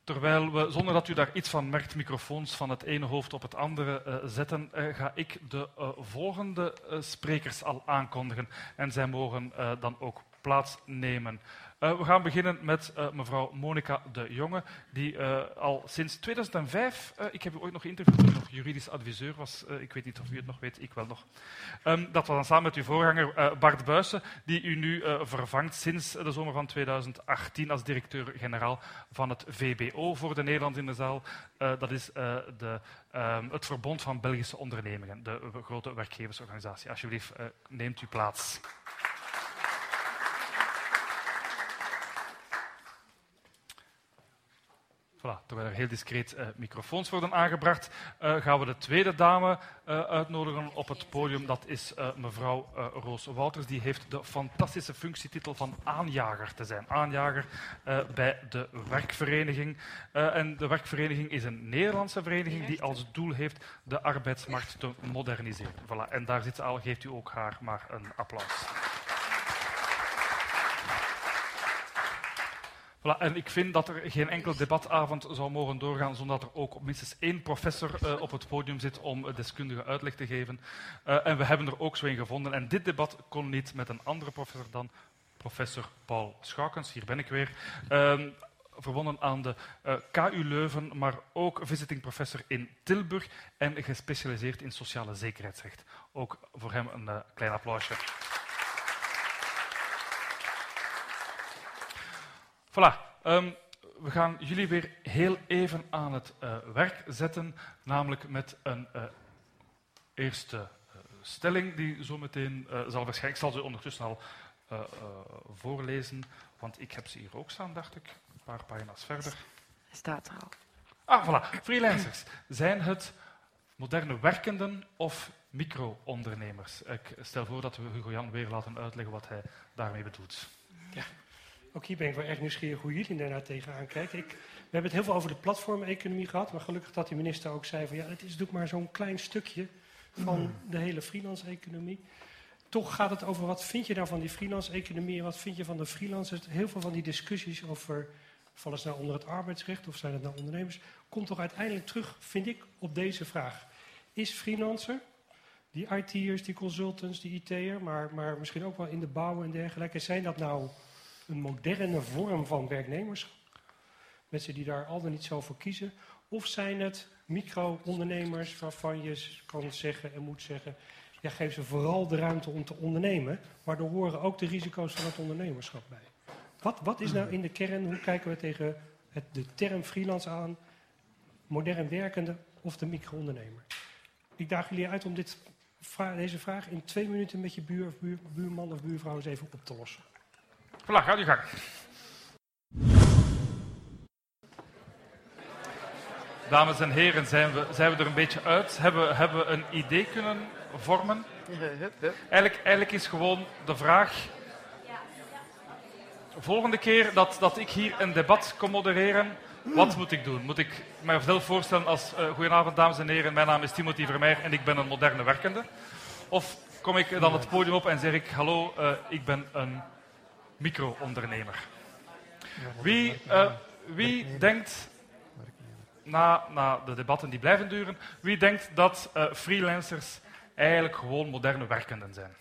Terwijl we, zonder dat u daar iets van merkt, microfoons van het ene hoofd op het andere uh, zetten, uh, ga ik de uh, volgende sprekers al aankondigen. En zij mogen dan ook plaatsnemen. Uh, we gaan beginnen met uh, mevrouw Monica de Jonge, die uh, al sinds 2005, ik heb u ooit nog geïnterviewd nog juridisch adviseur was, ik weet niet of u het nog weet, ik wel nog. Um, dat was dan samen met uw voorganger Bart Buijsen, die u nu vervangt sinds de zomer van 2018 als directeur-generaal van het VBO voor de Nederland in de zaal. dat is de, um, het Verbond van Belgische Ondernemingen, de grote werkgeversorganisatie. Alsjeblieft, neemt u plaats. Voilà, terwijl er heel discreet uh, microfoons worden aangebracht, uh, gaan we de tweede dame uh, uitnodigen op het podium. Dat is mevrouw Roos Wouters. Die heeft de fantastische functietitel van aanjager te zijn. Aanjager bij de werkvereniging. en de werkvereniging is een Nederlandse vereniging die als doel heeft de arbeidsmarkt te moderniseren. Voilà, en daar zit ze al, geeft u ook haar maar een applaus. En ik vind dat er geen enkel debatavond zou mogen doorgaan zonder dat er ook minstens één professor uh, op het podium zit om deskundige uitleg te geven. Uh, en we hebben er ook zo in gevonden. En dit debat kon niet met een andere professor dan professor Paul Schakens. Hier ben ik weer. Uh, verbonden aan de KU Leuven, maar ook visiting professor in Tilburg en gespecialiseerd in sociale zekerheidsrecht. Ook voor hem een klein applausje. Voilà. Um, we gaan jullie weer heel even aan het uh, werk zetten, namelijk met een uh, eerste uh, stelling die zo meteen zal verschijnen. Ik zal ze ondertussen al voorlezen, want ik heb ze hier ook staan, dacht ik. Een paar pagina's verder. Hij staat er al. Ah, voilà. Freelancers. Zijn het moderne werkenden of micro-ondernemers? Ik stel voor dat we Hugo Jan weer laten uitleggen wat hij daarmee bedoelt. Ook hier ben ik wel erg nieuwsgierig hoe jullie daarnaar tegenaan kijken. Ik, we hebben het heel veel over de platformeconomie gehad, maar gelukkig dat die minister ook zei van ja, het is natuurlijk maar zo'n klein stukje van mm. de hele freelance-economie. Toch gaat het over wat vind je nou van die freelance-economie en wat vind je van de freelancers. Heel veel van die discussies over vallen ze nou onder het arbeidsrecht of zijn het nou ondernemers, komt toch uiteindelijk terug, vind ik, op deze vraag. Is freelancer, die IT'ers, die consultants, die IT'er, maar, maar misschien ook wel in de bouw en dergelijke, zijn dat nou een moderne vorm van werknemerschap. Mensen die daar al dan niet zo voor kiezen. Of zijn het micro-ondernemers waarvan je kan zeggen en moet zeggen... Ja, geef ze vooral de ruimte om te ondernemen. Maar er horen ook de risico's van het ondernemerschap bij. Wat, wat is nou in de kern, hoe kijken we tegen het, de term freelance aan? Modern werkende of de micro-ondernemer? Ik daag jullie uit om dit, deze vraag in twee minuten met je buur, buur, buurman of buurvrouw eens even op te lossen. Voilà, ga je gang. Dames en heren, zijn we, zijn we er een beetje uit? Hebben, hebben we een idee kunnen vormen? Eigenlijk, eigenlijk is gewoon de vraag... Volgende keer dat, dat ik hier een debat kom modereren, wat moet ik doen? Moet ik mezelf voorstellen als... Uh, goedenavond, dames en heren, mijn naam is Timothy Vermeer en ik ben een moderne werkende? Of kom ik dan het podium op en zeg ik... Hallo, uh, ik ben een micro-ondernemer. Wie, uh, wie denkt, na, na de debatten die blijven duren, wie denkt dat uh, freelancers eigenlijk gewoon moderne werkenden zijn?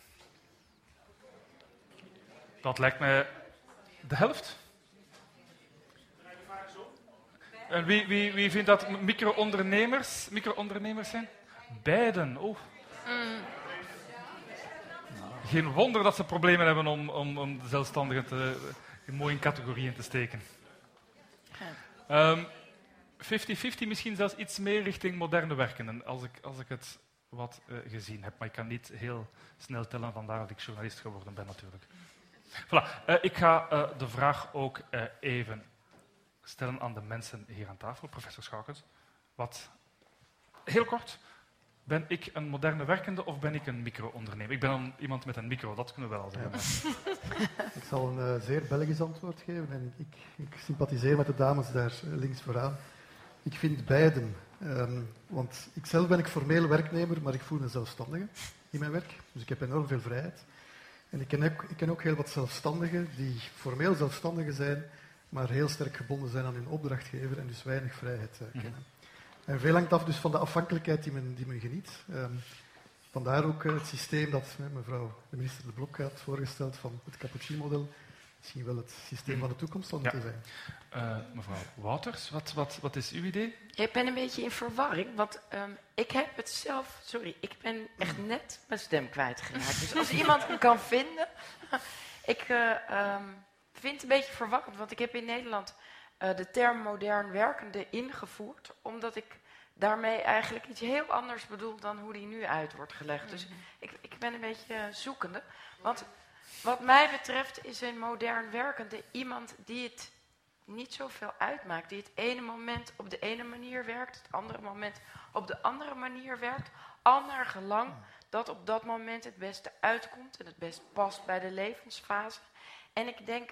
Dat lijkt mij de helft. En wie, wie, wie vindt dat micro-ondernemers micro zijn? Beiden. Oh. Mm geen wonder dat ze problemen hebben om, om, om de zelfstandigen te, in mooie categorieën te steken. 50-50, um, misschien zelfs iets meer richting moderne werkenden, als ik, als ik het wat uh, gezien heb. Maar ik kan niet heel snel tellen, vandaar dat ik journalist geworden ben natuurlijk. Voilà. Uh, ik ga uh, de vraag ook even stellen aan de mensen hier aan tafel. Professor Schakens, wat heel kort. Ben ik een moderne werkende of ben ik een micro-ondernemer? Ik ben een, iemand met een micro, dat kunnen we wel zeggen. ik zal een uh, zeer Belgisch antwoord geven en ik, ik, sympathiseer met de dames daar eh, links vooraan. Ik vind beiden. Um, want ikzelf ben ik formeel werknemer, maar ik voel me zelfstandige in mijn werk. Dus ik heb enorm veel vrijheid. En ik ken ook, ik ken ook heel wat zelfstandigen die formeel zelfstandigen zijn, maar heel sterk gebonden zijn aan hun opdrachtgever en dus weinig vrijheid uh, kennen. En veel hangt af dus van de afhankelijkheid die men, die men geniet. Um, vandaar ook uh, het systeem dat hè, mevrouw de minister De Blok had voorgesteld van het Cappuccino-model. Misschien wel het systeem van de toekomst zal moeten zijn. Uh, mevrouw Wouters, wat, wat, wat is uw idee? Ik ben een beetje in verwarring, want um, ik heb het zelf... Sorry, ik ben echt net mijn stem kwijtgeraakt. Dus als iemand me kan vinden... ik uh, um, vind het een beetje verwarrend, want ik heb in Nederland uh, de term modern werkende ingevoerd, omdat ik daarmee eigenlijk iets heel anders bedoel dan hoe die nu uit wordt gelegd. Dus mhm. ik, ik ben een beetje zoekende. Want wat mij betreft is een modern werkende iemand die het niet zoveel uitmaakt. Die het ene moment op de ene manier werkt, het andere moment op de andere manier werkt. Al naar gelang dat op dat moment het beste uitkomt en het best past bij de levensfase. En ik denk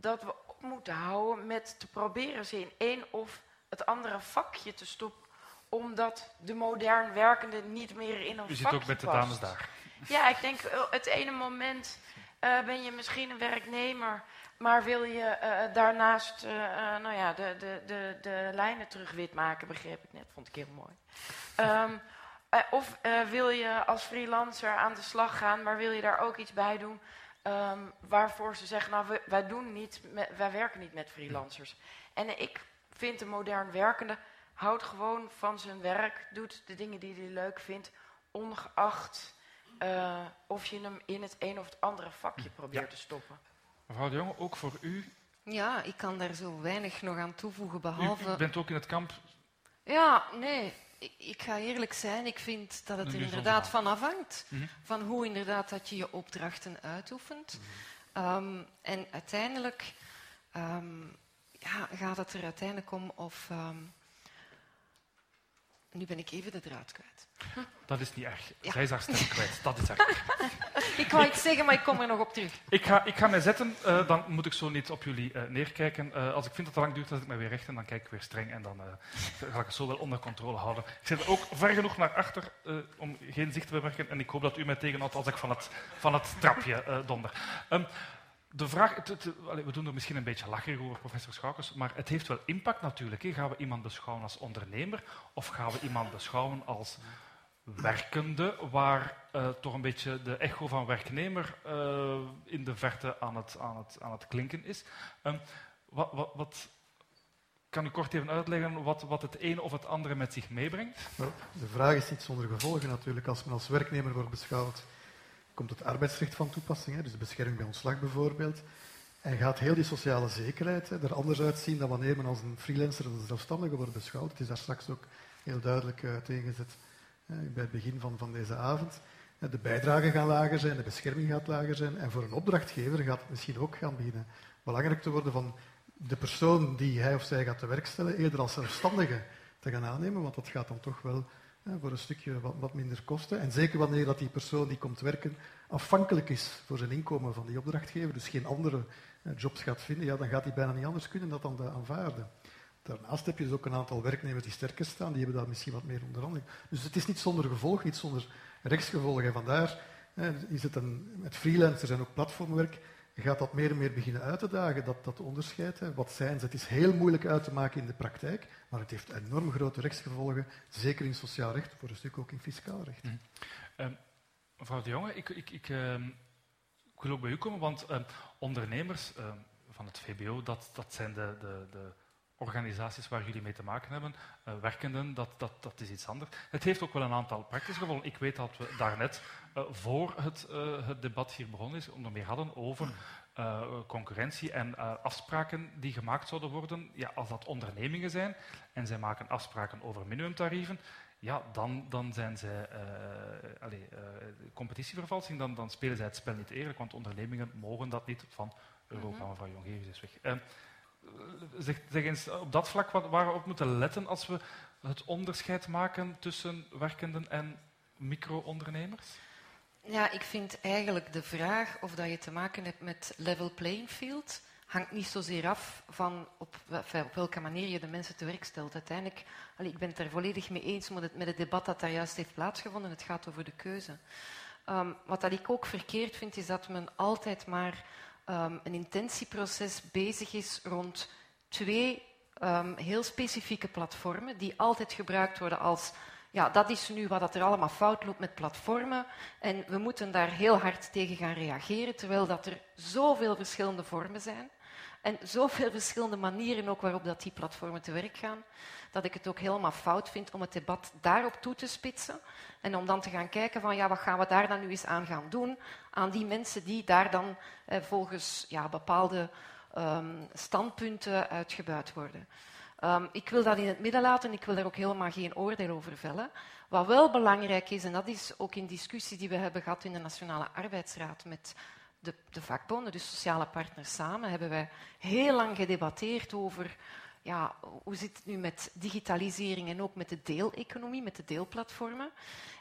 dat we op moeten houden met te proberen ze in één of het andere vakje te stoppen omdat de modern werkende niet meer in een U vakje zit ook met de past. dames daar. Ja, ik denk eh, het ene moment eh, ben je misschien een werknemer, maar wil je eh, daarnaast nou ja, de, de, de, de lijnen terug wit maken, begreep ik net, vond ik heel mooi. Ehm, eh, of wil je als freelancer aan de slag gaan, maar wil je daar ook iets bij doen ehm, waarvoor ze zeggen, nou wij, doen niet met, wij werken niet met freelancers. En ik vind de modern werkende houdt gewoon van zijn werk, doet de dingen die hij leuk vindt, ongeacht eh, of je hem in het een of het andere vakje probeert te stoppen. Mevrouw de Jonge, ook voor u. Ja, ik kan daar zo weinig nog aan toevoegen, U, behalve... u bent ook in het kamp. Ja, nee. Ik, ga eerlijk zijn, ik vind dat het er inderdaad van afhangt. Mhm. Van hoe inderdaad dat je je opdrachten uitoefent. Ehm, en uiteindelijk ehm, ja, gaat het er uiteindelijk om of... ehm, nu ben ik even de draad kwijt. Dat is niet erg. Ja. Zij is haar stem kwijt. Dat is erg. ik wou iets zeggen, maar ik kom er nog op terug. Ik ga, ik ga mij zetten, eh, dan moet ik zo niet op jullie eh, neerkijken. Eh, als ik vind dat het lang duurt, zet ik mij weer recht en dan kijk ik weer streng en dan ga ik het zo wel onder controle houden. Ik zit ook ver genoeg naar achter om geen zicht te bewerken en ik hoop dat u mij tegenhoudt als ik van het, van het trapje donder. Ehm, de vraag, het- we doen er misschien een beetje lacherig over, professor Schoukens, maar het heeft wel impact natuurlijk. Gaan we iemand beschouwen als ondernemer of gaan we iemand beschouwen als werkende, waar eh, toch een beetje de echo van werknemer eh, in de verte aan het, aan het, aan het klinken is. Ehm, wat, wat, wat, kan u kort even uitleggen wat, wat het ene of het andere met zich meebrengt? De vraag is niet zonder gevolgen natuurlijk. Als men als werknemer wordt beschouwd, komt het arbeidsrecht van toepassing, dus de bescherming bij ontslag bijvoorbeeld. En gaat heel die sociale zekerheid er anders uitzien dan wanneer men als een freelancer of een zelfstandige wordt beschouwd. Het is daar straks ook heel duidelijk uiteengezet hè, bij het begin van, van deze avond. De bijdragen gaan lager zijn, de bescherming gaat lager zijn. En voor een opdrachtgever gaat het misschien ook gaan beginnen belangrijk te worden van de persoon die hij of zij gaat te werk stellen, eerder als zelfstandige te gaan aannemen, want dat gaat dan toch wel voor een stukje wat, wat, minder kosten. En zeker wanneer dat die persoon die komt werken afhankelijk is voor zijn inkomen van die opdrachtgever, dus geen andere hè, jobs gaat vinden, ja, dan gaat hij bijna niet anders kunnen dan dan te aanvaarden. Daarnaast heb je dus ook een aantal werknemers die sterker staan, die hebben daar misschien wat meer onderhandeling. Dus het is niet zonder gevolg, niet zonder rechtsgevolgen. En vandaar hè, is het een, met freelancers en ook platformwerk gaat dat meer en meer beginnen uit te dagen, dat, dat onderscheid. Hè. Wat zijn ze? Het is heel moeilijk uit te maken in de praktijk, maar het heeft enorm grote rechtsgevolgen, zeker in sociaal recht, voor een stuk ook in fiscaal recht. Mm. Mevrouw de Jonge, ik, ik, um, ik, wil ook bij u komen, want um, ondernemers van het VBO, dat, dat zijn de, de, de, organisaties waar jullie mee te maken hebben. Uh, werkenden, dat, dat, dat is iets anders. Het heeft ook wel een aantal praktische gevolgen. Ik weet dat we daarnet, uh, voor het, uh, het debat hier begonnen is, onder meer hadden over uh, concurrentie en afspraken die gemaakt zouden worden. Ja, als dat ondernemingen zijn en zij maken afspraken over minimumtarieven, ja, dan, dan zijn zij allez, competitievervalsing, dan, dan spelen zij het spel niet eerlijk, want ondernemingen mogen dat niet van Europa. Mm -hmm. Mevrouw Jongerius is weg. Uh, zeg, zeg, eens op dat vlak wat, waar we op moeten letten als we het onderscheid maken tussen werkenden en micro-ondernemers? Ja, ik vind eigenlijk de vraag of dat je te maken hebt met level playing field hangt niet zozeer af van op, op welke manier je de mensen te werk stelt. Uiteindelijk, ik ben het er volledig mee eens met het, met het debat dat daar juist heeft plaatsgevonden. Het gaat over de keuze. Um, wat dat ik ook verkeerd vind, is dat men altijd maar um, een intentieproces bezig is rond twee um, heel specifieke platformen die altijd gebruikt worden als ja, dat is nu wat er allemaal fout loopt met platformen. En we moeten daar heel hard tegen gaan reageren, terwijl dat er zoveel verschillende vormen zijn. En zoveel verschillende manieren ook waarop dat die platformen te werk gaan, dat ik het ook helemaal fout vind om het debat daarop toe te spitsen. En om dan te gaan kijken van ja, wat gaan we daar dan nu eens aan gaan doen? Aan die mensen die daar dan eh, volgens ja, bepaalde um, standpunten uitgebuit worden. Um, ik wil dat in het midden laten, ik wil daar ook helemaal geen oordeel over vellen. Wat wel belangrijk is, en dat is ook in discussie die we hebben gehad in de Nationale Arbeidsraad met de, de vakbonden, de sociale partners samen, hebben wij heel lang gedebatteerd over ja, hoe zit het nu met digitalisering en ook met de deeleconomie, met de deelplatformen.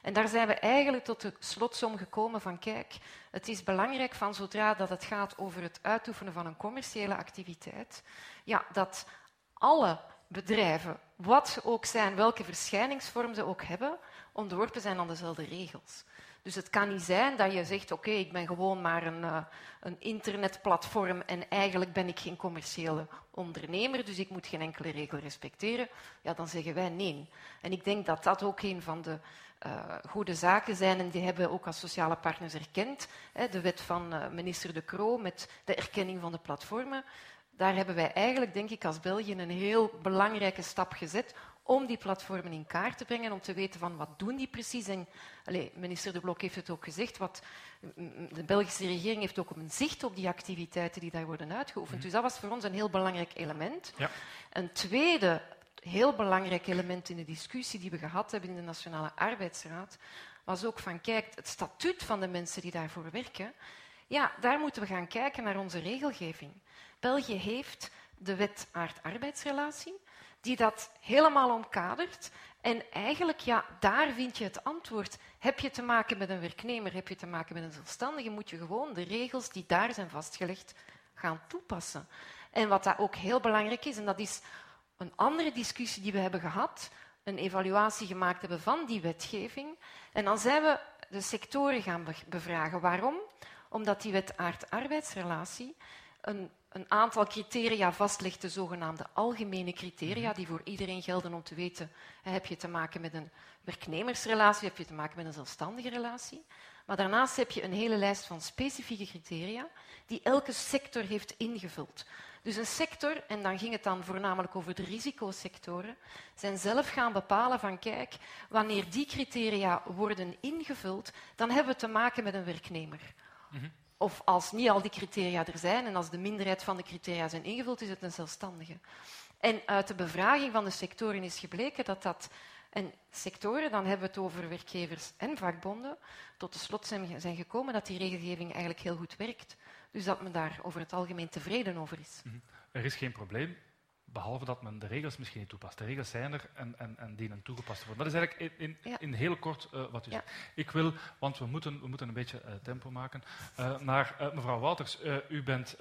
En daar zijn we eigenlijk tot de slotsom gekomen van kijk, het is belangrijk van zodra dat het gaat over het uitoefenen van een commerciële activiteit, ja, dat alle bedrijven, wat ze ook zijn, welke verschijningsvorm ze ook hebben, onderworpen zijn aan dezelfde regels. Dus het kan niet zijn dat je zegt, oké, ik ben gewoon maar een, uh, een, internetplatform en eigenlijk ben ik geen commerciële ondernemer, dus ik moet geen enkele regel respecteren. Ja, dan zeggen wij nee. En ik denk dat dat ook een van de uh, goede zaken zijn en die hebben ook als sociale partners erkend. Hè, de wet van uh, minister De Croo met de erkenning van de platformen. Daar hebben wij eigenlijk, denk ik, als België een heel belangrijke stap gezet om die platformen in kaart te brengen, om te weten van wat doen die precies. En allez, minister De Blok heeft het ook gezegd, wat, de Belgische regering heeft ook een zicht op die activiteiten die daar worden uitgeoefend. Mm. Dus dat was voor ons een heel belangrijk element. Ja. Een tweede heel belangrijk element in de discussie die we gehad hebben in de Nationale Arbeidsraad was ook van, kijk, het statuut van de mensen die daarvoor werken, ja, daar moeten we gaan kijken naar onze regelgeving. België heeft de wet aard-arbeidsrelatie, die dat helemaal omkadert. En eigenlijk, ja, daar vind je het antwoord. Heb je te maken met een werknemer, heb je te maken met een zelfstandige, moet je gewoon de regels die daar zijn vastgelegd gaan toepassen. En wat dat ook heel belangrijk is, en dat is een andere discussie die we hebben gehad, een evaluatie gemaakt hebben van die wetgeving. En dan zijn we de sectoren gaan bevragen. Waarom? Omdat die wet aard-arbeidsrelatie een een aantal criteria vastlegt, de zogenaamde algemene criteria, mhm. die voor iedereen gelden om te weten, heb je te maken met een werknemersrelatie, heb je te maken met een zelfstandige relatie. Maar daarnaast heb je een hele lijst van specifieke criteria die elke sector heeft ingevuld. Dus een sector, en dan ging het dan voornamelijk over de risicosectoren, zijn zelf gaan bepalen van kijk, wanneer die criteria worden ingevuld, dan hebben we te maken met een werknemer. Mm of als niet al die criteria er zijn en als de minderheid van de criteria zijn ingevuld, is het een zelfstandige. En uit de bevraging van de sectoren is gebleken dat dat... En sectoren, dan hebben we het over werkgevers en vakbonden, tot de slot zijn gekomen dat die regelgeving eigenlijk heel goed werkt. Dus dat men daar over het algemeen tevreden over is. Mhm. Er is geen probleem. Behalve dat men de regels misschien niet toepast. De regels zijn er en, en, en dienen toegepast te worden. Dat is eigenlijk in, in, in heel kort uh, wat u zegt. Ik wil, want we moeten, we moeten een beetje uh, tempo maken, uh, naar mevrouw Wouters. u bent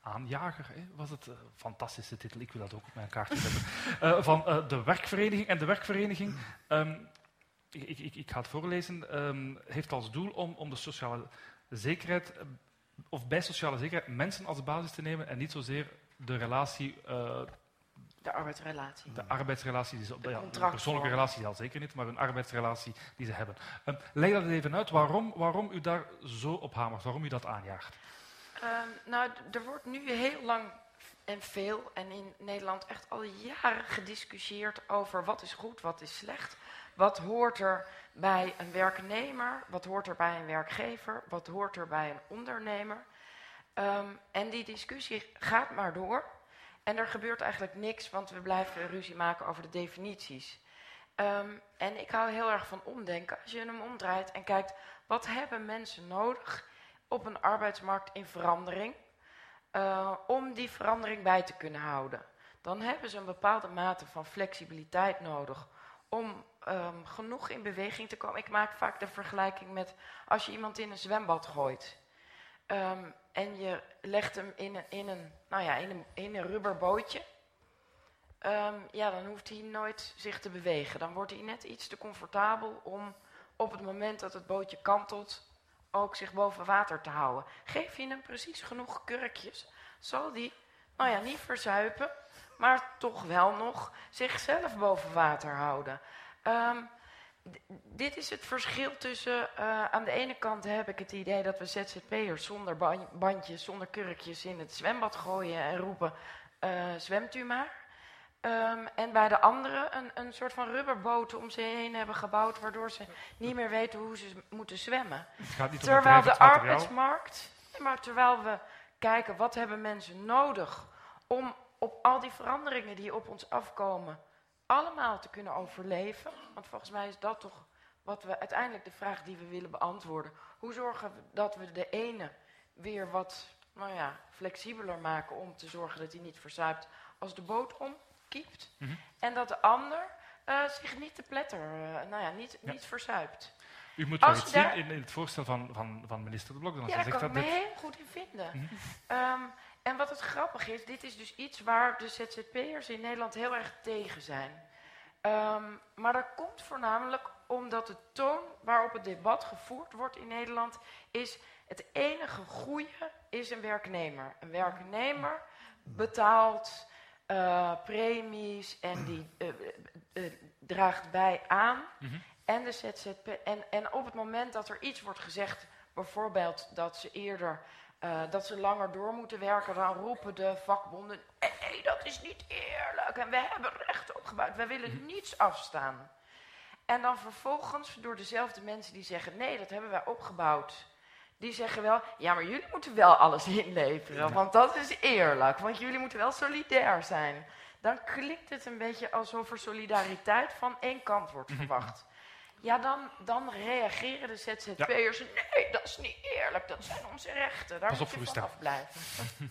aanjager, hè? was het? fantastische titel, ik wil dat ook op mijn kaartje hebben. van de werkvereniging. En de werkvereniging, um, ik, ik, ik, ga het voorlezen, um, heeft als doel om, om de sociale zekerheid, of bij sociale zekerheid, mensen als basis te nemen en niet zozeer de relatie de arbeidsrelatie. De arbeidsrelatie, die ze, de, ja, de persoonlijke relatie al zeker niet, maar een arbeidsrelatie die ze hebben. Um, leg dat even uit, waarom, waarom u daar zo op hamert, waarom u dat aanjaagt? Um, nou, er wordt nu heel lang en veel, en in Nederland echt al jaren gediscussieerd over wat is goed, wat is slecht. Wat hoort er bij een werknemer, wat hoort er bij een werkgever, wat hoort er bij een ondernemer. Um, en die discussie gaat maar door. En er gebeurt eigenlijk niks, want we blijven ruzie maken over de definities. Um, en ik hou heel erg van omdenken. Als je hem omdraait en kijkt, wat hebben mensen nodig op een arbeidsmarkt in verandering, uh, om die verandering bij te kunnen houden? Dan hebben ze een bepaalde mate van flexibiliteit nodig om um, genoeg in beweging te komen. Ik maak vaak de vergelijking met als je iemand in een zwembad gooit. Um, en je legt hem in een, in een, nou ja, in een, in een rubberbootje. Um, ja, dan hoeft hij nooit zich te bewegen. Dan wordt hij net iets te comfortabel om op het moment dat het bootje kantelt ook zich boven water te houden. Geef je hem precies genoeg kurkjes, zal die, nou ja, niet verzuipen, maar toch wel nog zichzelf boven water houden. Um, dit is het verschil tussen, uh, aan de ene kant heb ik het idee dat we ZZP'ers zonder bandjes, zonder kurkjes in het zwembad gooien en roepen, uh, zwemt u maar. Um, en bij de andere een, een soort van rubberboten om ze heen hebben gebouwd, waardoor ze niet meer weten hoe ze moeten zwemmen. terwijl de arbeidsmarkt, maar terwijl we kijken wat hebben mensen nodig om op al die veranderingen die op ons afkomen allemaal te kunnen overleven. Want volgens mij is dat toch wat we uiteindelijk de vraag die we willen beantwoorden. Hoe zorgen we dat we de ene weer wat nou ja, flexibeler maken om te zorgen dat hij niet verzuipt als de boot omkiept. Mhm. En dat de ander eh, zich niet te pletter, eh, nou ja, niet, niet verzuipt. U moet wel iets daar- zien in, in het voorstel van, van, van minister De Blok. Dan Ja, daar kan ik me dit- heel goed in vinden. Mhm. Ehm, en wat het grappige is, dit is dus iets waar de ZZP'ers in Nederland heel erg tegen zijn. Ehm, maar dat komt voornamelijk omdat de toon waarop het debat gevoerd wordt in Nederland is het enige goede is een werknemer. Een werknemer betaalt eh, premies en die eh, eh, draagt bij aan. Mhm. En, de ZZP, en, en op het moment dat er iets wordt gezegd, bijvoorbeeld dat ze eerder eh, dat ze langer door moeten werken, dan roepen de vakbonden: nee, dat is niet eerlijk. En we hebben recht opgebouwd, wij willen niets afstaan. En dan vervolgens door dezelfde mensen die zeggen: nee, dat hebben wij opgebouwd. Die zeggen wel, ja, maar jullie moeten wel alles inleveren, want dat is eerlijk, want jullie moeten wel solidair zijn. Dan klinkt het een beetje alsof er solidariteit van één kant wordt verwacht. Ja, dan, dan reageren de ZZP'ers, nee, dat is niet eerlijk, dat zijn onze rechten, daar Pas op moet voor je uw van stem. afblijven.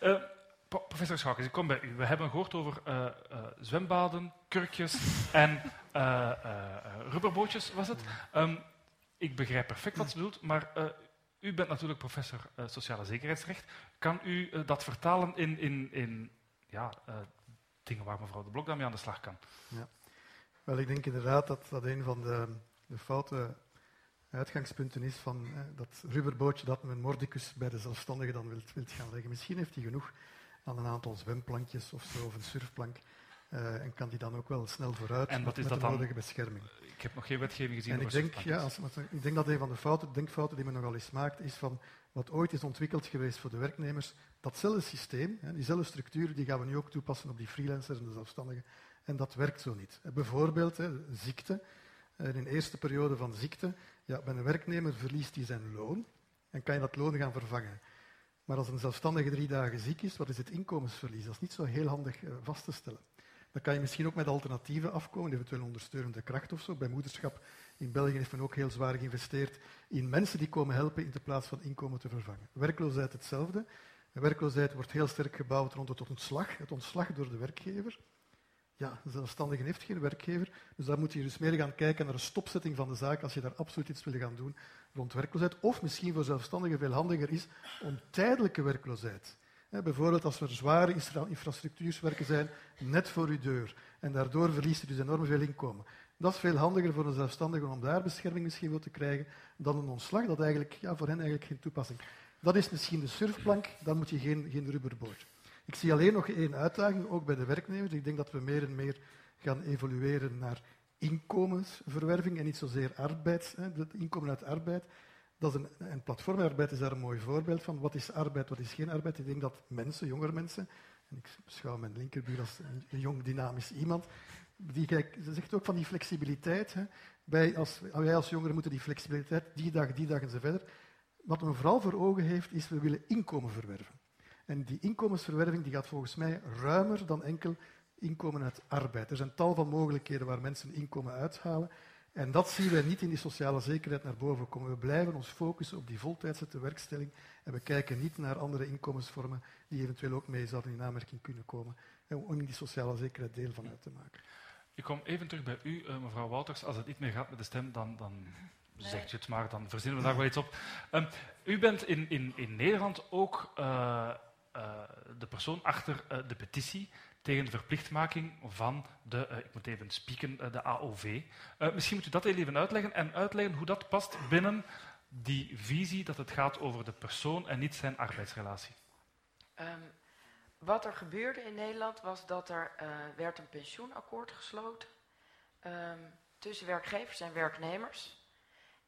Eh, eh, pro- professor Schakens, ik kom bij u. We hebben gehoord over eh, eh, zwembaden, kurkjes en eh, rubberbootjes, was het? Ehm, ik begrijp perfect wat ze bedoelt, maar eh, u bent natuurlijk professor sociale zekerheidsrecht. Kan u dat vertalen in, in, in ja, eh, dingen waar mevrouw de Blok mee aan de slag kan? Ja. Wel, ik denk inderdaad dat dat een van de, de foute uitgangspunten is van eh, dat rubberbootje dat men mordicus bij de zelfstandigen dan wilt, wilt gaan leggen. Misschien heeft hij genoeg aan een aantal zwemplankjes of zo, of een surfplank, eh, en kan die dan ook wel snel vooruit En wat met, is met dat de dan? nodige bescherming. Ik heb nog geen wetgeving gezien En ik denk, ja, als, ik denk dat een van de fouten, denkfouten die men nogal eens maakt, is van wat ooit is ontwikkeld geweest voor de werknemers, datzelfde systeem, hè, diezelfde structuren, die gaan we nu ook toepassen op die freelancers en de zelfstandigen. En dat werkt zo niet. Bijvoorbeeld ziekte. Eh, In een eerste periode van ziekte, ja, bij een werknemer verliest hij zijn loon en kan je dat loon gaan vervangen. Maar als een zelfstandige drie dagen ziek is, wat is het inkomensverlies? Dat is niet zo heel handig eh, vast te stellen. Dan kan je misschien ook met alternatieven afkomen, eventueel ondersteunende kracht of zo. Bij moederschap in België heeft men ook heel zwaar geïnvesteerd in mensen die komen helpen in de plaats van inkomen te vervangen. Werkloosheid hetzelfde. De werkloosheid wordt heel sterk gebouwd rond het ontslag, het ontslag door de werkgever. Ja, een zelfstandige heeft geen werkgever, dus daar moet je dus meer gaan kijken naar een stopzetting van de zaak als je daar absoluut iets wil gaan doen rond werkloosheid. Of misschien voor zelfstandigen veel handiger is om tijdelijke werkloosheid. Bijvoorbeeld als er zware infra- infrastructuurswerken zijn net voor uw deur en daardoor verliest u dus enorm veel inkomen. Dat is veel handiger voor een zelfstandige om daar bescherming misschien voor te krijgen dan een ontslag dat eigenlijk, ja, voor hen eigenlijk geen toepassing. Dat is misschien de surfplank, dan moet je geen, geen rubberboot. Ik zie alleen nog één uitdaging, ook bij de werknemers. Ik denk dat we meer en meer gaan evolueren naar inkomensverwerving en niet zozeer arbeids, het inkomen uit arbeid. Dat is een, en platformarbeid is daar een mooi voorbeeld van. Wat is arbeid, wat is geen arbeid? Ik denk dat mensen, jongere mensen, en ik beschouw mijn linkerbuur als een, jong, dynamisch iemand, die ze zegt ook van die flexibiliteit. Hè. Wij, als, als jongeren moeten die flexibiliteit, die dag, die dag en zo verder. Wat men vooral voor ogen heeft, is we willen inkomen verwerven. En die inkomensverwerving die gaat volgens mij ruimer dan enkel inkomen uit arbeid. Er zijn tal van mogelijkheden waar mensen inkomen uithalen. En dat zien wij niet in die sociale zekerheid naar boven komen. We blijven ons focussen op die voltijdse tewerkstelling en we kijken niet naar andere inkomensvormen die eventueel ook mee zouden in aanmerking kunnen komen. En om in die sociale zekerheid deel van uit te maken. Ik kom even terug bij u, eh, mevrouw Wouters. Als het niet meer gaat met de stem, dan, dan zegt u het maar, dan verzinnen we daar wel iets op. Ehm, u bent in, in, in Nederland ook eh, de persoon achter eh, de petitie tegen de verplichtmaking van de, eh, ik moet even spieken, eh, de AOV. Eh, misschien moet u dat even uitleggen en uitleggen hoe dat past binnen die visie dat het gaat over de persoon en niet zijn arbeidsrelatie. Ehm, wat er gebeurde in Nederland was dat er eh, werd een pensioenakkoord gesloten ehm, tussen werkgevers en werknemers.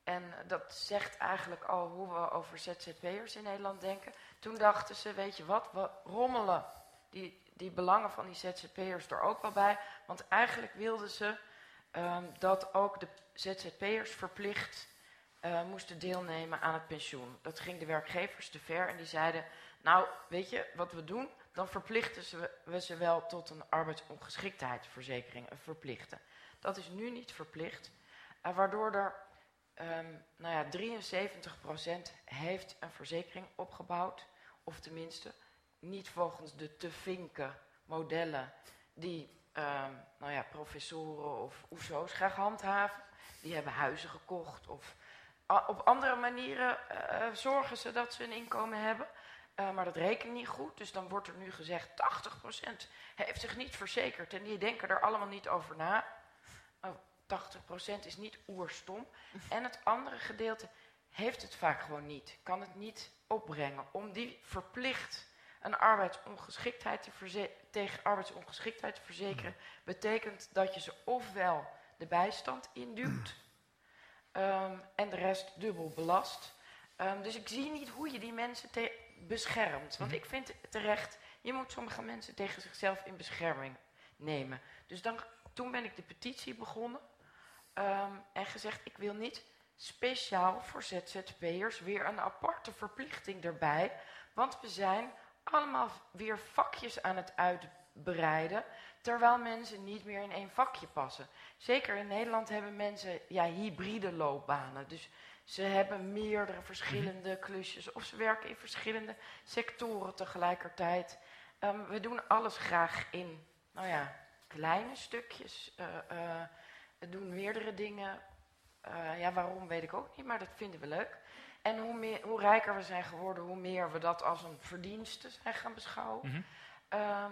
En dat zegt eigenlijk al hoe we over ZZP'ers in Nederland denken. Toen dachten ze, weet je wat, we rommelen die, die belangen van die ZZP'ers er ook wel bij. Want eigenlijk wilden ze ehm, dat ook de ZZP'ers verplicht eh, moesten deelnemen aan het pensioen. Dat ging de werkgevers te ver en die zeiden, nou weet je wat we doen? Dan verplichten ze, we ze wel tot een arbeidsongeschiktheidsverzekering, een verplichte. Dat is nu niet verplicht, eh, waardoor er Um, nou ja, 73% heeft een verzekering opgebouwd. Of tenminste, niet volgens de te vinken modellen die um, nou ja, professoren of oeso's graag handhaven. Die hebben huizen gekocht of op andere manieren uh, zorgen ze dat ze een inkomen hebben. Uh, maar dat rekent niet goed. Dus dan wordt er nu gezegd 80% heeft zich niet verzekerd. En die denken er allemaal niet over na. Uh, 80% is niet oerstom. En het andere gedeelte heeft het vaak gewoon niet. Kan het niet opbrengen. Om die verplicht een arbeidsongeschiktheid te tegen arbeidsongeschiktheid te verzekeren, betekent dat je ze ofwel de bijstand induwt um, en de rest dubbel belast. Um, dus ik zie niet hoe je die mensen beschermt. Want mhm. ik vind terecht, je moet sommige mensen tegen zichzelf in bescherming nemen. Dus dan, toen ben ik de petitie begonnen um, en gezegd, ik wil niet speciaal voor ZZP'ers weer een aparte verplichting erbij. Want we zijn allemaal weer vakjes aan het uitbreiden, terwijl mensen niet meer in één vakje passen. Zeker in Nederland hebben mensen ja, hybride loopbanen. Dus ze hebben meerdere verschillende mhm. klusjes of ze werken in verschillende sectoren tegelijkertijd. Um, we doen alles graag in, nou ja, kleine stukjes. Uh, uh, we doen meerdere dingen. Uh, ja, waarom weet ik ook niet, maar dat vinden we leuk. En hoe, meer, hoe rijker we zijn geworden, hoe meer we dat als een verdienste zijn gaan beschouwen. Mm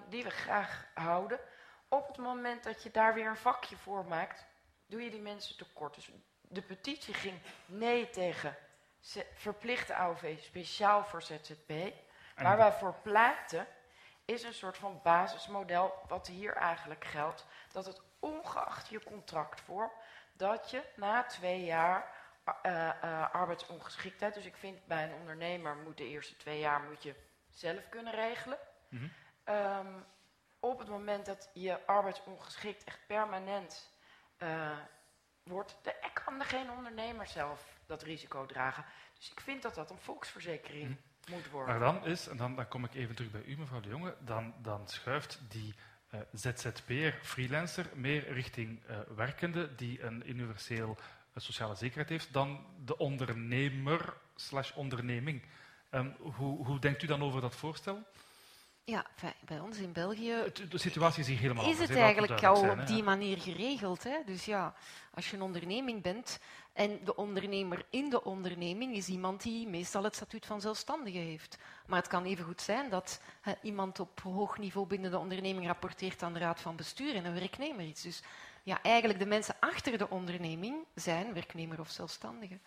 die we graag houden. Op het moment dat je daar weer een vakje voor maakt, doe je die mensen tekort. Dus de petitie ging nee tegen verplichte AOV speciaal voor ZZP. Waar wij voor pleiten is een soort van basismodel wat hier eigenlijk geldt. Dat het ongeacht je contractvorm, dat je na twee jaar uh, uh, arbeidsongeschiktheid. Dus ik vind bij een ondernemer moet de eerste twee jaar moet je zelf kunnen regelen. Mm -hmm. um, op het moment dat je arbeidsongeschikt echt permanent uh, wordt, de, kan geen ondernemer zelf dat risico dragen. Dus ik vind dat dat een volksverzekering mm. moet worden. Maar dan is, en dan, dan kom ik even terug bij u, mevrouw de Jonge, dan, dan schuift die uh, ZZP'er, freelancer, meer richting uh, werkende die een universeel sociale zekerheid heeft dan de ondernemer slash onderneming. Um, hoe, hoe denkt u dan over dat voorstel? Ja, bij ons in België. De situatie is hier helemaal Is het eigenlijk al op die manier geregeld? Hè? Dus ja, als je een onderneming bent en de ondernemer in de onderneming is iemand die meestal het statuut van zelfstandige heeft. Maar het kan even goed zijn dat hè, iemand op hoog niveau binnen de onderneming rapporteert aan de raad van bestuur en een werknemer iets. Dus ja, eigenlijk de mensen achter de onderneming zijn werknemer of zelfstandige.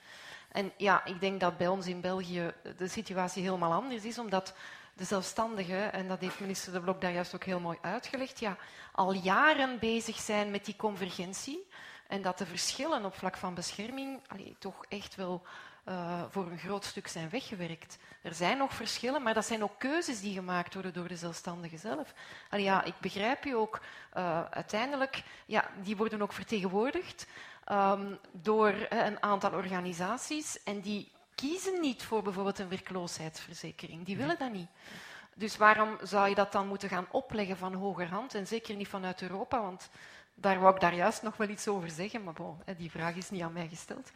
En ja, ik denk dat bij ons in België de situatie helemaal anders is, omdat de zelfstandigen, en dat heeft minister De Blok daar juist ook heel mooi uitgelegd, ja, al jaren bezig zijn met die convergentie en dat de verschillen op vlak van bescherming toch echt wel uh, voor een groot stuk zijn weggewerkt. Er zijn nog verschillen, maar dat zijn ook keuzes die gemaakt worden door de zelfstandigen zelf. Allee, ja, ik begrijp u ook, uh, uiteindelijk, ja, die worden ook vertegenwoordigd um, door uh, een aantal organisaties en die kiezen niet voor bijvoorbeeld een werkloosheidsverzekering. Die willen dat niet. Dus waarom zou je dat dan moeten gaan opleggen van hogerhand en zeker niet vanuit Europa? Want daar wou ik daar juist nog wel iets over zeggen, maar bon, die vraag is niet aan mij gesteld.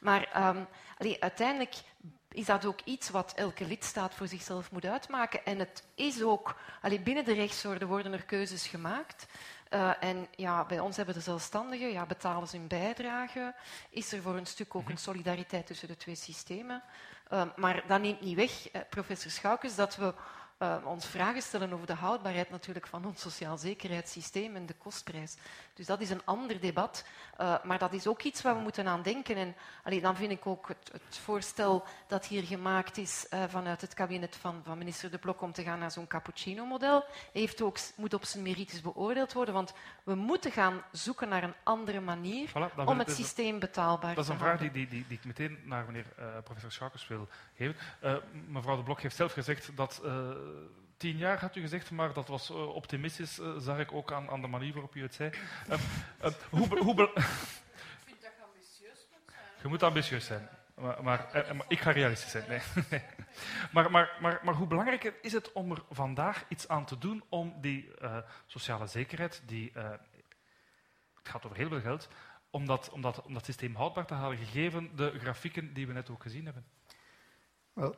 Maar um, allee, uiteindelijk is dat ook iets wat elke lidstaat voor zichzelf moet uitmaken. En het is ook, allee, binnen de rechtsorde worden er keuzes gemaakt. Uh, en ja, bij ons hebben de zelfstandigen, ja, betalen ze hun bijdrage. Is er voor een stuk ook een mhm. solidariteit tussen de twee systemen. Uh, maar dat neemt niet weg, eh, professor Schoukes, dat we uh, ons vragen stellen over de houdbaarheid natuurlijk van ons sociaal zekerheidssysteem en de kostprijs. Dus dat is een ander debat, uh, maar dat is ook iets waar we moeten aan denken. En allee, dan vind ik ook het, het voorstel dat hier gemaakt is uh, vanuit het kabinet van, van, minister De Blok om te gaan naar zo'n cappuccino-model, heeft ook, moet op zijn merites beoordeeld worden, want we moeten gaan zoeken naar een andere manier voilà, om het systeem betaalbaar te maken. Dat is een vraag die, die, die, die, ik meteen naar meneer professor Schakers wil geven. mevrouw De Blok heeft zelf gezegd dat tien jaar had u gezegd, maar dat was uh, optimistisch, uh, zag ik ook aan, aan, de manier waarop u het zei. Uh, hoe, hoe ik vind dat je ambitieus moet zijn. Je moet ambitieus zijn. Maar, maar, maar ik ga realistisch zijn. Nee. maar, maar, maar, maar, hoe belangrijk is het om er vandaag iets aan te doen om die sociale zekerheid, die, het gaat over heel veel geld, om dat, om, dat, om dat systeem houdbaar te houden, gegeven de grafieken die we net ook gezien hebben? Wel,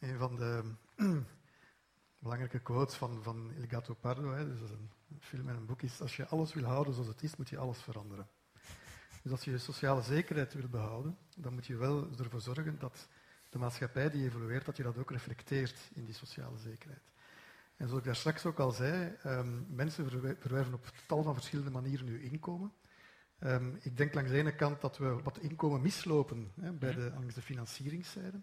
een van de belangrijke quotes van, van Il Gatto Pardo, hè, dus dat is een film en een boek, is als je alles wil houden zoals het is, moet je alles veranderen. Dus als je je sociale zekerheid wil behouden, dan moet je wel ervoor zorgen dat de maatschappij die evolueert, dat je dat ook reflecteert in die sociale zekerheid. En zoals ik daar straks ook al zei, um, mensen verwerven op tal van verschillende manieren hun inkomen. Um, ik denk langs de ene kant dat we wat inkomen mislopen hè, bij de, langs de financieringszijde.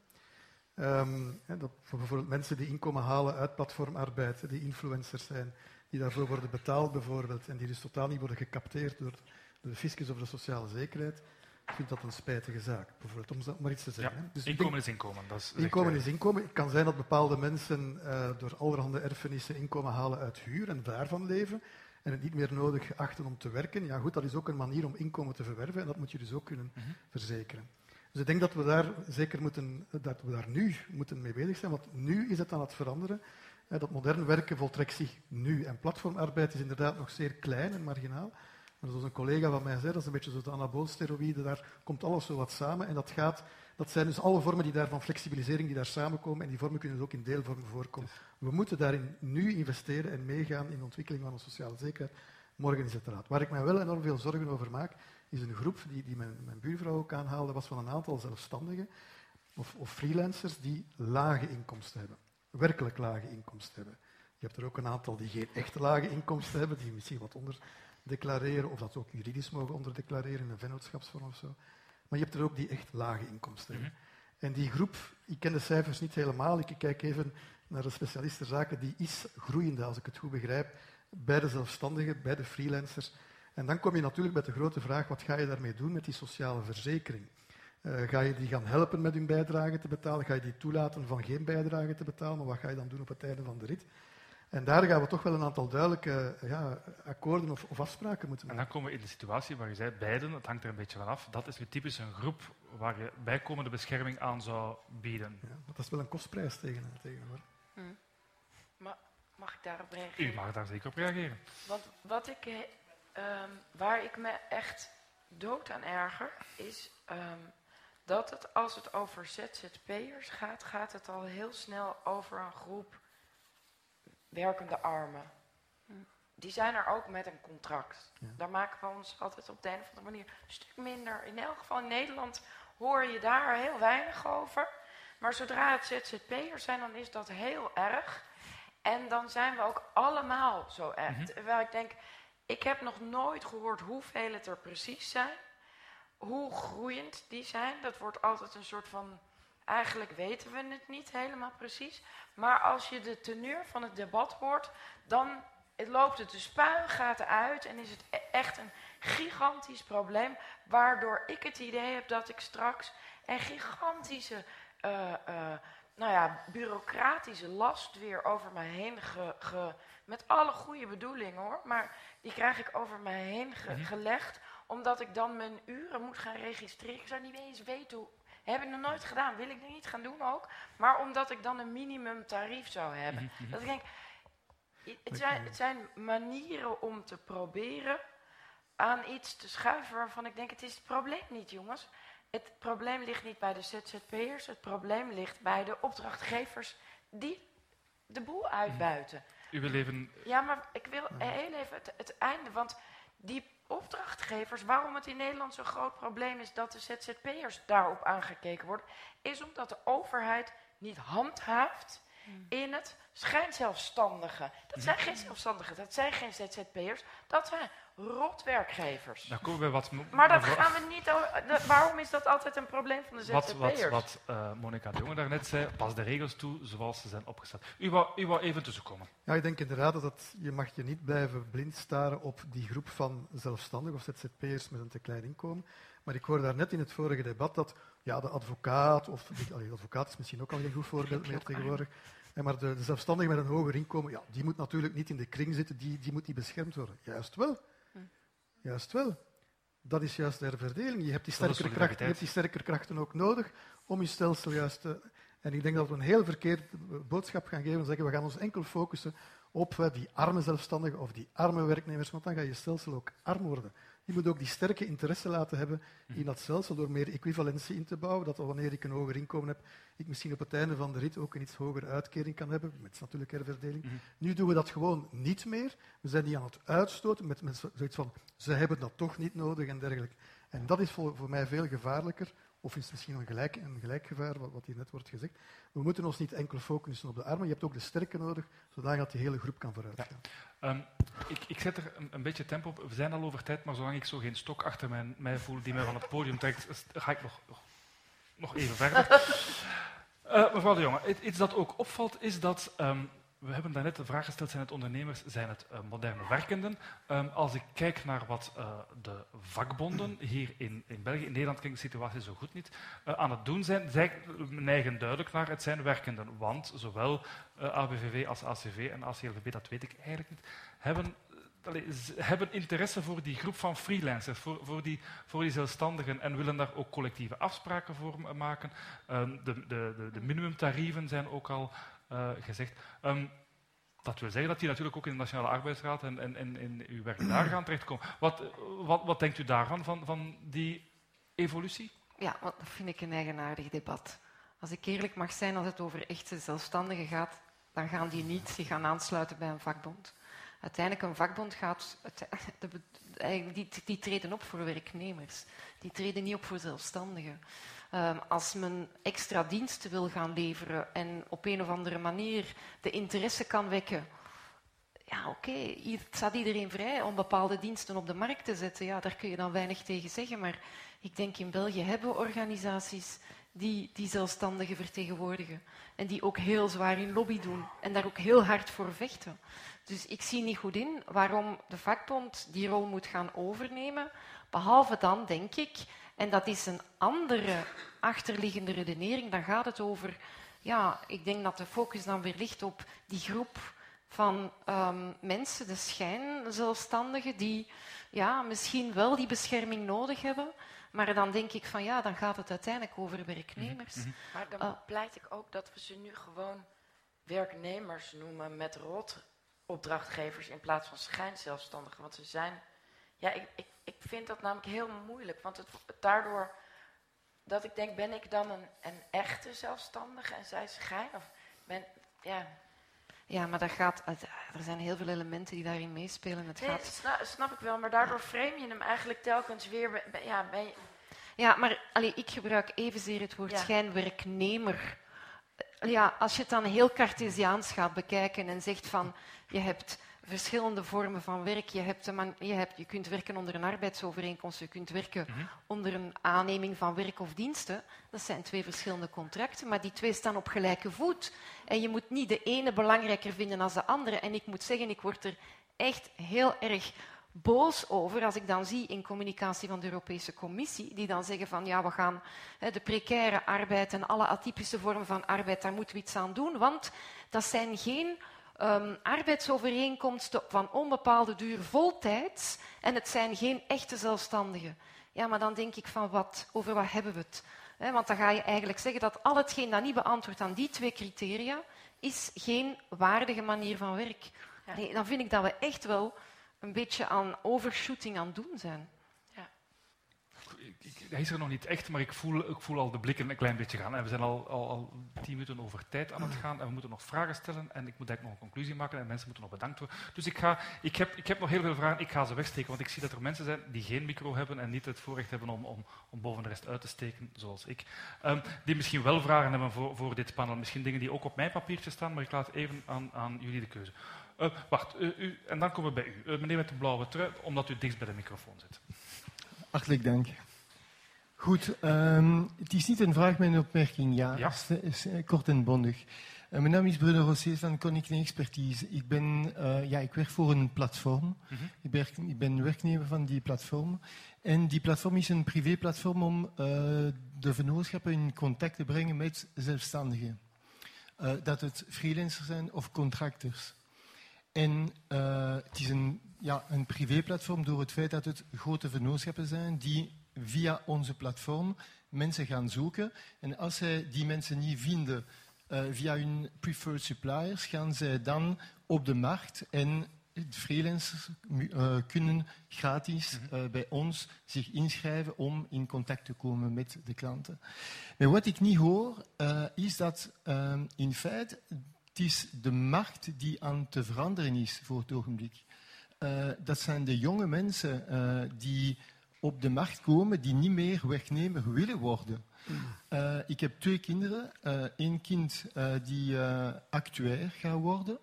Um, dat bijvoorbeeld mensen die inkomen halen uit platformarbeid, die influencers zijn, die daarvoor worden betaald bijvoorbeeld, en die dus totaal niet worden gecapteerd door, de fiscus of de sociale zekerheid. Ik vind dat een spijtige zaak, bijvoorbeeld, om maar iets te zeggen. Ja, dus inkomen is inkomen. Dat is inkomen is inkomen. Het kan zijn dat bepaalde mensen uh, door allerhande erfenissen inkomen halen uit huur en daarvan leven en het niet meer nodig achten om te werken. Ja goed, dat is ook een manier om inkomen te verwerven en dat moet je dus ook kunnen mhm. verzekeren. Dus ik denk dat we daar zeker moeten, dat we daar nu moeten mee bezig zijn, want nu is het aan het veranderen. Dat modern werken voltrekt zich nu. En platformarbeid is inderdaad nog zeer klein en marginaal. Maar zoals een collega van mij zei, dat is een beetje zoals de anaboolsteroïden, daar komt alles zo wat samen. En dat, gaat, dat zijn dus alle vormen die daar van flexibilisering die daar samenkomen. En die vormen kunnen dus ook in deelvormen voorkomen. We moeten daarin nu investeren en meegaan in de ontwikkeling van een sociale zekerheid. Morgen is het raad. Waar ik mij wel enorm veel zorgen over maak, is een groep die, die mijn, mijn buurvrouw ook aanhaalde, was van een aantal zelfstandigen of, of freelancers die lage inkomsten hebben. Werkelijk lage inkomsten hebben. Je hebt er ook een aantal die geen echte lage inkomsten hebben, die misschien wat onder declareren, of dat ze ook juridisch mogen onderdeclareren in een vennootschapsvorm of zo. Maar je hebt er ook die echt lage inkomsten hebben. Mhm. En die groep, ik ken de cijfers niet helemaal, ik kijk even naar de specialisten zaken, die is groeiende, als ik het goed begrijp, bij de zelfstandigen, bij de freelancers. En dan kom je natuurlijk met de grote vraag, wat ga je daarmee doen met die sociale verzekering? Uh, ga je die gaan helpen met hun bijdrage te betalen? Ga je die toelaten van geen bijdrage te betalen? Maar wat ga je dan doen op het einde van de rit? En daar gaan we toch wel een aantal duidelijke ja, akkoorden of, of, afspraken moeten maken. En dan komen we in de situatie waar je zei, beiden, het hangt er een beetje van af. Dat is nu typisch een groep waar je bijkomende bescherming aan zou bieden. Ja, dat is wel een kostprijs tegen, tegenover. Hmm. mag ik daarop reageren? U mag daar zeker op reageren. Want wat ik, um, waar ik me echt dood aan erger, is um, dat het als het over ZZP'ers gaat, gaat het al heel snel over een groep werkende armen. Die zijn er ook met een contract. Daar maken we ons altijd op de een of andere manier een stuk minder. In elk geval in Nederland hoor je daar heel weinig over. Maar zodra het ZZP'ers zijn, dan is dat heel erg. En dan zijn we ook allemaal zo erg. Mm Terwijl ik denk, ik heb nog nooit gehoord hoeveel het er precies zijn. Hoe groeiend die zijn. Dat wordt altijd een soort van Eigenlijk weten we het niet helemaal precies. Maar als je de teneur van het debat hoort, dan loopt het de spuigaten uit en is het e- echt een gigantisch probleem. Waardoor ik het idee heb dat ik straks een gigantische, uh, uh, nou ja, bureaucratische last weer over mij heen ge, met alle goede bedoelingen hoor, maar die krijg ik over mij heen mhm. gelegd, omdat ik dan mijn uren moet gaan registreren. Ik zou niet eens weten hoe, heb ik nog nooit gedaan, wil ik nu niet gaan doen ook. Maar omdat ik dan een minimumtarief zou hebben. Mhm, mhm. dat ik denk, het zijn, het zijn manieren om te proberen aan iets te schuiven waarvan ik denk, het is het probleem niet, jongens. Het probleem ligt niet bij de ZZP'ers, het probleem ligt bij de opdrachtgevers die de boel uitbuiten. U wil even... Ja, maar ik wil heel even het, het einde, want die opdrachtgevers, waarom het in Nederland zo'n groot probleem is dat de ZZP'ers daarop aangekeken worden, is omdat de overheid niet handhaaft. In het schijnzelfstandigen. Dat zijn geen zelfstandigen, dat zijn geen ZZP'ers, dat zijn rotwerkgevers. Daar komen we wat... Maar dat gaan we niet... waarom is dat altijd een probleem van de ZZP'ers? Wat, wat, wat uh, Monika de Jonge daarnet zei, pas de regels toe zoals ze zijn opgesteld. U wou, u wou even tussenkomen. Ja, ik denk inderdaad dat het, je mag je niet blijven blind staren op die groep van zelfstandigen of ZZP'ers met een te klein inkomen. Maar ik hoorde daar net in het vorige debat dat ja, de advocaat, of de advocaat is misschien ook al geen goed voorbeeld meer tegenwoordig, maar de, de zelfstandige met een hoger inkomen, ja, die moet natuurlijk niet in de kring zitten, die, die moet niet beschermd worden. Juist wel. Hm. Juist wel. Dat is juist de herverdeling. Je hebt die sterkere, krachten, je hebt die sterkere krachten ook nodig om je stelsel juist te... En ik denk dat we een heel verkeerd boodschap gaan geven en zeggen we gaan ons enkel focussen op die arme zelfstandigen of die arme werknemers, want dan gaat je stelsel ook arm worden. Je moet ook die sterke interesse laten hebben in dat stelsel door meer equivalentie in te bouwen, dat wanneer ik een hoger inkomen heb, ik misschien op het einde van de rit ook een iets hogere uitkering kan hebben, met natuurlijke herverdeling. Mhm. Nu doen we dat gewoon niet meer. We zijn die aan het uitstoten met, met zoiets van, ze hebben dat toch niet nodig en dergelijke. En dat is voor, voor mij veel gevaarlijker, of is het misschien een gelijk, een gelijk gevaar, wat, wat hier net wordt gezegd. We moeten ons niet enkel focussen op de armen, je hebt ook de sterke nodig, zodat die hele groep kan vooruitgaan. Ehm, ik, ik, zet er een, een, beetje tempo op. We zijn al over tijd, maar zolang ik zo geen stok achter mijn, mij voel die mij van het podium trekt, ga ik nog, nog, nog even verder. uh, mevrouw de Jonge, iets dat ook opvalt is dat um, we hebben daarnet de vraag gesteld, zijn het ondernemers, zijn het uh, moderne werkenden? Um, als ik kijk naar wat uh, de vakbonden hier in, in België, in Nederland klinkt de situatie zo goed niet, uh, aan het doen zijn, zij neigen duidelijk naar het zijn werkenden. Want zowel ABVV als ACV en ACLVB, dat weet ik eigenlijk niet, hebben hebben interesse voor die groep van freelancers, voor, voor, die, voor die zelfstandigen en willen daar ook collectieve afspraken voor maken. De, de, de, de minimumtarieven zijn ook al uh, gezegd. Um, dat wil zeggen dat die natuurlijk ook in de Nationale Arbeidsraad en, en, en in uw werk daar gaan terechtkomen. Wat, wat, wat denkt u daarvan, van, van die evolutie? Ja, dat vind ik een eigenaardig debat. Als ik eerlijk mag zijn, als het over echte zelfstandigen gaat, dan gaan die niet zich gaan aansluiten bij een vakbond. Uiteindelijk een vakbond gaat, die, die treden op voor werknemers. Die treden niet op voor zelfstandigen. Um, als men extra diensten wil gaan leveren en op een of andere manier de interesse kan wekken, ja oké, okay, staat iedereen vrij om bepaalde diensten op de markt te zetten. Ja, daar kun je dan weinig tegen zeggen, maar ik denk in België hebben we organisaties die die zelfstandigen vertegenwoordigen en die ook heel zwaar in lobby doen en daar ook heel hard voor vechten. Dus ik zie niet goed in waarom de vakbond die rol moet gaan overnemen, behalve dan, denk ik, en dat is een andere achterliggende redenering. Dan gaat het over, ja, ik denk dat de focus dan weer ligt op die groep van um, mensen, de schijnzelfstandigen, die ja, misschien wel die bescherming nodig hebben. Maar dan denk ik van ja, dan gaat het uiteindelijk over werknemers. Mm -hmm. Maar dan uh, pleit ik ook dat we ze nu gewoon werknemers noemen met rot opdrachtgevers in plaats van schijnzelfstandigen. Want ze zijn ja, ik, ik, ik vind dat namelijk heel moeilijk. Want het, daardoor dat ik denk, ben ik dan een, een echte zelfstandige en zij schijn? Of ben, ja. Ja, maar dat gaat, er zijn heel veel elementen die daarin meespelen. Het nee, gaat... snap, snap, ik wel, maar daardoor frame je hem eigenlijk telkens weer. Ja, ben je... ja maar allee, ik gebruik evenzeer het woord ja. schijnwerknemer. Ja, als je het dan heel cartesiaans gaat bekijken en zegt van je hebt verschillende vormen van werk. Je, hebt man, je, hebt, je kunt werken onder een arbeidsovereenkomst, je kunt werken mm -hmm. onder een aanneming van werk of diensten. Dat zijn twee verschillende contracten, maar die twee staan op gelijke voet. En je moet niet de ene belangrijker vinden dan de andere. En ik moet zeggen, ik word er echt heel erg boos over als ik dan zie in communicatie van de Europese Commissie, die dan zeggen van ja, we gaan hè, de precaire arbeid en alle atypische vormen van arbeid, daar moeten we iets aan doen, want dat zijn geen um, arbeidsovereenkomsten van onbepaalde duur voltijds en het zijn geen echte zelfstandigen. Ja, maar dan denk ik van wat, over wat hebben we het? Want dan ga je eigenlijk zeggen dat al hetgeen dat niet beantwoordt aan die twee criteria, is geen waardige manier van werk. Nee, dan vind ik dat we echt wel een beetje aan overshooting aan het doen zijn hij is er nog niet echt, maar ik voel, ik voel al de blikken een klein beetje gaan. En we zijn al, al, al tien minuten over tijd aan het gaan en we moeten nog vragen stellen en ik moet eigenlijk nog een conclusie maken en mensen moeten nog bedankt worden. Dus ik, ga, ik, heb, ik heb nog heel veel vragen, ik ga ze wegsteken, want ik zie dat er mensen zijn die geen micro hebben en niet het voorrecht hebben om, om, om boven de rest uit te steken, zoals ik. Um, die misschien wel vragen hebben voor, voor dit panel, misschien dingen die ook op mijn papiertje staan, maar ik laat even aan, aan jullie de keuze. Uh, wacht, uh, u, en dan komen we bij u. Uh, meneer met de blauwe trui, omdat u dichtst bij de microfoon zit. Hartelijk dank. Goed, um, het is niet een vraag, maar een opmerking. Ja, ja. Is, is, kort en bondig. Uh, mijn naam is Bruno Rossier van Connecting Expertise. Ik, ben, uh, ja, ik werk voor een platform. Mm -hmm. ik, werk, ik, ben werknemer van die platform. En die platform is een privéplatform om uh, de vennootschappen in contact te brengen met zelfstandigen. dat het freelancers zijn of contractors. En het is een, ja, een privéplatform door het feit dat het grote vennootschappen zijn die via onze platform mensen gaan zoeken. En als zij die mensen niet vinden uh, via hun preferred suppliers, gaan zij dan op de markt en freelancers uh, kunnen gratis uh, bij ons zich inschrijven om in contact te komen met de klanten. Maar wat ik niet hoor, is dat in feite het is de markt die aan te veranderen is voor het ogenblik. dat zijn de jonge mensen die op de markt komen die niet meer werknemer willen worden. Uh, ik heb twee kinderen. Eén uh, kind uh, die actuair gaat worden.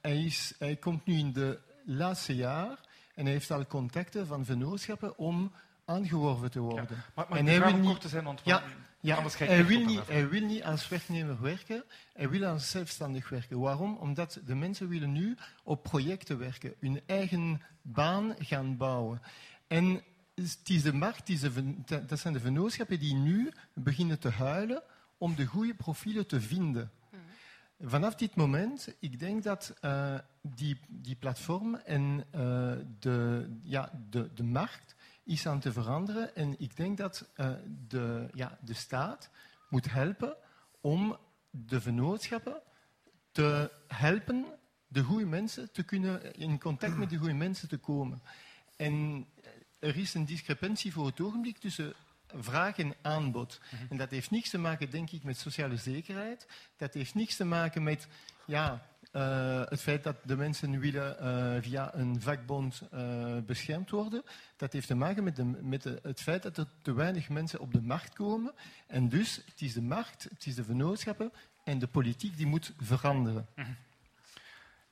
hij, is, hij komt nu in de laatste jaar en hij heeft al contacten van vennootschappen om aangeworven te worden. Ja, maar, maar en hij wil niet... te zijn, want ja, ja, hij, wil niet, hij wil niet als werknemer werken, hij wil als zelfstandig werken. Waarom? Omdat de mensen willen nu op projecten werken, hun eigen baan gaan bouwen. En het is de markt, die ze, dat zijn de vennootschappen die nu beginnen te huilen om de goede profielen te vinden. Mm. Vanaf dit moment, ik denk dat uh, die, die platform en uh, de, ja, de, de markt is aan te veranderen. En ik denk dat uh, de, ja, de staat moet helpen om de vennootschappen te helpen de goede mensen te kunnen in contact met de goede mensen te komen. En er is een discrepantie voor het ogenblik tussen vraag en aanbod. -hmm. En dat heeft niets te maken, denk ik, met sociale zekerheid. Dat heeft niets te maken met ja, uh, het feit dat de mensen willen uh, via een vakbond uh, beschermd worden. Dat heeft te maken met, de, met de, het feit dat er te weinig mensen op de markt komen. En dus, het is de markt, het is de vennootschappen en de politiek die moet veranderen. -hmm.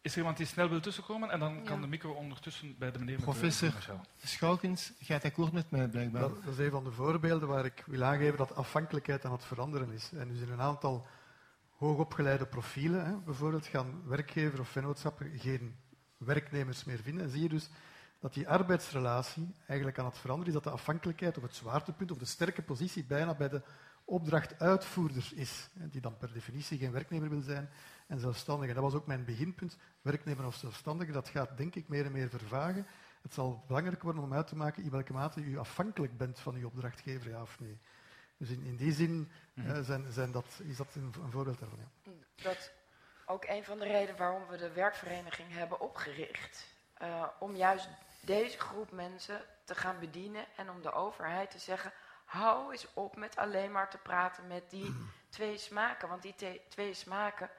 Is er iemand die snel wil tussenkomen? En dan kan ja. de micro ondertussen bij de meneer... Professor Schoukens gaat akkoord met mij, blijkbaar. Dat, dat, is een van de voorbeelden waar ik wil aangeven dat afhankelijkheid aan het veranderen is. En dus in een aantal hoogopgeleide profielen, hè, bijvoorbeeld, gaan werkgever of vennootschappen geen werknemers meer vinden. En zie je dus dat die arbeidsrelatie eigenlijk aan het veranderen is, dat de afhankelijkheid of het zwaartepunt of de sterke positie bijna bij de opdrachtuitvoerder is, die dan per definitie geen werknemer wil zijn en zelfstandige. Dat was ook mijn beginpunt. Werknemer of zelfstandige, dat gaat denk ik meer en meer vervagen. Het zal belangrijk worden om uit te maken in welke mate u afhankelijk bent van uw opdrachtgever, ja of nee. Dus in, in die zin mm -hmm. uh, zijn, zijn dat, is dat een, een voorbeeld daarvan. Ja. Dat ook een van de redenen waarom we de werkvereniging hebben opgericht. Uh, om juist deze groep mensen te gaan bedienen en om de overheid te zeggen: hou eens op met alleen maar te praten met die twee smaken. Want die twee smaken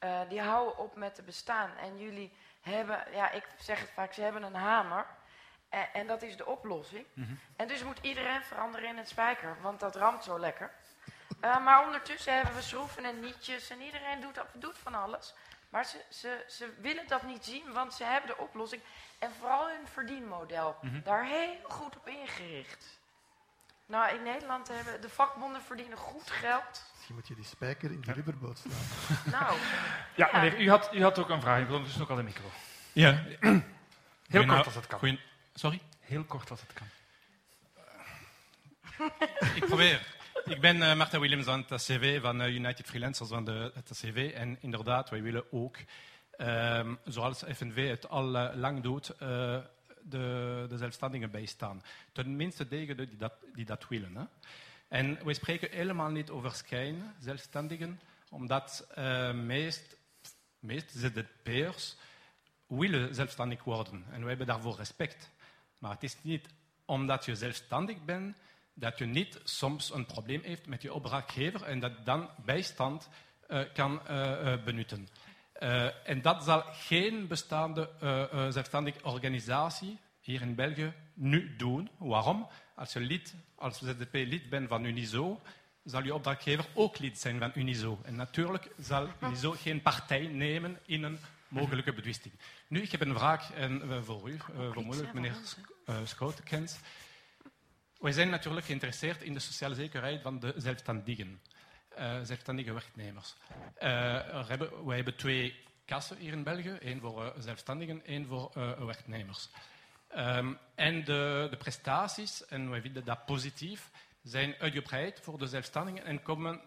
uh, die houden op met te bestaan. En jullie hebben, ja, ik zeg het vaak, ze hebben een hamer. En, en dat is de oplossing. Mm -hmm. En dus moet iedereen veranderen in een spijker, want dat ramt zo lekker. Uh, maar ondertussen hebben we schroeven en nietjes en iedereen doet, doet van alles. Maar ze, ze, ze willen dat niet zien, want ze hebben de oplossing. En vooral hun verdienmodel mm -hmm. daar heel goed op ingericht. Nou, in Nederland hebben de vakbonden verdienen goed geld. Misschien moet je die spijker in de rubberboot slaan. Nou. Ja, meneer, u had, u had ook een vraag. Ik wil dus ook al de micro. Ja. Heel kort als het kan. Sorry? Heel kort als het kan. ik probeer. Ik ben uh, Martin Williams van het CV, van uh, United Freelancers van de, het CV. En inderdaad, wij willen ook, um, zoals FNV het al uh, lang doet, de, de zelfstandigen bijstaan. Tenminste degenen die dat, die dat willen. Hè. En we spreken helemaal niet over schijn, zelfstandigen, omdat uh, meest, meest ZZP'ers willen zelfstandig worden. En we hebben daarvoor respect. Maar het is niet omdat je zelfstandig bent dat je niet soms een probleem heeft met je opdrachtgever en dat dan bijstand uh, kan uh, benutten. En dat zal geen bestaande zelfstandige organisatie hier in België nu doen. Waarom? Als je lid, als ZZP lid bent van Unizo, zal je opdrachtgever ook lid zijn van Unizo. En natuurlijk zal Unizo geen partij nemen in een mogelijke betwisting. Nu, ik heb een vraag en, voor u, vermoedelijk meneer Schoutenkens. Wij zijn natuurlijk geïnteresseerd in de sociale zekerheid van de zelfstandigen, uh, zelfstandige werknemers. Hebben, wij hebben twee kassen hier in België, één voor zelfstandigen, één voor werknemers. Um, en de, de, prestaties, en wij vinden dat positief, zijn uitgebreid voor de zelfstandigen en komen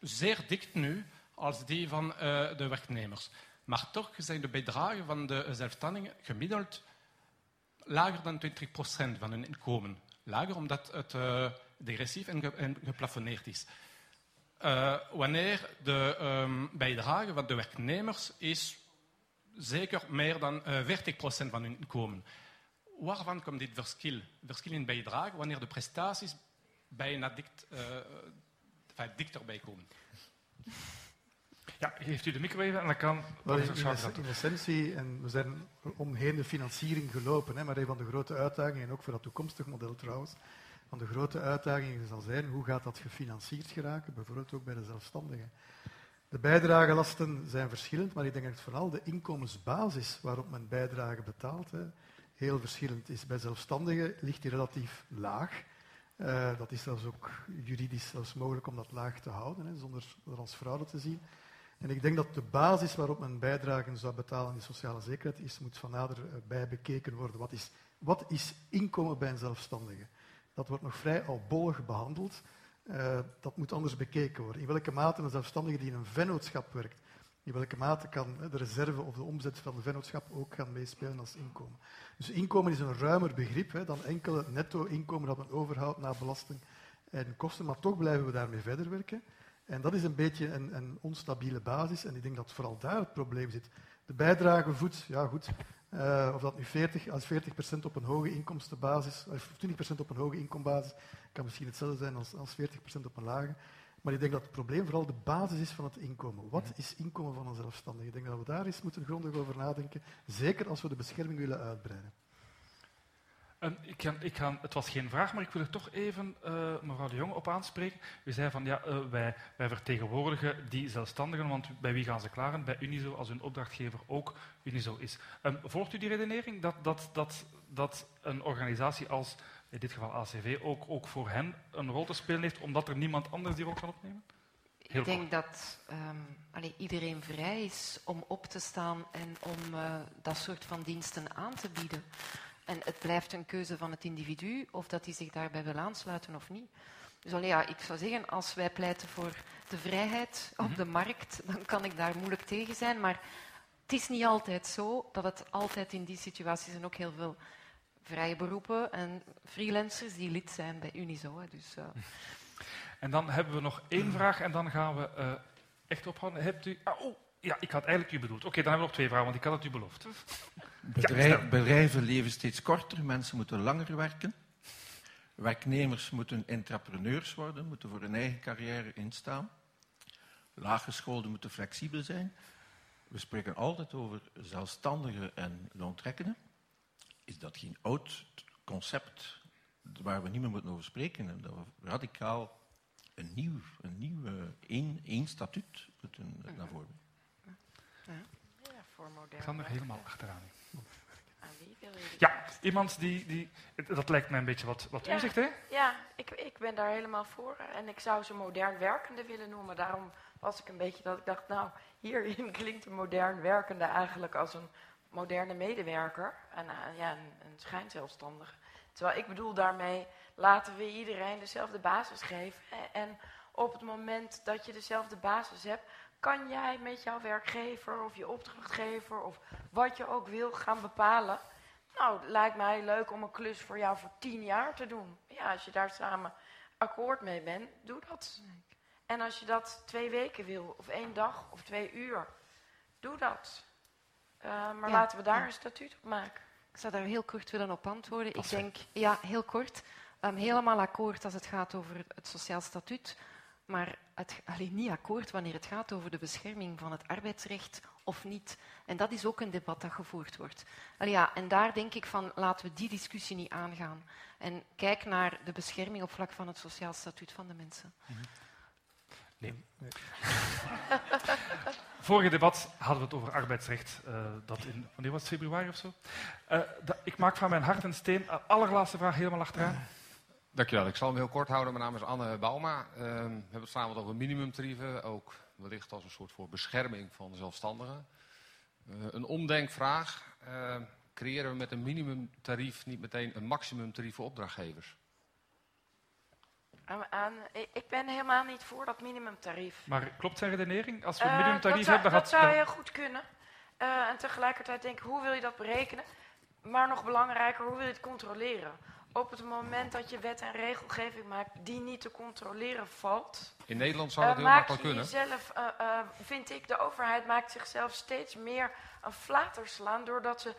zeer dicht nu als die van de werknemers. Maar toch zijn de bedragen van de zelfstandigen gemiddeld lager dan 20% van hun inkomen. Lager omdat het degressief en, en, geplafonneerd is. Uh, wanneer de um, bijdrage van de werknemers is zeker meer dan uh, 40% van hun inkomen. Waarvan komt dit verschil? Verschil in bijdrage wanneer de prestaties bijna dicht, uh, dichterbij komen? Ja, geeft u de micro even en dan kan in, in, essentie, en we zijn omheen de financiering gelopen, hè, maar een van de grote uitdagingen, en ook voor dat toekomstig model trouwens, van de grote uitdagingen zal zijn hoe gaat dat gefinancierd geraken, bijvoorbeeld ook bij de zelfstandigen. De bijdragelasten zijn verschillend, maar ik denk dat vooral de inkomensbasis waarop men bijdrage betaalt heel verschillend is. Bij zelfstandigen ligt die relatief laag. Uh, dat is zelfs ook juridisch zelfs mogelijk om dat laag te houden, hè, zonder er als fraude te zien. En ik denk dat de basis waarop men bijdragen zou betalen aan die sociale zekerheid is, moet van nader eh, bij bekeken worden. Wat is, wat is inkomen bij een zelfstandige? Dat wordt nog vrij albollig behandeld. Uh, dat moet anders bekeken worden. In welke mate een zelfstandige die in een vennootschap werkt, in welke mate kan de reserve of de omzet van de vennootschap ook gaan meespelen als inkomen. Dus inkomen is een ruimer begrip hè, dan enkele netto-inkomen dat men overhoudt na belasting en kosten, maar toch blijven we daarmee verder werken. En dat is een beetje een, een onstabiele basis en ik denk dat vooral daar het probleem zit. De bijdrage voedt, ja goed, uh, of dat nu 40, als 40% op een hoge inkomstenbasis, of 20% op een hoge inkomstenbasis, kan misschien hetzelfde zijn als, als 40% op een lage. Maar ik denk dat het probleem vooral de basis is van het inkomen. Wat mhm. is inkomen van een zelfstandige? Ik denk dat we daar eens moeten grondig over nadenken, zeker als we de bescherming willen uitbreiden. Ik kan, ik kan, het was geen vraag, maar ik wil er toch even uh, mevrouw de Jonge op aanspreken. U zei van ja, uh, wij, wij, vertegenwoordigen die zelfstandigen, want bij wie gaan ze klaren? Bij Unizo, als hun opdrachtgever ook Unizo is. Um, volgt u die redenering dat, dat, dat, dat een organisatie als in dit geval ACV ook, ook voor hen een rol te spelen heeft, omdat er niemand anders die rol kan opnemen? Heel ik denk dat um, ehm, allee, iedereen vrij is om op te staan en om uh, dat soort van diensten aan te bieden. En het blijft een keuze van het individu of dat hij zich daarbij wil aansluiten of niet. Dus allee, ja, ik zou zeggen, als wij pleiten voor de vrijheid op mhm. de markt, dan kan ik daar moeilijk tegen zijn. Maar het is niet altijd zo dat het altijd in die situaties en ook heel veel vrije beroepen en freelancers die lid zijn bij Unizo. Dus, uh... En dan hebben we nog één vraag en dan gaan we uh, echt ophouden. Hebt u... Ah, oh, ja, ik had eigenlijk u bedoeld. Oké, dan hebben we nog twee vragen, want ik had het u beloofd. Bedrijf, bedrijven leven steeds korter, mensen moeten langer werken. Werknemers moeten entrepreneurs worden, moeten voor hun eigen carrière instaan. Laaggeschoolden moeten flexibel zijn. We spreken altijd over zelfstandigen en loontrekkenden is dat geen oud concept waar we niet meer moeten over spreken. En dat we radicaal een nieuw, een nieuw één, één statuut moeten naar voren. Ja, voor modern. Ik ga er helemaal achteraan. Ja, iemand die, die. Dat lijkt mij een beetje wat, wat ja, u zegt, hè? Ja, ik, ik ben daar helemaal voor. En ik zou ze modern werkende willen noemen. Daarom was ik een beetje dat ik dacht, nou, hierin klinkt een modern werkende eigenlijk als een moderne medewerker en uh, ja, een, een schijnzelfstandige. Terwijl ik bedoel daarmee, laten we iedereen dezelfde basis geven. En op het moment dat je dezelfde basis hebt, kan jij met jouw werkgever of je opdrachtgever of wat je ook wil gaan bepalen. Nou, het lijkt mij leuk om een klus voor jou voor tien jaar te doen. Ja, als je daar samen akkoord mee bent, doe dat. En als je dat twee weken wil, of één dag of twee uur, doe dat. Uh, maar laten we daar een statuut op maken. Ik zou daar heel kort willen op antwoorden. Ik denk, ja, heel kort. Um, helemaal akkoord als het gaat over het sociaal statuut. Maar het, alleen niet akkoord wanneer het gaat over de bescherming van het arbeidsrecht of niet. En dat is ook een debat dat gevoerd wordt. Ja, en daar denk ik van, laten we die discussie niet aangaan. En kijk naar de bescherming op vlak van het sociaal statuut van de mensen. Nee. Vorige debat hadden we het over arbeidsrecht. Uh, dat in, wanneer was het, februari of zo? Uh, ik maak van mijn hart en steen. Uh, allerlaatste vraag helemaal achteraan. Dankjewel. Ik zal hem heel kort houden. Mijn naam is Anne Bauma. we hebben het vanavond over minimumtarieven. Ook wellicht als een soort voor bescherming van zelfstandigen. een omdenkvraag. creëren we met een minimumtarief niet meteen een maximumtarief voor opdrachtgevers? Aan, ik ben helemaal niet voor dat minimumtarief. Maar klopt zijn redenering? Als we een eh, minimumtarief hebben... Dat zou je goed kunnen. Uh, en tegelijkertijd denk ik, hoe wil je dat berekenen? Maar nog belangrijker, hoe wil je het controleren? Op het moment dat je wet en regelgeving maakt die niet te controleren valt. In Nederland zou dat uh, heel makkelijk kunnen. Jezelf, uh, uh, vind ik, de overheid maakt zichzelf steeds meer een flater slaan doordat ze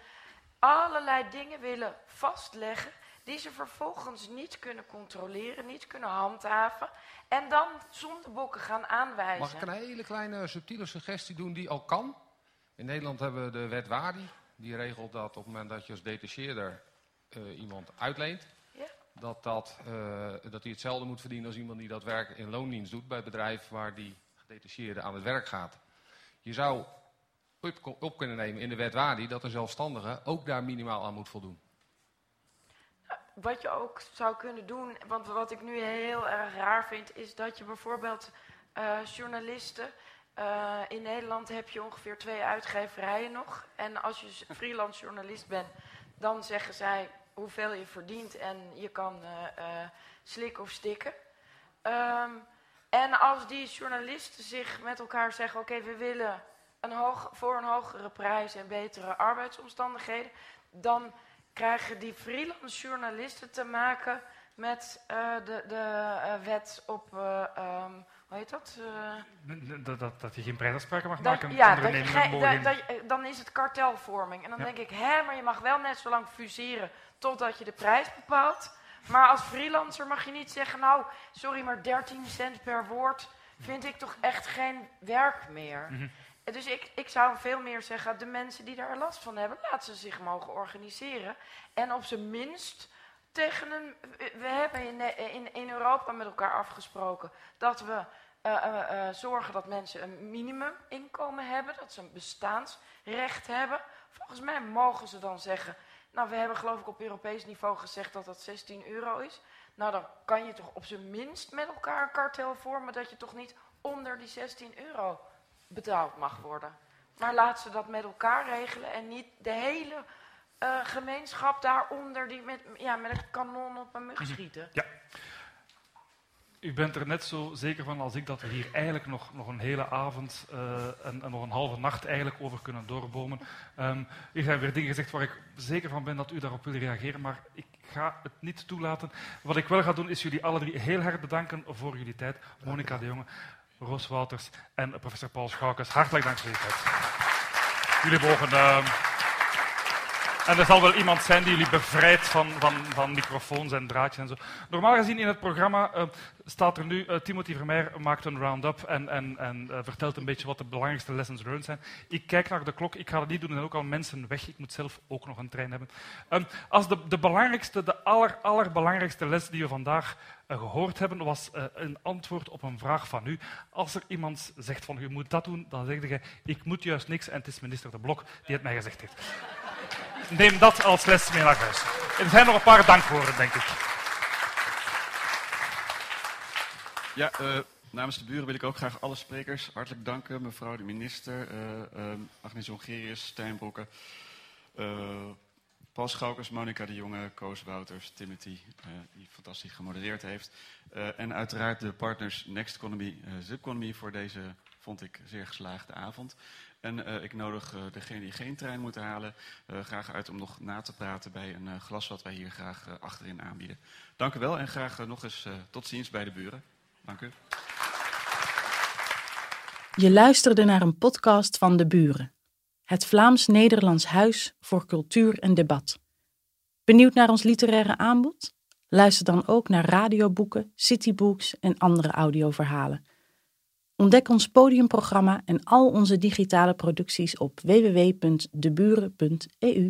allerlei dingen willen vastleggen die ze vervolgens niet kunnen controleren, niet kunnen handhaven en dan zondebokken gaan aanwijzen. Mag ik een hele kleine subtiele suggestie doen die al kan? In Nederland hebben we de wet WADI. Die regelt dat op het moment dat je als detacheerder uh, iemand uitleent, ja. dat, dat, uh, dat hij hetzelfde moet verdienen als iemand die dat werk in loondienst doet bij het bedrijf waar die gedetacheerde aan het werk gaat. Je zou op, op kunnen nemen in de wet WADI dat een zelfstandige ook daar minimaal aan moet voldoen. Wat je ook zou kunnen doen, want wat ik nu heel erg raar vind, is dat je bijvoorbeeld uh, journalisten. Uh, in Nederland heb je ongeveer twee uitgeverijen nog. En als je freelance journalist bent, dan zeggen zij hoeveel je verdient en je kan uh, uh, slikken of stikken. Um, en als die journalisten zich met elkaar zeggen: oké, we willen een hoog, voor een hogere prijs en betere arbeidsomstandigheden, dan krijgen die freelance journalisten te maken met uh, de, de wet op. Um, hoe heet dat? dat, dat? Dat je geen prijsafspraken mag dat, maken. Ja, dat je dat, dat, dan is het kartelvorming. En dan Ja. denk ik, hè, maar je mag wel net zo lang fuseren totdat je de prijs bepaalt. Maar als freelancer mag je niet zeggen, nou, sorry, maar 13 cent per woord vind ik toch echt geen werk meer. Mhm. Dus ik, ik zou veel meer zeggen, de mensen die daar last van hebben, laten ze zich mogen organiseren. En op zijn minst tegen een. We hebben in, in, in Europa met elkaar afgesproken dat we zorgen dat mensen een minimuminkomen hebben, dat ze een bestaansrecht hebben. Volgens mij mogen ze dan zeggen. Nou, we hebben geloof ik op Europees niveau gezegd dat dat 16 euro is. Nou, dan kan je toch op zijn minst met elkaar een kartel vormen dat je toch niet onder die 16 euro betaald mag worden. Maar laat ze dat met elkaar regelen en niet de hele uh, gemeenschap daaronder die met, ja, met een kanon op een mug schieten. Ja. U bent er net zo zeker van als ik dat we hier eigenlijk nog, nog een hele avond uh, en, en, nog een halve nacht eigenlijk over kunnen doorbomen. Um, hier zijn weer dingen gezegd waar ik zeker van ben dat u daarop wil reageren, maar ik ga het niet toelaten. Wat ik wel ga doen is jullie alle drie heel hard bedanken voor jullie tijd. Monika de Jonge, Roos Wouters en professor Paul Schoukes. Hartelijk dank voor jullie tijd. Jullie mogen... Uh, en er zal wel iemand zijn die jullie bevrijdt van, van, van microfoons en draadjes en zo. Normaal gezien in het programma uh, staat er nu, uh, Timothy Vermeer maakt een round-up en, en, en uh, vertelt een beetje wat de belangrijkste lessons learned zijn. Ik kijk naar de klok, ik ga dat niet doen, zijn ook al mensen weg. Ik moet zelf ook nog een trein hebben. Um, als de, de belangrijkste, de aller, allerbelangrijkste les die we vandaag gehoord hebben, was uh, een antwoord op een vraag van u. Als er iemand zegt van, u moet dat doen, dan zeg je, ik moet juist niks en het is minister De Blok die het mij gezegd heeft. Neem dat als les mee naar huis. Er zijn nog een paar dankwoorden, denk ik. Ja, uh, namens de buren wil ik ook graag alle sprekers hartelijk danken. Mevrouw de minister, uh, uh, Agnes Jongerius, Stijnbroeke, Paul Schoukers, Monika de Jonge, Koos Wouters, Timothy, die fantastisch gemodereerd heeft. en uiteraard de partners Next Economy, Zipconomy voor deze, vond ik, zeer geslaagde avond. En uh, ik nodig uh, degene die geen trein moeten halen uh, graag uit om nog na te praten bij een glas wat wij hier graag achterin aanbieden. Dank u wel en graag nog eens tot ziens bij de buren. Dank u. Je luisterde naar een podcast van De Buren, het Vlaams-Nederlands Huis voor Cultuur en Debat. Benieuwd naar ons literaire aanbod? Luister dan ook naar radioboeken, citybooks en andere audioverhalen. Ontdek ons podiumprogramma en al onze digitale producties op www.deburen.eu.